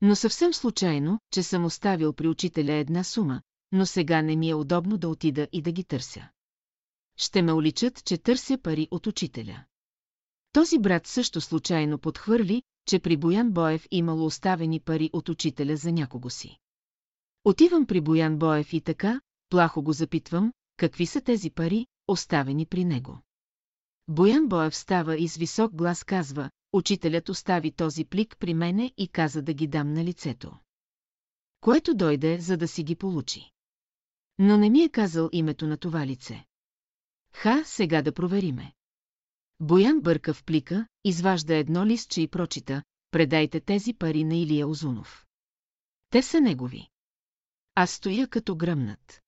Но съвсем случайно, че съм оставил при учителя една сума, но сега не ми е удобно да отида и да ги търся. Ще ме уличат, че търся пари от учителя. Този брат също случайно подхвърли, че при Боян Боев имало оставени пари от учителя за някого си. Отивам при Боян Боев и така, плахо го запитвам, какви са тези пари, оставени при него. Боян Боев става и с висок глас казва, учителят остави този плик при мене и каза да ги дам на лицето. Което дойде, за да си ги получи. Но не ми е казал името на това лице. Ха, сега да провериме. Боян бърка в плика, изважда едно листче и прочита, предайте тези пари на Илия Озунов. Те са негови. Аз стоя като гръмнат.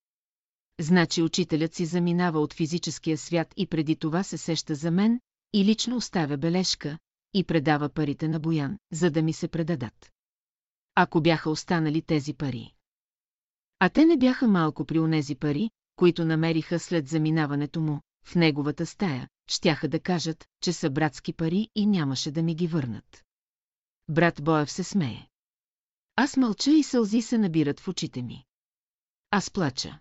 Значи учителят си заминава от физическия свят и преди това се сеща за мен и лично оставя бележка и предава парите на Боян, за да ми се предадат. Ако бяха останали тези пари. А те не бяха малко при онези пари, които намериха след заминаването му, в неговата стая, щяха да кажат, че са братски пари и нямаше да ми ги върнат. Брат Боев се смее. Аз мълча и сълзи се набират в очите ми. Аз плача.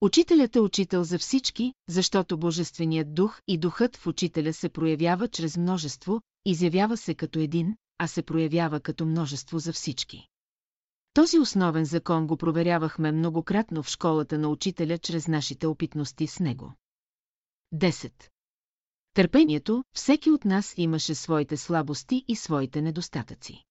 Учителят е учител за всички, защото Божественият дух и духът в учителя се проявява чрез множество, изявява се като един, а се проявява като множество за всички. Този основен закон го проверявахме многократно в школата на учителя чрез нашите опитности с него. 10. Търпението, всеки от нас имаше своите слабости и своите недостатъци.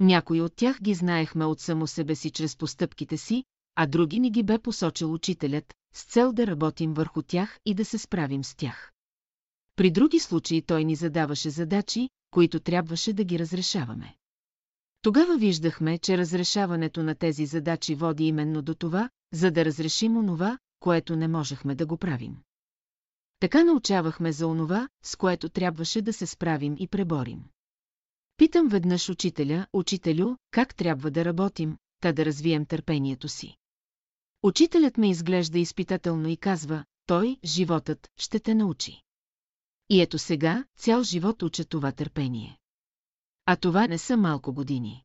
Някои от тях ги знаехме от само себе си чрез постъпките си, а други ни ги бе посочил учителят, с цел да работим върху тях и да се справим с тях. При други случаи той ни задаваше задачи, които трябваше да ги разрешаваме. Тогава виждахме, че разрешаването на тези задачи води именно до това, за да разрешим онова, което не можехме да го правим. Така научавахме за онова, с което трябваше да се справим и преборим. Питам веднъж учителя, учителю, как трябва да работим, та да развием търпението си. Учителят ме изглежда изпитателно и казва, той, животът, ще те научи. И ето сега, цял живот уча това търпение. А това не са малко години.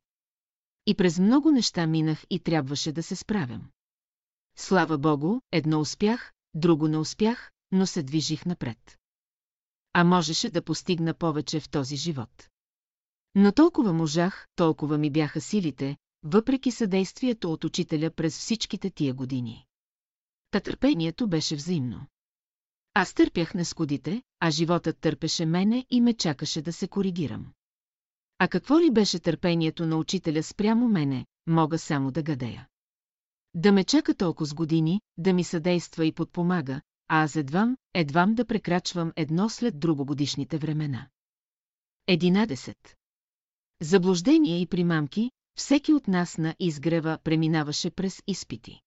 И през много неща минах и трябваше да се справям. Слава Богу, едно успях, друго не успях, но се движих напред. А можеше да постигна повече в този живот. Но толкова можах, толкова ми бяха силите, въпреки съдействието от учителя през всичките тия години. Та търпението беше взаимно. Аз търпях нескодите, а животът търпеше мене и ме чакаше да се коригирам. А какво ли беше търпението на учителя спрямо мене, мога само да гадея. Да ме чака толкова с години, да ми съдейства и подпомага, а аз едвам, едвам да прекрачвам едно след друго годишните времена. 11. Заблуждения и примамки, всеки от нас на изгрева преминаваше през изпити.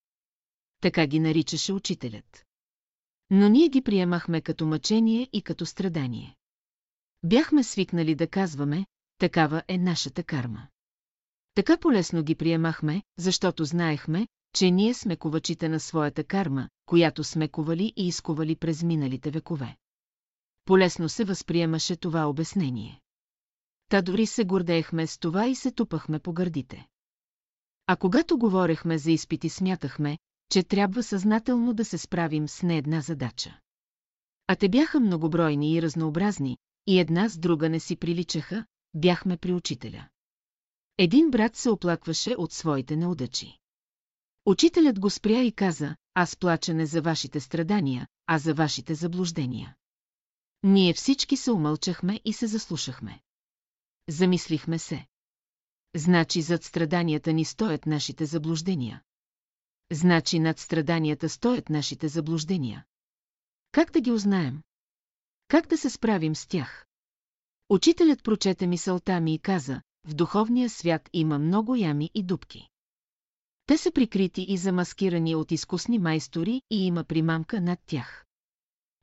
Така ги наричаше учителят. Но ние ги приемахме като мъчение и като страдание. Бяхме свикнали да казваме, такава е нашата карма. Така полесно ги приемахме, защото знаехме, че ние сме ковачите на своята карма, която сме ковали и изковали през миналите векове. Полесно се възприемаше това обяснение. Та дори се гордеехме с това и се тупахме по гърдите. А когато говорехме за изпити, смятахме, че трябва съзнателно да се справим с не една задача. А те бяха многобройни и разнообразни, и една с друга не си приличаха, бяхме при учителя. Един брат се оплакваше от своите неудачи. Учителят го спря и каза, аз плача не за вашите страдания, а за вашите заблуждения. Ние всички се умълчахме и се заслушахме. Замислихме се. Значи зад страданията ни стоят нашите заблуждения. Значи над страданията стоят нашите заблуждения. Как да ги узнаем? Как да се справим с тях? Учителят прочете мисълта ми и каза, в духовния свят има много ями и дубки. Те са прикрити и замаскирани от изкусни майстори и има примамка над тях.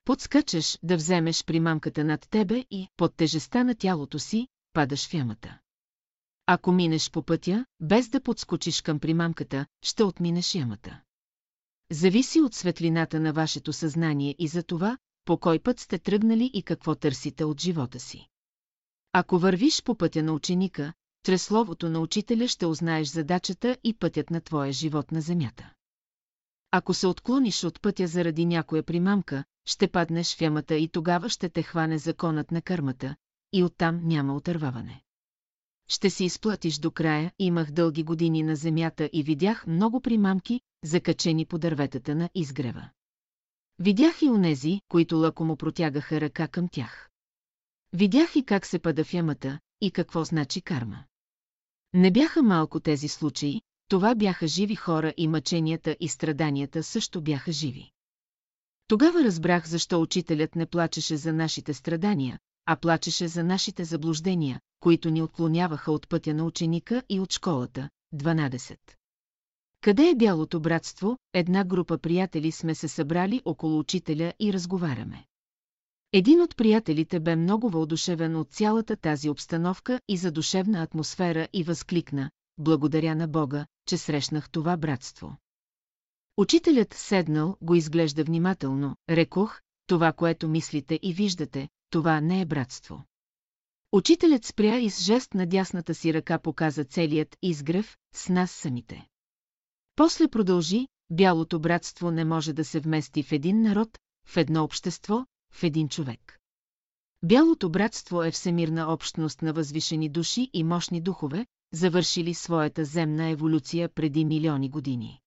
Подскачаш да вземеш примамката над тебе и, под тежеста на тялото си, падаш в ямата. Ако минеш по пътя, без да подскочиш към примамката, ще отминеш ямата. Зависи от светлината на вашето съзнание и за това, по кой път сте тръгнали и какво търсите от живота си. Ако вървиш по пътя на ученика, чрез словото на учителя ще узнаеш задачата и пътят на твоя живот на земята. Ако се отклониш от пътя заради някоя примамка, ще паднеш в ямата и тогава ще те хване законът на кърмата, и оттам няма отърваване. Ще си изплатиш до края, имах дълги години на земята и видях много примамки, закачени по дърветата на изгрева. Видях и онези, които лъко му протягаха ръка към тях. Видях и как се пада в ямата, и какво значи карма. Не бяха малко тези случаи, това бяха живи хора и мъченията и страданията също бяха живи. Тогава разбрах защо учителят не плачеше за нашите страдания, а плачеше за нашите заблуждения, които ни отклоняваха от пътя на ученика и от школата. 12. Къде е бялото братство? Една група приятели сме се събрали около учителя и разговаряме. Един от приятелите бе много въодушевен от цялата тази обстановка и задушевна атмосфера и възкликна, благодаря на Бога, че срещнах това братство. Учителят седнал, го изглежда внимателно, рекох, това, което мислите и виждате, това не е братство. Учителят спря и с жест на дясната си ръка показа целият изгрев с нас самите. После продължи, бялото братство не може да се вмести в един народ, в едно общество, в един човек. Бялото братство е всемирна общност на възвишени души и мощни духове, завършили своята земна еволюция преди милиони години.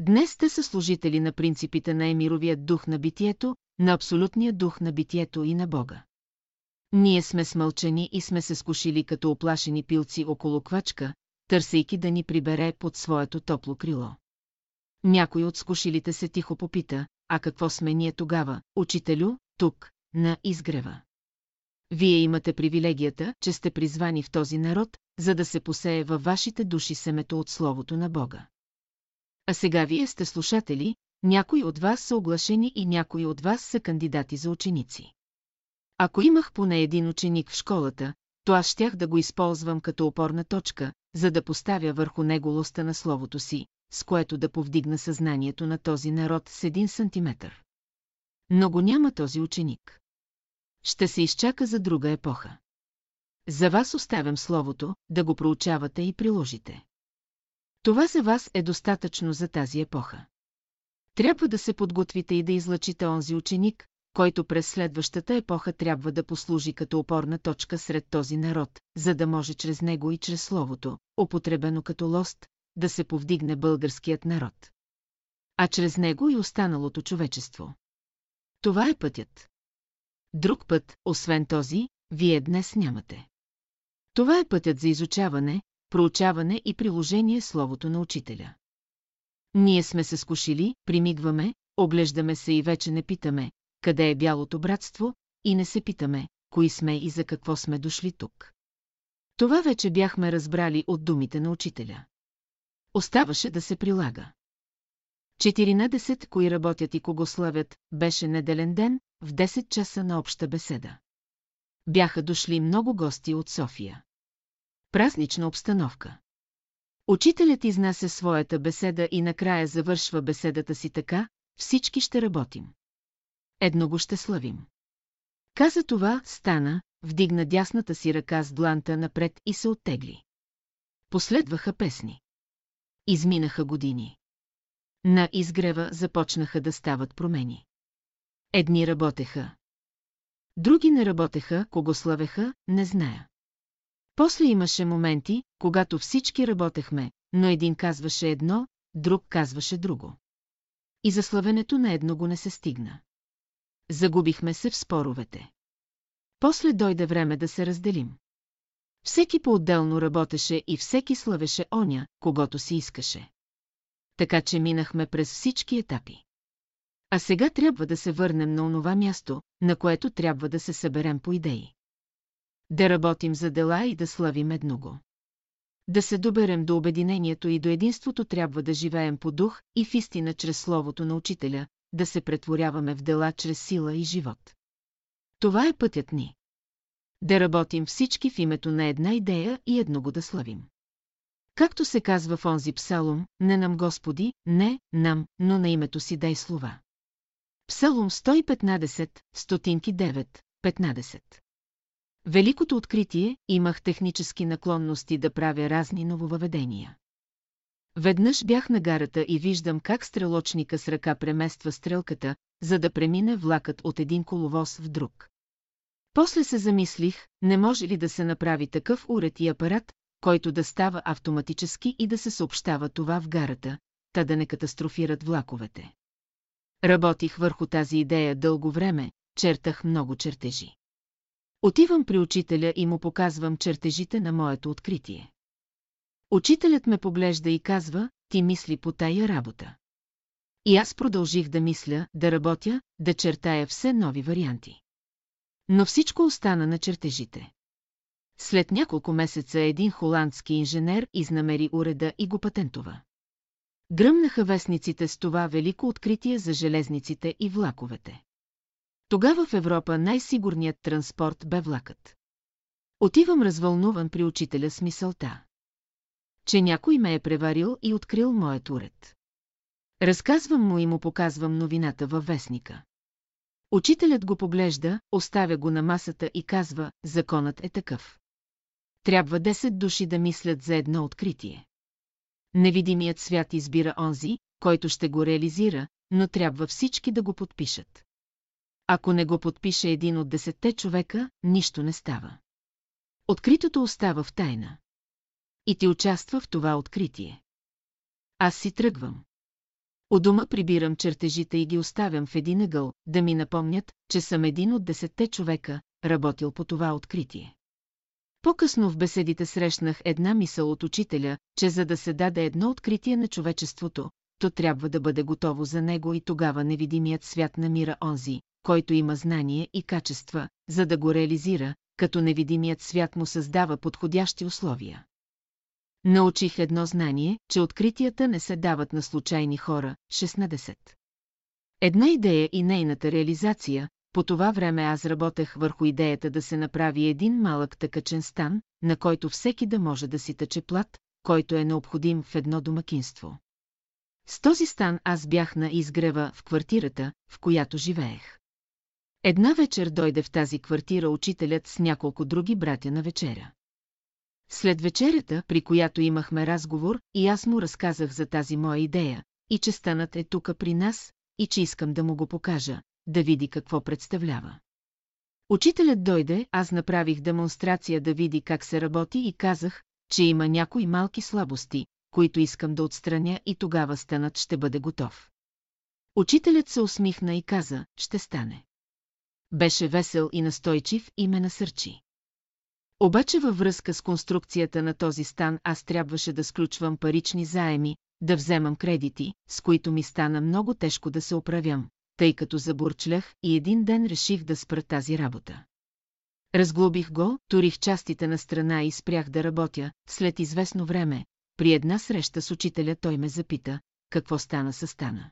Днес те са служители на принципите на емировия дух на битието, на абсолютния дух на битието и на Бога. Ние сме смълчани и сме се скушили като оплашени пилци около квачка, търсейки да ни прибере под своето топло крило. Някой от скушилите се тихо попита, а какво сме ние тогава, учителю, тук, на изгрева. Вие имате привилегията, че сте призвани в този народ, за да се посее във вашите души семето от Словото на Бога. А сега вие сте слушатели, някои от вас са оглашени и някои от вас са кандидати за ученици. Ако имах поне един ученик в школата, то аз щях да го използвам като опорна точка, за да поставя върху него лоста на словото си, с което да повдигна съзнанието на този народ с един сантиметър. Но го няма този ученик. Ще се изчака за друга епоха. За вас оставям словото, да го проучавате и приложите. Това за вас е достатъчно за тази епоха. Трябва да се подготвите и да излъчите онзи ученик, който през следващата епоха трябва да послужи като опорна точка сред този народ, за да може чрез него и чрез словото, употребено като лост, да се повдигне българският народ. А чрез него и останалото човечество. Това е пътят. Друг път, освен този, вие днес нямате. Това е пътят за изучаване, проучаване и приложение словото на учителя. Ние сме се скушили, примигваме, оглеждаме се и вече не питаме, къде е бялото братство, и не се питаме, кои сме и за какво сме дошли тук. Това вече бяхме разбрали от думите на учителя. Оставаше да се прилага. 14 кои работят и кого славят, беше неделен ден, в 10 часа на обща беседа. Бяха дошли много гости от София. Празнична обстановка. Учителят изнася своята беседа и накрая завършва беседата си така, всички ще работим. Едно го ще славим. Каза това, стана, вдигна дясната си ръка с дланта напред и се оттегли. Последваха песни. Изминаха години. На изгрева започнаха да стават промени. Едни работеха. Други не работеха, кого славеха, не зная. После имаше моменти, когато всички работехме, но един казваше едно, друг казваше друго. И за славенето на едно го не се стигна. загубихме се в споровете. После дойде време да се разделим. Всеки по-отделно работеше и всеки славеше оня, когато си искаше. Така че минахме през всички етапи. А сега трябва да се върнем на онова място, на което трябва да се съберем по идеи. Да работим за дела и да славим едного. Да се доберем до обединението и до единството трябва да живеем по дух и в истина чрез словото на учителя, да се претворяваме в дела чрез сила и живот. Това е пътят ни. Да работим всички в името на една идея и едного да славим. Както се казва в онзи псалом, не нам Господи, не нам, но на името си дай слова. Псалом 115, стотинки 9, 15. Великото откритие имах технически наклонности да правя разни нововъведения. Веднъж бях на гарата и виждам как стрелочника с ръка премества стрелката, за да премине влакът от един коловоз в друг. После се замислих, не може ли да се направи такъв уред и апарат, който да става автоматически и да се съобщава това в гарата, та да не катастрофират влаковете. Работих върху тази идея дълго време, чертах много чертежи. Отивам при учителя и му показвам чертежите на моето откритие. Учителят ме поглежда и казва, ти мисли по тая работа. И аз продължих да мисля, да работя, да чертая все нови варианти. Но всичко остана на чертежите. След няколко месеца един холандски инженер изнамери уреда и го патентова. Гръмнаха вестниците с това велико откритие за железниците и влаковете. Тогава в Европа най-сигурният транспорт бе влакът. Отивам развълнуван при учителя с мисълта. Че някой ме е преварил и открил моят уред. Разказвам му и му показвам новината във вестника. Учителят го поглежда, оставя го на масата и казва, законът е такъв. Трябва 10 души да мислят за едно откритие. Невидимият свят избира онзи, който ще го реализира, но трябва всички да го подпишат. Ако не го подпише един от десетте човека, нищо не става. Откритото остава в тайна. И ти участва в това откритие. Аз си тръгвам. У дома прибирам чертежите и ги оставям в един ъгъл, да ми напомнят, че съм един от десетте човека, работил по това откритие. По-късно в беседите срещнах една мисъл от учителя, че за да се даде едно откритие на човечеството, то трябва да бъде готово за него и тогава невидимият свят намира онзи, който има знание и качества, за да го реализира, като невидимият свят му създава подходящи условия. Научих едно знание, че откритията не се дават на случайни хора. 16. Една идея и нейната реализация, по това време аз работех върху идеята да се направи един малък тъкачен стан, на който всеки да може да си тъче плат, който е необходим в едно домакинство. С този стан аз бях на изгрева в квартирата, в която живеех. Една вечер дойде в тази квартира учителят с няколко други братя на вечеря. След вечерята, при която имахме разговор, и аз му разказах за тази моя идея, и че станът е тука при нас, и че искам да му го покажа, да види какво представлява. Учителят дойде, аз направих демонстрация да види как се работи и казах, че има някои малки слабости, които искам да отстраня и тогава станът ще бъде готов. Учителят се усмихна и каза, ще стане. Беше весел и настойчив и ме насърчи. Обаче във връзка с конструкцията на този стан аз трябваше да сключвам парични заеми, да вземам кредити, с които ми стана много тежко да се оправям, тъй като забурчлях и един ден реших да спра тази работа. Разглобих го, турих частите на страна и спрях да работя, след известно време, при една среща с учителя той ме запита, какво стана със стана.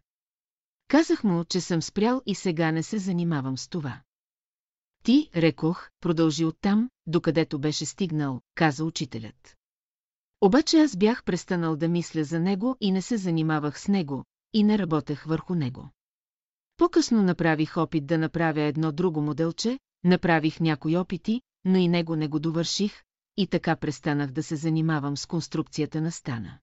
Казах му, че съм спрял и сега не се занимавам с това. Ти, рекох, продължи оттам, докъдето беше стигнал, каза учителят. Обаче аз бях престанал да мисля за него и не се занимавах с него, и не работех върху него. По-късно направих опит да направя едно друго моделче, направих някои опити, но и него не го довърших, и така престанах да се занимавам с конструкцията на стана.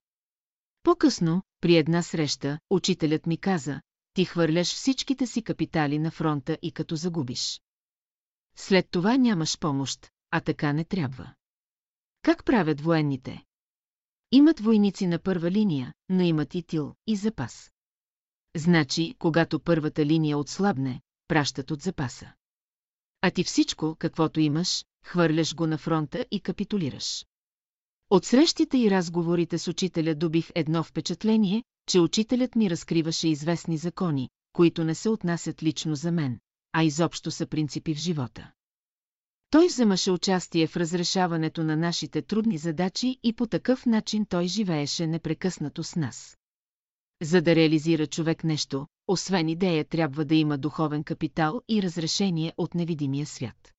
По-късно, при една среща, учителят ми каза, ти хвърляш всичките си капитали на фронта и като загубиш. След това нямаш помощ, а така не трябва. Как правят военните? Имат войници на първа линия, но имат и тил, и запас. Значи, когато първата линия отслабне, пращат от запаса. А ти всичко, каквото имаш, хвърляш го на фронта и капитулираш. От срещите и разговорите с учителя добих едно впечатление, че учителят ми разкриваше известни закони, които не се отнасят лично за мен, а изобщо са принципи в живота. Той вземаше участие в разрешаването на нашите трудни задачи и по такъв начин той живееше непрекъснато с нас. За да реализира човек нещо, освен идея трябва да има духовен капитал и разрешение от невидимия свят.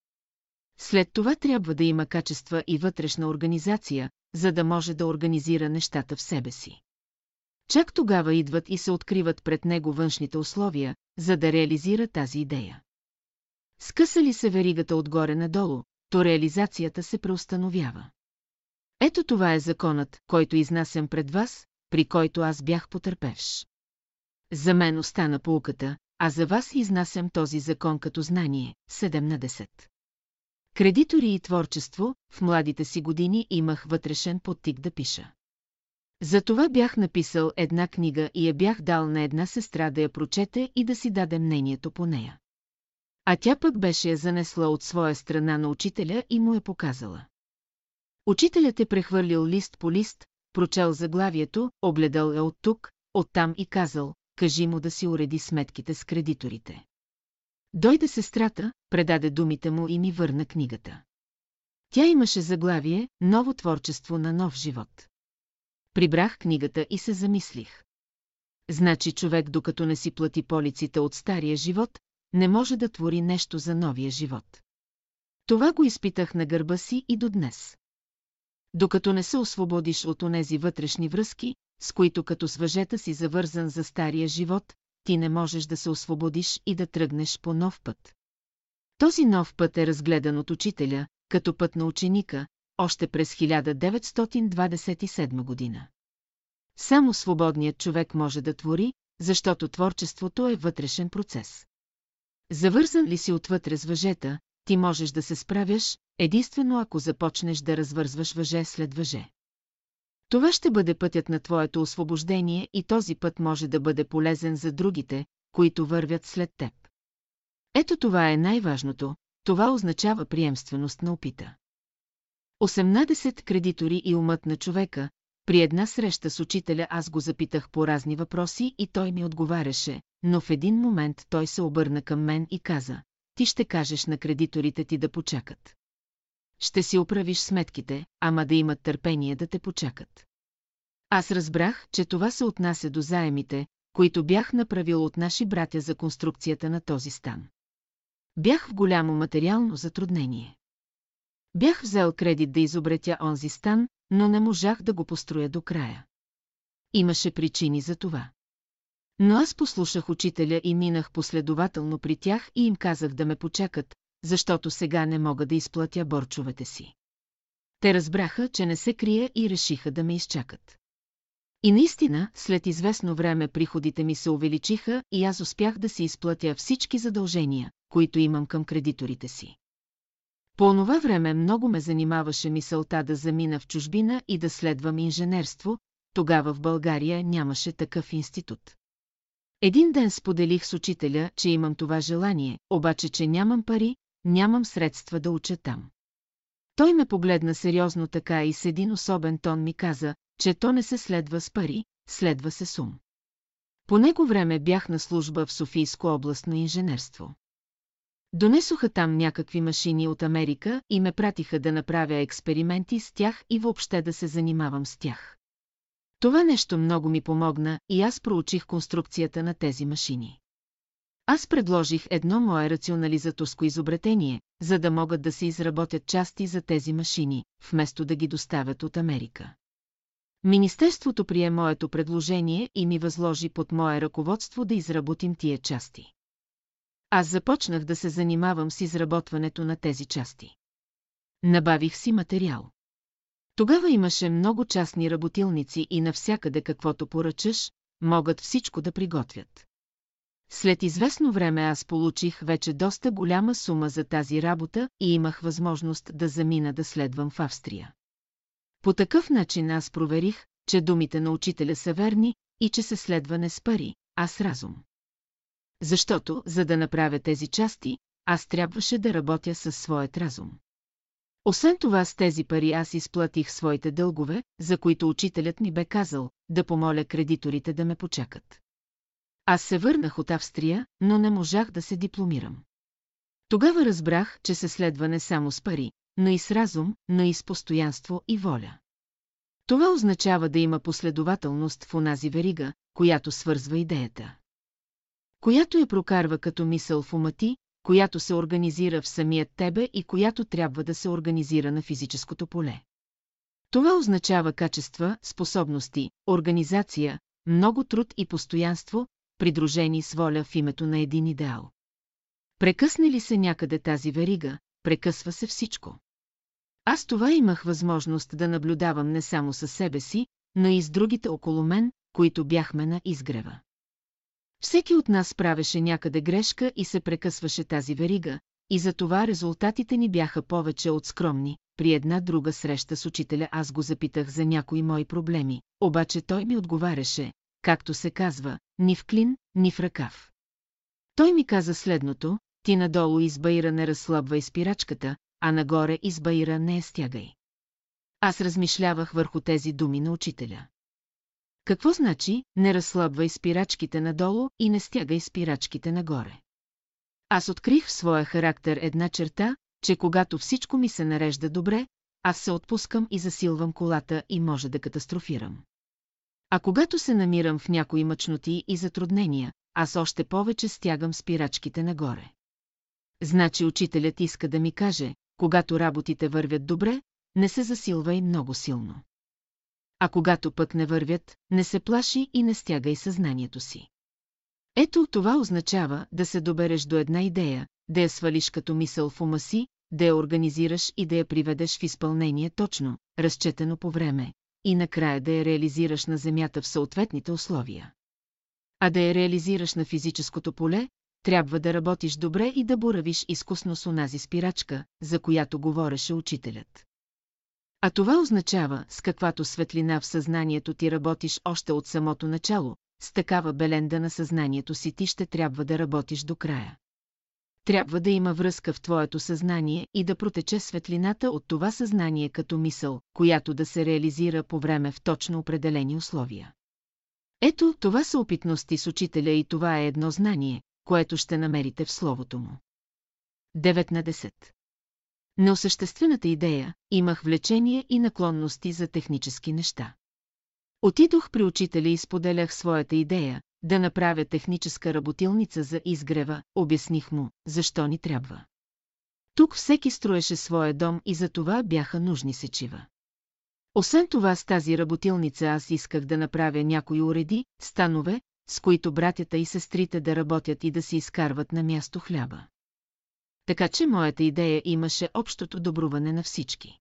След това трябва да има качества и вътрешна организация, за да може да организира нещата в себе си. Чак тогава идват и се откриват пред него външните условия, за да реализира тази идея. Скъса ли се веригата отгоре надолу, то реализацията се преустановява. Ето това е законът, който изнасям пред вас, при който аз бях потърпевш. За мен остана полуката, а за вас изнасям този закон като знание, 7 на 10. Кредитори и творчество, в младите си години имах вътрешен подтик да пиша. Затова бях написал една книга и я бях дал на една сестра да я прочете и да си даде мнението по нея. А тя пък беше я занесла от своя страна на учителя и му е показала. Учителят е прехвърлил лист по лист, прочел заглавието, огледал е от тук, оттам и казал, кажи му да си уреди сметките с кредиторите. Дойде сестрата, предаде думите му и ми върна книгата. Тя имаше заглавие «Ново творчество на нов живот». Прибрах книгата и се замислих. Значи човек, докато не си плати полиците от стария живот, не може да твори нещо за новия живот. Това го изпитах на гърба си и до днес. Докато не се освободиш от онези вътрешни връзки, с които като с въжета си завързан за стария живот, ти не можеш да се освободиш и да тръгнеш по нов път. Този нов път е разгледан от учителя, като път на ученика, още през 1927 година. Само свободният човек може да твори, защото творчеството е вътрешен процес. Завързан ли си отвътре с въжета, ти можеш да се справяш, единствено ако започнеш да развързваш въже след въже. Това ще бъде пътят на твоето освобождение и този път може да бъде полезен за другите, които вървят след теб. Ето това е най-важното, това означава приемственост на опита. 18 кредитори и умът на човека, при една среща с учителя аз го запитах по разни въпроси и той ми отговаряше, но в един момент той се обърна към мен и каза, ти ще кажеш на кредиторите ти да почакат. Ще си оправиш сметките, ама да имат търпение да те почакат. Аз разбрах, че това се отнася до заемите, които бях направил от наши братя за конструкцията на този стан. Бях в голямо материално затруднение. Бях взел кредит да изобретя онзи стан, но не можах да го построя до края. Имаше причини за това. Но аз послушах учителя и минах последователно при тях и им казах да ме почакат, защото сега не мога да изплатя борчовете си. Те разбраха, че не се крия и решиха да ме изчакат. И наистина, след известно време приходите ми се увеличиха и аз успях да си изплатя всички задължения, които имам към кредиторите си. По онова време много ме занимаваше мисълта да замина в чужбина и да следвам инженерство, тогава в България нямаше такъв институт. Един ден споделих с учителя, че имам това желание, обаче че нямам пари, нямам средства да уча там. Той ме погледна сериозно така и с един особен тон ми каза, че то не се следва с пари, следва се с ум. По него време бях на служба в Софийско областно инженерство. Донесоха там някакви машини от Америка и ме пратиха да направя експерименти с тях и въобще да се занимавам с тях. Това нещо много ми помогна и аз проучих конструкцията на тези машини. Аз предложих едно мое рационализаторско изобретение, за да могат да се изработят части за тези машини, вместо да ги доставят от Америка. Министерството прие моето предложение и ми възложи под мое ръководство да изработим тия части. Аз започнах да се занимавам с изработването на тези части. Набавих си материал. Тогава имаше много частни работилници и навсякъде каквото поръчаш, могат всичко да приготвят. След известно време аз получих вече доста голяма сума за тази работа и имах възможност да замина да следвам в Австрия. По такъв начин аз проверих, че думите на учителя са верни и че се следва не с пари, а с разум. Защото, за да направя тези части, аз трябваше да работя със своят разум. Освен това с тези пари аз изплатих своите дългове, за които учителят ми бе казал, да помоля кредиторите да ме почакат. Аз се върнах от Австрия, но не можах да се дипломирам. Тогава разбрах, че се следва не само с пари, но и с разум, но и с постоянство и воля. Това означава да има последователност в онази верига, която свързва идеята. Която я прокарва като мисъл в ума ти, която се организира в самият тебе и която трябва да се организира на физическото поле. Това означава качества, способности, организация, много труд и постоянство, придружени с воля в името на един идеал. Прекъсне ли се някъде тази верига, прекъсва се всичко. Аз това имах възможност да наблюдавам не само със себе си, но и с другите около мен, които бяхме на изгрева. Всеки от нас правеше някъде грешка и се прекъсваше тази верига, и за това резултатите ни бяха повече от скромни. При една друга среща с учителя аз го запитах за някои мои проблеми, обаче той ми отговаряше, както се казва, ни в клин, ни в ръкав. Той ми каза следното, ти надолу избаира не разслабвай спирачката, а нагоре избаира не я стягай. Аз размишлявах върху тези думи на учителя. Какво значи не разслабвай спирачките надолу и не стягай спирачките нагоре? Аз открих в своя характер една черта, че когато всичко ми се нарежда добре, аз се отпускам и засилвам колата и може да катастрофирам. А когато се намирам в някои мъчноти и затруднения, аз още повече стягам спирачките нагоре. Значи учителят иска да ми каже, когато работите вървят добре, не се засилвай много силно. А когато пък не вървят, не се плаши и не стягай съзнанието си. Ето това означава да се добереш до една идея, да я свалиш като мисъл в ума си, да я организираш и да я приведеш в изпълнение точно, разчетено по време, и накрая да я реализираш на Земята в съответните условия. А да я реализираш на физическото поле, трябва да работиш добре и да боравиш изкусно с онази спирачка, за която говореше учителят. А това означава, с каквато светлина в съзнанието ти работиш още от самото начало, с такава беленда на съзнанието си ти ще трябва да работиш до края. Трябва да има връзка в твоето съзнание и да протече светлината от това съзнание като мисъл, която да се реализира по време в точно определени условия. Ето, това са опитности с учителя и това е едно знание, което ще намерите в словото му. 9 на 10. Неосъществената идея, имах влечение и наклонности за технически неща. Отидох при учителя и споделях своята идея, да направя техническа работилница за изгрева, обясних му, защо ни трябва. Тук всеки строеше своя дом и за това бяха нужни сечива. Освен това с тази работилница аз исках да направя някои уреди, станове, с които братята и сестрите да работят и да си изкарват на място хляба. Така че моята идея имаше общото добруване на всички.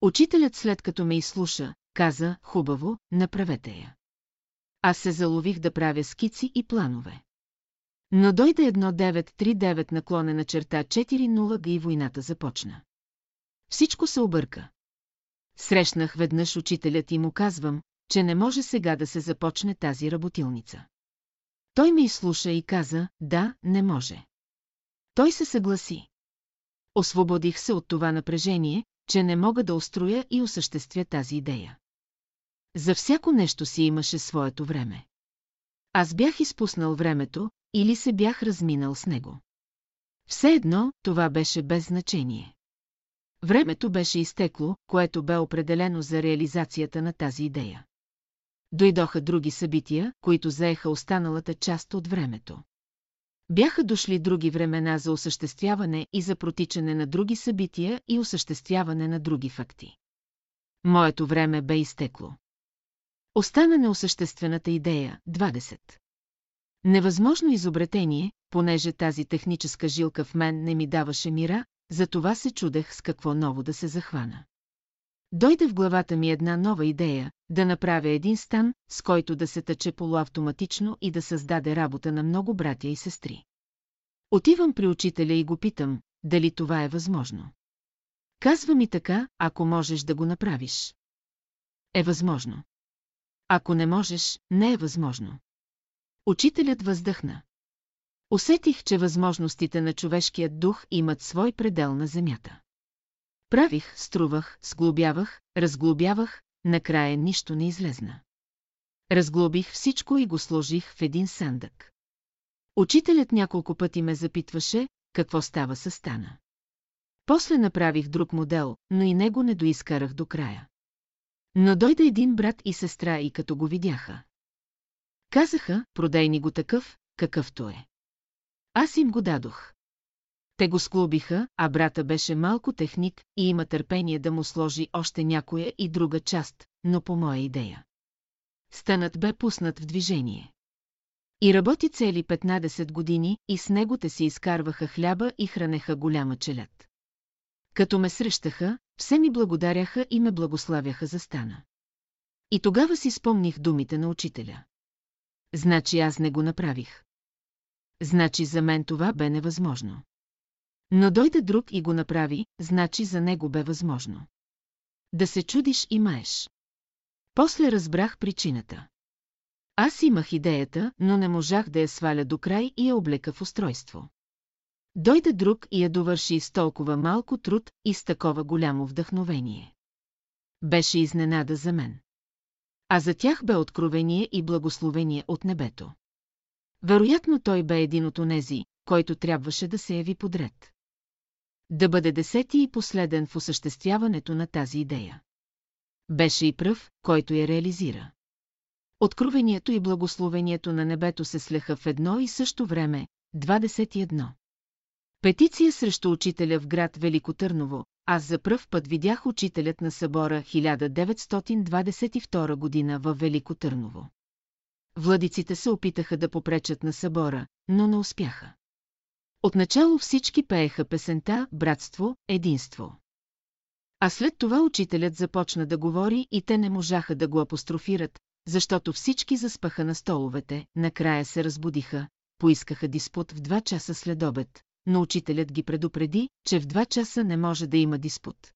Учителят след като ме изслуша, каза, хубаво, направете я. Аз се залових да правя скици и планове. Но дойде едно 939 наклонена черта 4.0 г и войната започна. Всичко се обърка. Срещнах веднъж учителят и му казвам, че не може сега да се започне тази работилница. Той ме изслуша и каза, да, не може. Той се съгласи. Освободих се от това напрежение, че не мога да устроя и осъществя тази идея. За всяко нещо си имаше своето време. Аз бях изпуснал времето или се бях разминал с него. Все едно, това беше без значение. Времето беше изтекло, което бе определено за реализацията на тази идея. Дойдоха други събития, които заеха останалата част от времето. Бяха дошли други времена за осъществяване и за протичане на други събития и осъществяване на други факти. Моето време бе изтекло. Остана неосъществената идея, 20. Невъзможно изобретение, понеже тази техническа жилка в мен не ми даваше мира, затова се чудех с какво ново да се захвана. Дойде в главата ми една нова идея, да направя един стан, с който да се тъче полуавтоматично и да създаде работа на много братя и сестри. Отивам при учителя и го питам, дали това е възможно. Казва ми така, ако можеш да го направиш. Е възможно. Ако не можеш, не е възможно. Учителят въздъхна. Усетих, че възможностите на човешкият дух имат свой предел на земята. Правих, струвах, сглобявах, разглобявах, накрая нищо не излезна. Разглобих всичко и го сложих в един сандък. Учителят няколко пъти ме запитваше, какво става с стана. После направих друг модел, но и него не доискарах до края. Но дойде един брат и сестра и като го видяха. Казаха, продай ни го такъв, какъвто е. Аз им го дадох. Те го склубиха, а брата беше малко техник и има търпение да му сложи още някоя и друга част, но по моя идея. Станът бе пуснат в движение. И работи цели 15 години и с него те си изкарваха хляба и хранеха голяма челят. Като ме срещаха, все ми благодаряха и ме благославяха за стана. И тогава си спомних думите на учителя. Значи аз не го направих. Значи за мен това бе невъзможно. Но дойде друг и го направи, значи за него бе възможно. Да се чудиш и маеш. После разбрах причината. Аз имах идеята, но не можах да я сваля до край и я облека в устройство. Дойде друг и я довърши с толкова малко труд и с такова голямо вдъхновение. Беше изненада за мен. А за тях бе откровение и благословение от небето. Вероятно той бе един от онези, който трябваше да се яви подред. Да бъде десети и последен в осъществяването на тази идея. Беше и пръв, който я реализира. Откровението и благословението на небето се слеха в едно и също време, 21. Петиция срещу учителя в град Велико Търново. Аз за пръв път видях учителят на събора 1922 година в Велико Търново. Владиците се опитаха да попречат на събора, но не успяха. Отначало всички пееха песента «Братство, единство». А след това учителят започна да говори и те не можаха да го апострофират, защото всички заспаха на столовете, накрая се разбудиха, поискаха диспут в два часа след обед, но учителят ги предупреди, че в два часа не може да има диспут.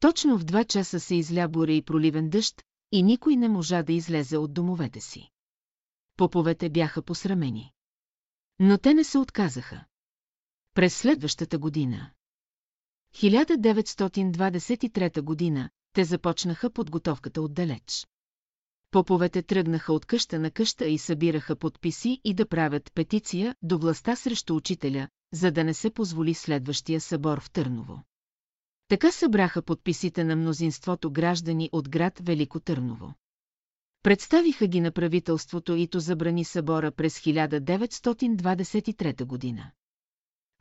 Точно в два часа се изля буря и проливен дъжд, и никой не можа да излезе от домовете си. Поповете бяха посрамени. Но те не се отказаха. През следващата година. 1923 година, те започнаха подготовката отдалеч. Поповете тръгнаха от къща на къща и събираха подписи и да правят петиция до властта срещу учителя, за да не се позволи следващия събор в Търново. Така събраха подписите на мнозинството граждани от град Велико Търново. Представиха ги на правителството и то забрани събора през 1923 година.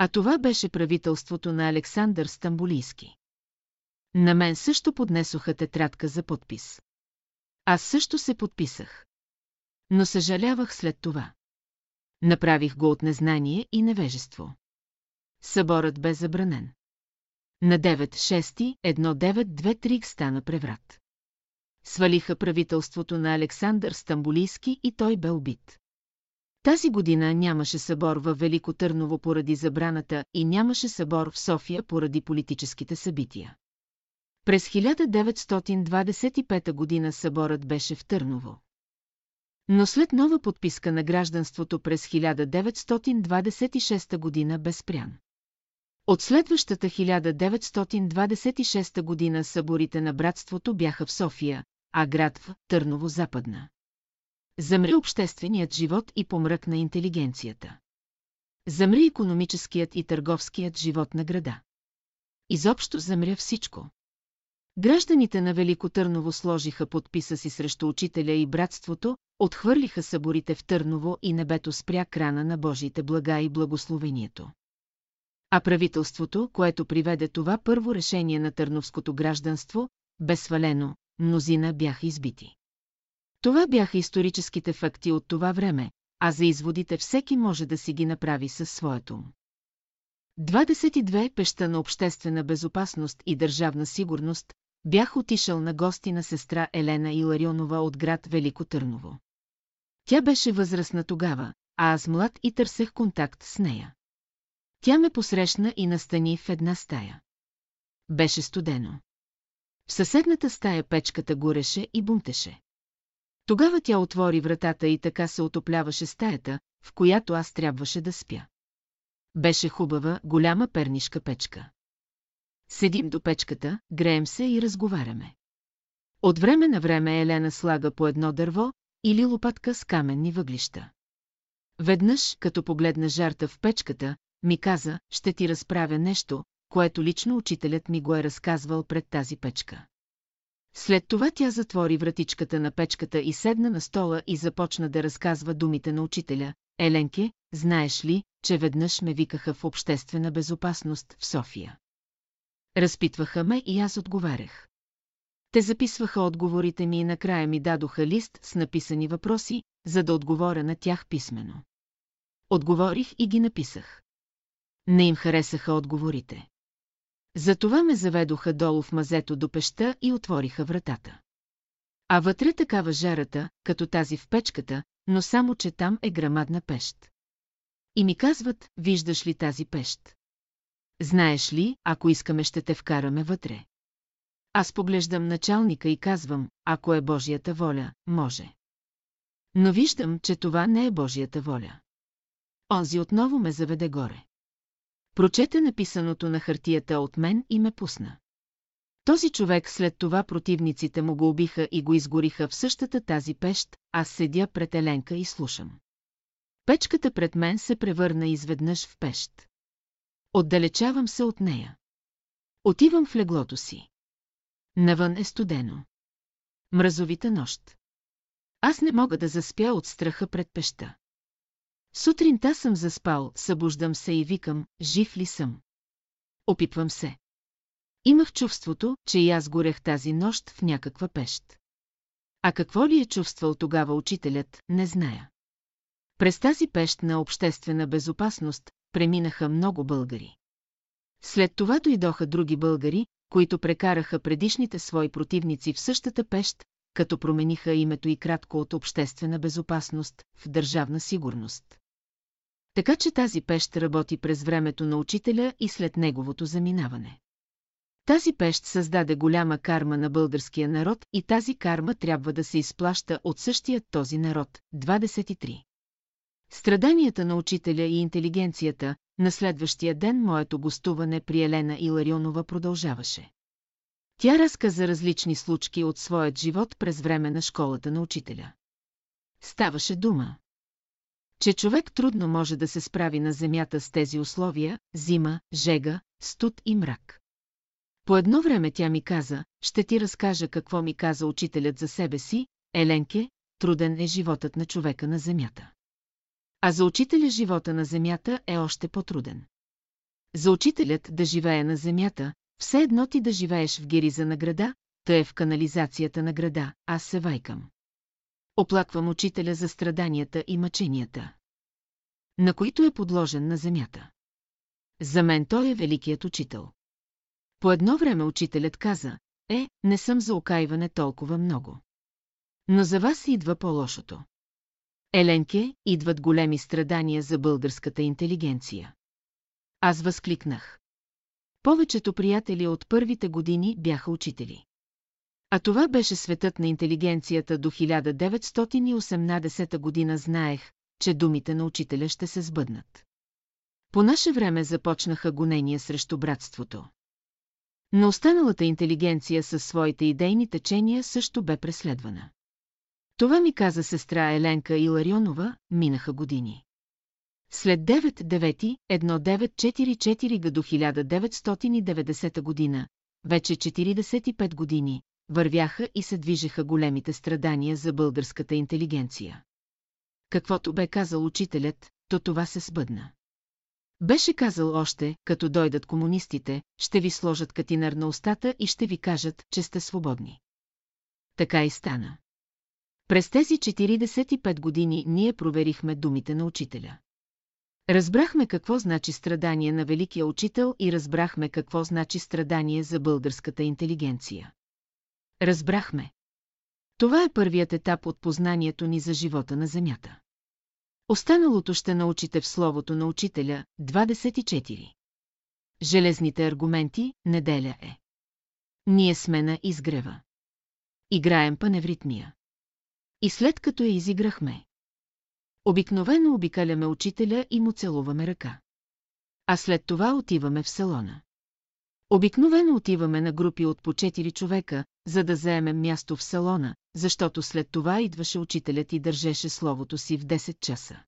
А това беше правителството на Александър Стамбулийски. На мен също поднесоха тетрадка за подпис. Аз също се подписах. Но съжалявах след това. Направих го от незнание и невежество. Съборът бе забранен. На 9-6-1923 стана преврат. Свалиха правителството на Александър Стамбулийски и той бе убит. Тази година нямаше събор във Велико Търново поради забраната и нямаше събор в София поради политическите събития. През 1925 година съборът беше в Търново. Но след нова подписка на гражданството през 1926 година бе спрян. От следващата 1926 година съборите на братството бяха в София, а град в Търново западна. Замри общественият живот и помръкна интелигенцията. Замри економическият и търговският живот на града. Изобщо замря всичко. Гражданите на Велико Търново сложиха подписа си срещу учителя и братството, отхвърлиха съборите в Търново и небето спря крана на Божиите блага и благословението. А правителството, което приведе това първо решение на търновското гражданство, бе свалено, мнозина бяха избити. Това бяха историческите факти от това време, а за изводите всеки може да си ги направи със своето. 22 пеща на обществена безопасност и държавна сигурност бях отишъл на гости на сестра Елена Иларионова от град Велико Търново. Тя беше възрастна тогава, а аз млад и търсех контакт с нея. Тя ме посрещна и настани в една стая. Беше студено. В съседната стая печката гореше и бунтеше. Тогава тя отвори вратата и така се отопляваше стаята, в която аз трябваше да спя. Беше хубава, голяма пернишка печка. Седим до печката, греем се и разговаряме. От време на време Елена слага по едно дърво или лопатка с каменни въглища. Веднъж, като погледна жарта в печката, ми каза, ще ти разправя нещо, което лично учителят ми го е разказвал пред тази печка. След това тя затвори вратичката на печката и седна на стола и започна да разказва думите на учителя. Еленке, знаеш ли, че веднъж ме викаха в обществена безопасност в София? Разпитваха ме и аз отговарях. Те записваха отговорите ми и накрая ми дадоха лист с написани въпроси, за да отговоря на тях писменно. Отговорих и ги написах. Не им харесаха отговорите. Затова ме заведоха долу в мазето до пеща и отвориха вратата. А вътре такава жарата, като тази в печката, но само, че там е грамадна пещ. И ми казват, виждаш ли тази пещ? Знаеш ли, ако искаме ще те вкараме вътре. Аз поглеждам началника и казвам, ако е Божията воля, може. Но виждам, че това не е Божията воля. Онзи отново ме заведе горе. Прочете написаното на хартията от мен и ме пусна. Този човек след това противниците му го убиха и го изгориха в същата тази пещ, аз седя пред Еленка и слушам. Печката пред мен се превърна изведнъж в пещ. Отдалечавам се от нея. Отивам в леглото си. Навън е студено. Мразовита нощ. Аз не мога да заспя от страха пред пеща. Сутринта съм заспал, събуждам се и викам, жив ли съм. Опитвам се. Имах чувството, че и аз горех тази нощ в някаква пещ. А какво ли е чувствал тогава учителят, не зная. През тази пещ на обществена безопасност преминаха много българи. След това дойдоха други българи, които прекараха предишните свои противници в същата пещ, като промениха името и кратко от обществена безопасност в държавна сигурност. Така че тази пещ работи през времето на учителя и след неговото заминаване. Тази пещ създаде голяма карма на българския народ и тази карма трябва да се изплаща от същия този народ. 23. Страданията на учителя и интелигенцията, на следващия ден моето гостуване при Елена Иларионова продължаваше. Тя разказа различни случки от своят живот през време на школата на учителя. Ставаше дума, че човек трудно може да се справи на земята с тези условия – зима, жега, студ и мрак. По едно време тя ми каза, ще ти разкажа какво ми каза учителят за себе си, Еленке, труден е животът на човека на земята. А за учителя живота на земята е още по-труден. За учителят да живее на земята, все едно ти да живееш в гириза на града, тъй е в канализацията на града, аз се вайкам. Оплаквам учителя за страданията и мъченията, на които е подложен на земята. За мен той е великият учител. По едно време учителят каза, е, не съм за окайване толкова много. Но за вас идва по-лошото. Еленке, идват големи страдания за българската интелигенция. Аз възкликнах. Повечето приятели от първите години бяха учители. А това беше светът на интелигенцията до 1918 година знаех, че думите на учителя ще се сбъднат. По наше време започнаха гонения срещу братството. Но останалата интелигенция със своите идейни течения също бе преследвана. Това ми каза сестра Еленка Иларионова, минаха години. След 9-9-1944 г. до 1990 година, вече 45 години, вървяха и се движеха големите страдания за българската интелигенция. Каквото бе казал учителят, то това се сбъдна. Беше казал още, като дойдат комунистите, ще ви сложат катинар на устата и ще ви кажат, че сте свободни. Така и стана. През тези 45 години ние проверихме думите на учителя. Разбрахме какво значи страдание на великия учител и разбрахме какво значи страдание за българската интелигенция. Разбрахме. Това е първият етап от познанието ни за живота на Земята. Останалото ще научите в словото на учителя 24. Железните аргументи, неделя е. Ние сме на изгрева. Играем паневритмия. И след като я изиграхме. Обикновено обикаляме учителя и му целуваме ръка. А след това отиваме в салона. Обикновено отиваме на групи от по 4 човека, за да заемем място в салона, защото след това идваше учителят и държеше словото си в 10 часа.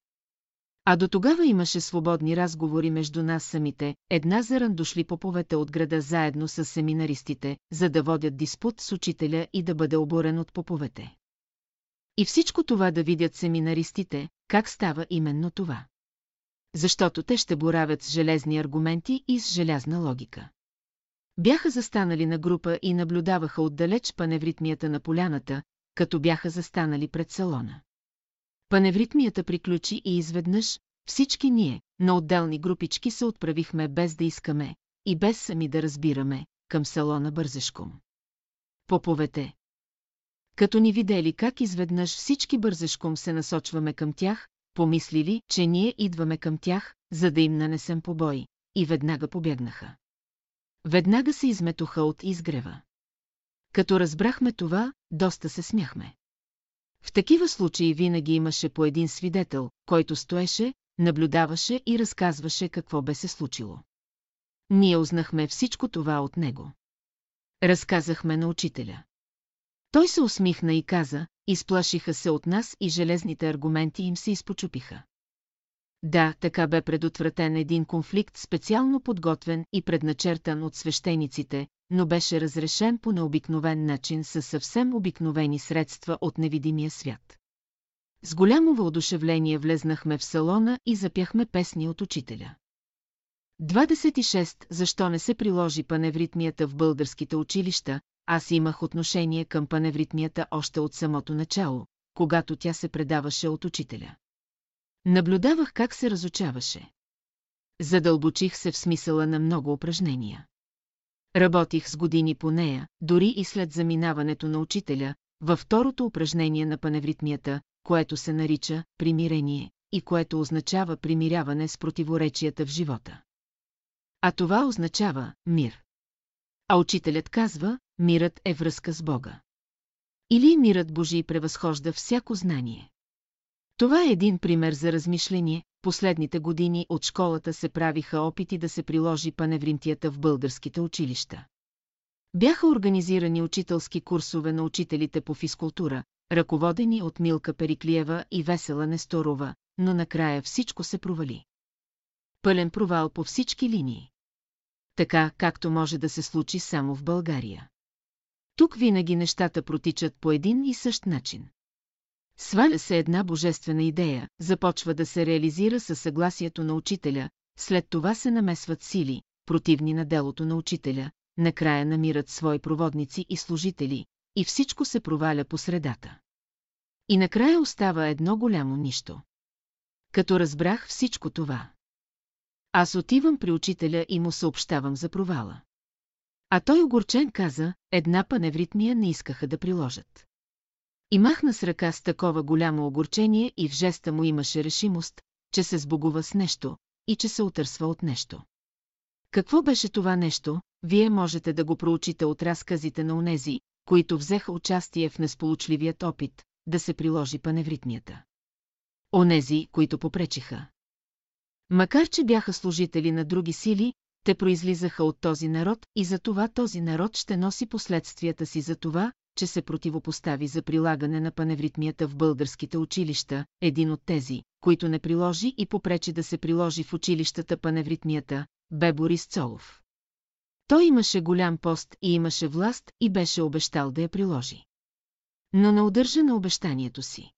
А до тогава имаше свободни разговори между нас самите, една заран дошли поповете от града заедно с семинаристите, за да водят диспут с учителя и да бъде оборен от поповете. И всичко това да видят семинаристите, как става именно това. Защото те ще боравят с железни аргументи и с желязна логика. Бяха застанали на група и наблюдаваха отдалеч паневритмията на поляната, като бяха застанали пред салона. Паневритмията приключи и изведнъж всички ние, на отделни групички се отправихме без да искаме и без сами да разбираме, към салона бързешком. Поповете. Като ни видели как изведнъж всички бързешком се насочваме към тях, помислили, че ние идваме към тях, за да им нанесем побой, и веднага побегнаха. Веднага се изметоха от изгрева. Като разбрахме това, доста се смяхме. В такива случаи винаги имаше по един свидетел, който стоеше, наблюдаваше и разказваше какво бе се случило. Ние узнахме всичко това от него. Разказахме на учителя. Той се усмихна и каза, изплашиха се от нас и железните аргументи им се изпочупиха. Да, така бе предотвратен един конфликт специално подготвен и предначертан от свещениците, но беше разрешен по необикновен начин със съвсем обикновени средства от невидимия свят. С голямо въодушевление влезнахме в салона и запяхме песни от учителя. 26. Защо не се приложи паневритмията в българските училища? Аз имах отношение към паневритмията още от самото начало, когато тя се предаваше от учителя. Наблюдавах как се разучаваше. Задълбочих се в смисъла на много упражнения. Работих с години по нея, дори и след заминаването на учителя, във второто упражнение на паневритмията, което се нарича примирение и което означава примиряване с противоречията в живота. А това означава мир. А учителят казва, мирът е връзка с Бога. Или мирът Божий превъзхожда всяко знание. Това е един пример за размишление. Последните години от школата се правиха опити да се приложи паневримтията в българските училища. Бяха организирани учителски курсове на учителите по физкултура, ръководени от Милка Периклиева и Весела Несторова, но накрая всичко се провали. Пълен провал по всички линии. Така, както може да се случи само в България. Тук винаги нещата протичат по един и същ начин. Сваля се една божествена идея, започва да се реализира със съгласието на учителя, след това се намесват сили, противни на делото на учителя, накрая намират свои проводници и служители, и всичко се проваля по средата. И накрая остава едно голямо нищо. Като разбрах всичко това. Аз отивам при учителя и му съобщавам за провала. А той огорчен каза, една паневритмия не искаха да приложат. И махна с ръка с такова голямо огорчение и в жеста му имаше решимост, че се сбогува с нещо и че се отърсва от нещо. Какво беше това нещо, вие можете да го проучите от разказите на онези, които взеха участие в несполучливият опит да се приложи паневритмията. Онези, които попречиха. Макар, че бяха служители на други сили, те произлизаха от този народ и за това този народ ще носи последствията си за това, че се противопостави за прилагане на паневритмията в българските училища, един от тези, които не приложи и попречи да се приложи в училищата паневритмията, бе Борис Цолов. Той имаше голям пост и имаше власт и беше обещал да я приложи. Но не удържа на обещанието си.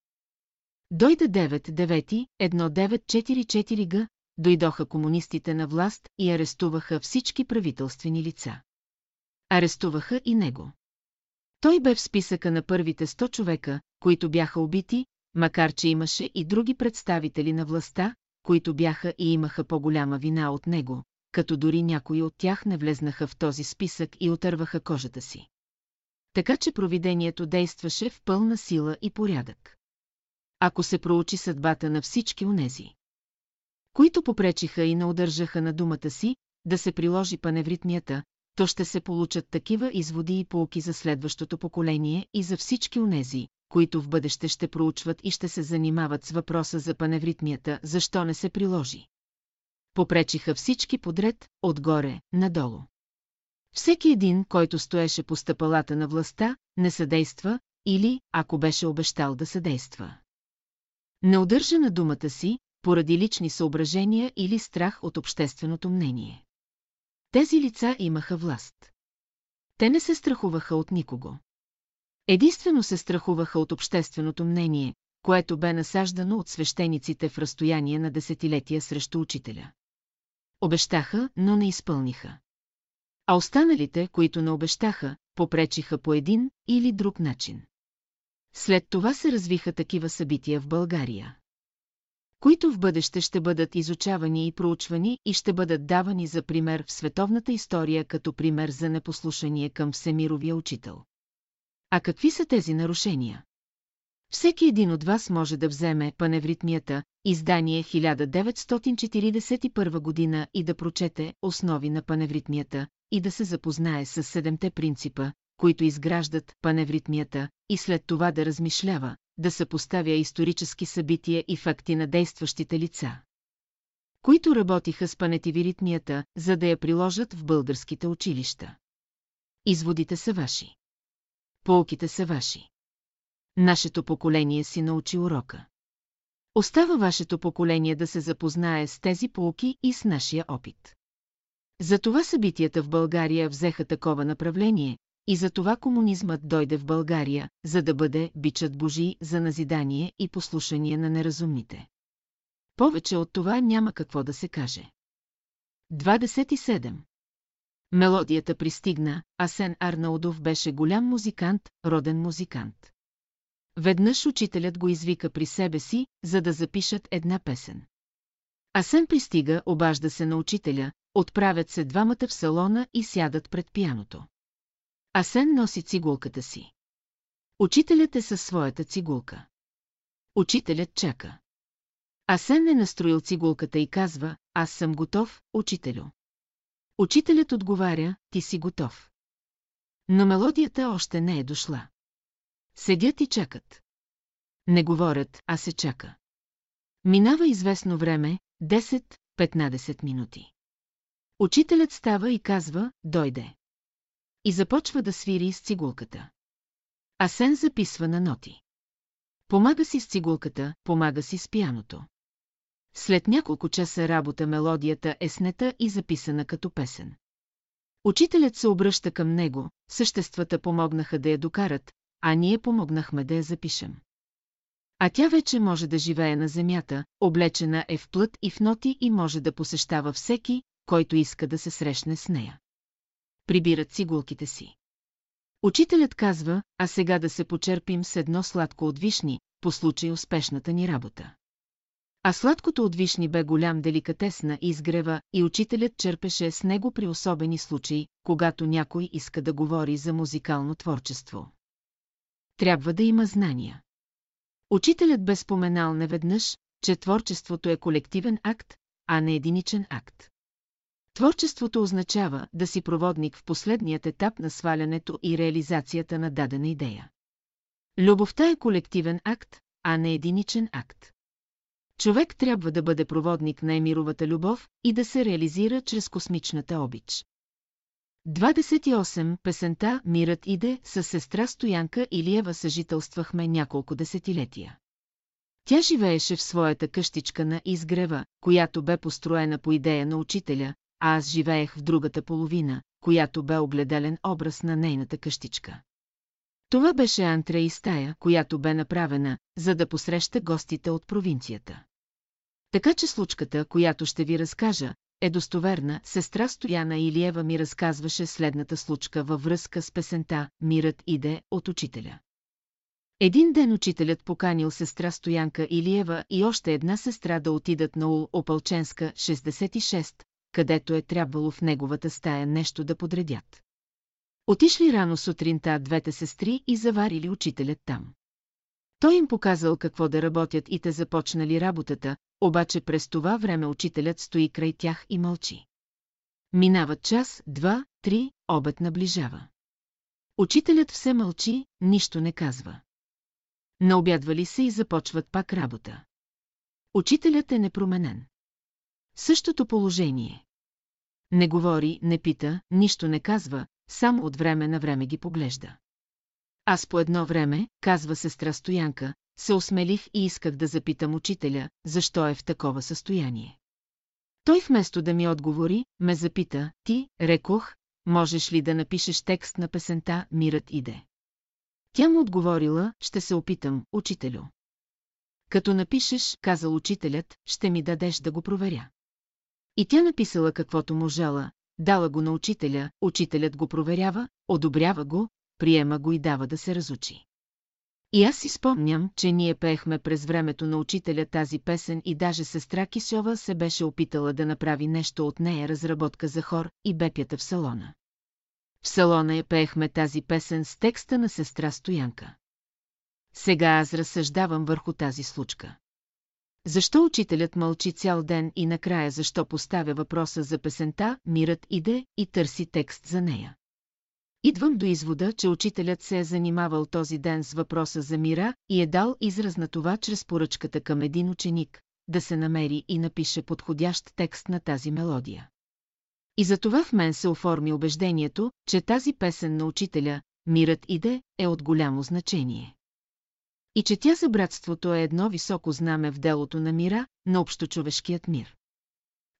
Дойде 9-9-1944 г, дойдоха комунистите на власт и арестуваха всички правителствени лица. Арестуваха и него. Той бе в списъка на първите 100 човека, които бяха убити, макар че имаше и други представители на властта, които бяха и имаха по-голяма вина от него, като дори някои от тях не влезнаха в този списък и отърваха кожата си. Така че провидението действаше в пълна сила и порядък. Ако се проучи съдбата на всички онези, които попречиха и не удържаха на думата си, да се приложи паневритмията, то ще се получат такива изводи и полки за следващото поколение и за всички онези, които в бъдеще ще проучват и ще се занимават с въпроса за паневритмията, защо не се приложи. Попречиха всички подред, отгоре, надолу. Всеки един, който стоеше по стъпалата на властта, не съдейства или, ако беше обещал да съдейства. Не удържа на думата си, поради лични съображения или страх от общественото мнение. Тези лица имаха власт. Те не се страхуваха от никого. Единствено се страхуваха от общественото мнение, което бе насаждано от свещениците в разстояние на десетилетия срещу учителя. Обещаха, но не изпълниха. А останалите, които не обещаха, попречиха по един или друг начин. След това се развиха такива събития в България които в бъдеще ще бъдат изучавани и проучвани и ще бъдат давани за пример в световната история като пример за непослушание към Всемировия учител. А какви са тези нарушения? Всеки един от вас може да вземе паневритмията, издание 1941 година и да прочете основи на паневритмията и да се запознае с седемте принципа, които изграждат паневритмията, и след това да размишлява, да съпоставя исторически събития и факти на действащите лица, които работиха с панетивиритмията, за да я приложат в българските училища. Изводите са ваши. Полките са ваши. Нашето поколение си научи урока. Остава вашето поколение да се запознае с тези полки и с нашия опит. Затова събитията в България взеха такова направление, и за това комунизмът дойде в България, за да бъде бичът Божий за назидание и послушание на неразумните. Повече от това няма какво да се каже. 27. Мелодията пристигна, а Сен Арнаудов беше голям музикант, роден музикант. Веднъж учителят го извика при себе си, за да запишат една песен. Асен пристига, обажда се на учителя, отправят се двамата в салона и сядат пред пияното. Асен носи цигулката си. Учителят е със своята цигулка. Учителят чака. Асен е настроил цигулката и казва, аз съм готов, учителю. Учителят отговаря, ти си готов. Но мелодията още не е дошла. Седят и чакат. Не говорят, а се чака. Минава известно време, 10-15 минути. Учителят става и казва, дойде и започва да свири с цигулката. Асен записва на ноти. Помага си с цигулката, помага си с пияното. След няколко часа работа мелодията е снета и записана като песен. Учителят се обръща към него, съществата помогнаха да я докарат, а ние помогнахме да я запишем. А тя вече може да живее на земята, облечена е в плът и в ноти и може да посещава всеки, който иска да се срещне с нея прибират цигулките си. Учителят казва, а сега да се почерпим с едно сладко от вишни, по случай успешната ни работа. А сладкото от вишни бе голям деликатесна изгрева и учителят черпеше с него при особени случаи, когато някой иска да говори за музикално творчество. Трябва да има знания. Учителят бе споменал неведнъж, че творчеството е колективен акт, а не единичен акт. Творчеството означава да си проводник в последният етап на свалянето и реализацията на дадена идея. Любовта е колективен акт, а не единичен акт. Човек трябва да бъде проводник на емировата любов и да се реализира чрез космичната обич. 28. Песента «Мирът иде» с сестра Стоянка Илиева съжителствахме няколко десетилетия. Тя живееше в своята къщичка на изгрева, която бе построена по идея на учителя, а аз живеех в другата половина, която бе огледален образ на нейната къщичка. Това беше антре и стая, която бе направена, за да посреща гостите от провинцията. Така че случката, която ще ви разкажа, е достоверна. Сестра Стояна Илиева ми разказваше следната случка във връзка с песента «Мирът иде» от учителя. Един ден учителят поканил сестра Стоянка Илиева и още една сестра да отидат на Ул Опалченска 66, където е трябвало в неговата стая нещо да подредят. Отишли рано сутринта двете сестри и заварили учителят там. Той им показал какво да работят и те започнали работата, обаче през това време учителят стои край тях и мълчи. Минават час, два, три, обед наближава. Учителят все мълчи, нищо не казва. наобядвали се и започват пак работа. Учителят е непроменен. Същото положение. Не говори, не пита, нищо не казва, само от време на време ги поглежда. Аз по едно време, казва сестра Стоянка, се осмелих и исках да запитам учителя, защо е в такова състояние. Той вместо да ми отговори, ме запита, ти, рекох, можеш ли да напишеш текст на песента «Мирът иде». Тя му отговорила, ще се опитам, учителю. Като напишеш, казал учителят, ще ми дадеш да го проверя. И тя написала каквото можела, дала го на учителя, учителят го проверява, одобрява го, приема го и дава да се разучи. И аз си спомням, че ние пеехме през времето на учителя тази песен и даже сестра Кисова се беше опитала да направи нещо от нея разработка за хор и бепята в салона. В салона я пеехме тази песен с текста на сестра Стоянка. Сега аз разсъждавам върху тази случка. Защо учителят мълчи цял ден и накрая защо поставя въпроса за песента, мирът иде и търси текст за нея? Идвам до извода, че учителят се е занимавал този ден с въпроса за мира и е дал израз на това чрез поръчката към един ученик, да се намери и напише подходящ текст на тази мелодия. И за това в мен се оформи убеждението, че тази песен на учителя «Мирът иде» е от голямо значение. И че тя за братството е едно високо знаме в делото на мира, на общочовешкият мир.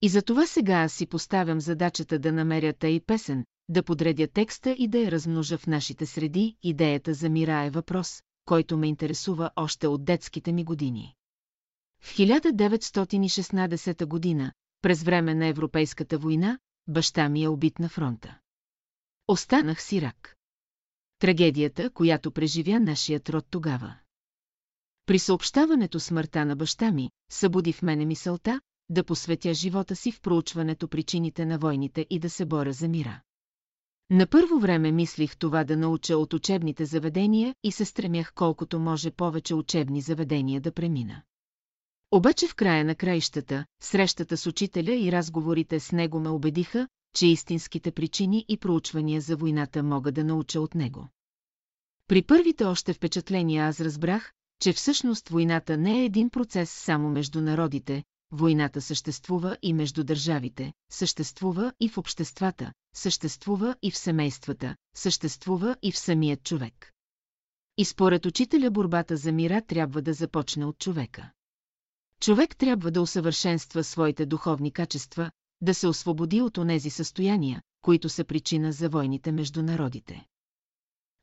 И за това сега аз си поставям задачата да намеря тъй песен, да подредя текста и да я размножа в нашите среди, идеята за мира е въпрос, който ме интересува още от детските ми години. В 1916 година, през време на Европейската война, баща ми е убит на фронта. Останах сирак. Трагедията, която преживя нашият род тогава. При съобщаването смъртта на баща ми, събуди в мене мисълта, да посветя живота си в проучването причините на войните и да се боря за мира. На първо време мислих това да науча от учебните заведения и се стремях колкото може повече учебни заведения да премина. Обаче в края на краищата, срещата с учителя и разговорите с него ме убедиха, че истинските причини и проучвания за войната мога да науча от него. При първите още впечатления аз разбрах, че всъщност войната не е един процес само между народите, войната съществува и между държавите, съществува и в обществата, съществува и в семействата, съществува и в самият човек. И според учителя борбата за мира трябва да започне от човека. Човек трябва да усъвършенства своите духовни качества, да се освободи от онези състояния, които са причина за войните между народите.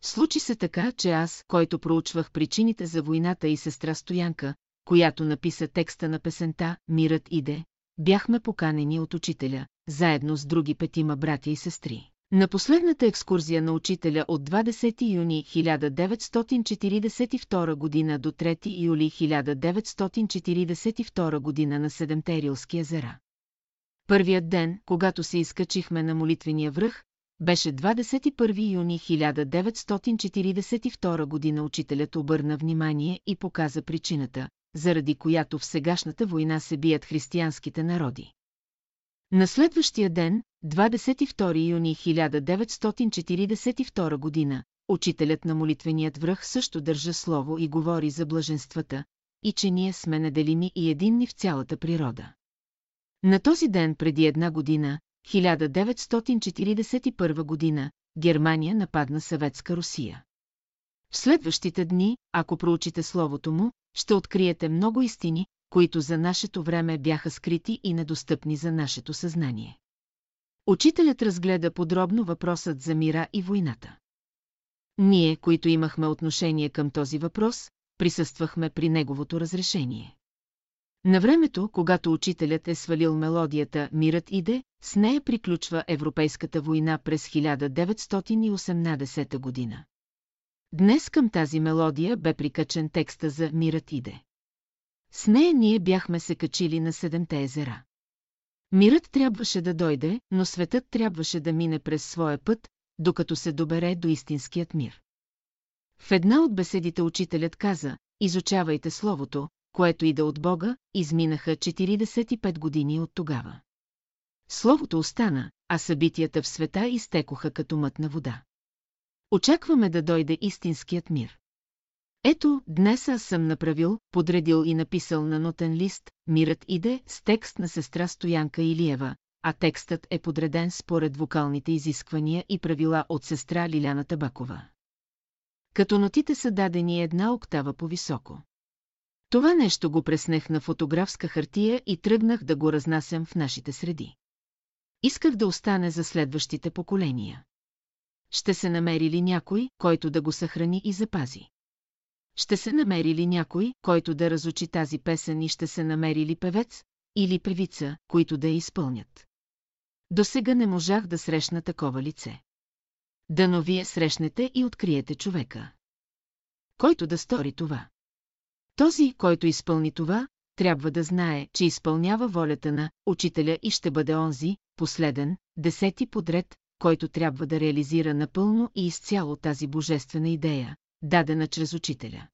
Случи се така, че аз, който проучвах причините за войната и сестра Стоянка, която написа текста на песента «Мирът иде», бяхме поканени от учителя, заедно с други петима братя и сестри. На последната екскурзия на учителя от 20 юни 1942 година до 3 юли 1942 година на Седемте Рилски езера. Първият ден, когато се изкачихме на молитвения връх, беше 21 юни 1942 година учителят обърна внимание и показа причината, заради която в сегашната война се бият християнските народи. На следващия ден, 22 юни 1942 година, учителят на молитвеният връх също държа слово и говори за блаженствата, и че ние сме неделими и единни в цялата природа. На този ден преди една година, 1941 година, Германия нападна съветска Русия. В следващите дни, ако проучите словото му, ще откриете много истини, които за нашето време бяха скрити и недостъпни за нашето съзнание. Учителят разгледа подробно въпросът за мира и войната. Ние, които имахме отношение към този въпрос, присъствахме при неговото разрешение. На времето, когато учителят е свалил мелодията «Мирът иде», с нея приключва Европейската война през 1918 година. Днес към тази мелодия бе прикачен текста за «Мирът иде». С нея ние бяхме се качили на седемте езера. Мирът трябваше да дойде, но светът трябваше да мине през своя път, докато се добере до истинският мир. В една от беседите учителят каза, изучавайте Словото, което иде от Бога, изминаха 45 години от тогава. Словото остана, а събитията в света изтекоха като мътна вода. Очакваме да дойде истинският мир. Ето, днес аз съм направил, подредил и написал на нотен лист, мирът иде с текст на сестра Стоянка Илиева, а текстът е подреден според вокалните изисквания и правила от сестра Лиляна Табакова. Като нотите са дадени една октава по-високо. Това нещо го преснех на фотографска хартия и тръгнах да го разнасям в нашите среди. Исках да остане за следващите поколения. Ще се намери ли някой, който да го съхрани и запази? Ще се намери ли някой, който да разучи тази песен и ще се намери ли певец или певица, които да я изпълнят? До сега не можах да срещна такова лице. Дано вие срещнете и откриете човека. Който да стори това. Този, който изпълни това, трябва да знае, че изпълнява волята на учителя и ще бъде онзи, последен, десети подред, който трябва да реализира напълно и изцяло тази божествена идея, дадена чрез учителя.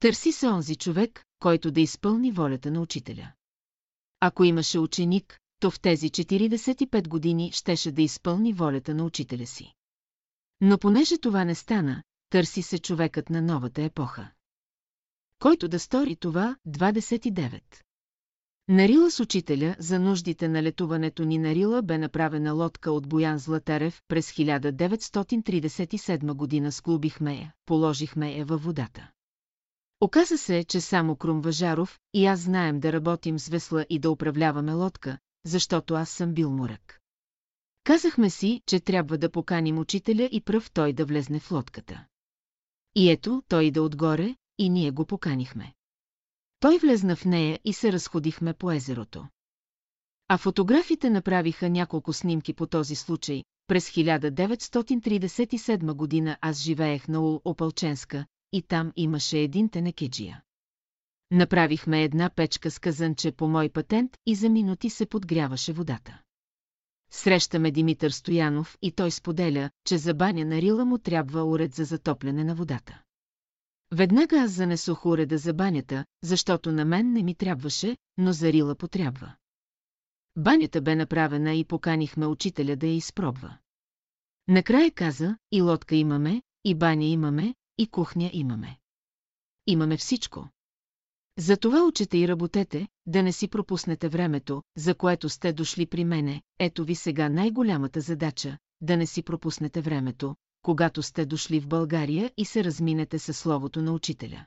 Търси се онзи човек, който да изпълни волята на учителя. Ако имаше ученик, то в тези 45 години щеше да изпълни волята на учителя си. Но понеже това не стана, търси се човекът на новата епоха. Който да стори това, 29. Нарила с учителя за нуждите на летуването ни на Рила бе направена лодка от Боян Златарев през 1937 година склубихме я, положихме я във водата. Оказа се, че само Крум Важаров и аз знаем да работим с весла и да управляваме лодка, защото аз съм бил морък. Казахме си, че трябва да поканим учителя и пръв той да влезне в лодката. И ето, той да отгоре, и ние го поканихме. Той влезна в нея и се разходихме по езерото. А фотографите направиха няколко снимки по този случай. През 1937 година аз живеех на Ул Опалченска и там имаше един тенекеджия. Направихме една печка с казънче по мой патент и за минути се подгряваше водата. Срещаме Димитър Стоянов и той споделя, че за баня на Рила му трябва уред за затопляне на водата. Веднага аз занесох уреда за банята, защото на мен не ми трябваше, но за Рила потрябва. Банята бе направена и поканихме учителя да я изпробва. Накрая каза, и лодка имаме, и баня имаме, и кухня имаме. Имаме всичко. Затова учете и работете, да не си пропуснете времето, за което сте дошли при мене. Ето ви сега най-голямата задача, да не си пропуснете времето, когато сте дошли в България и се разминете със словото на учителя.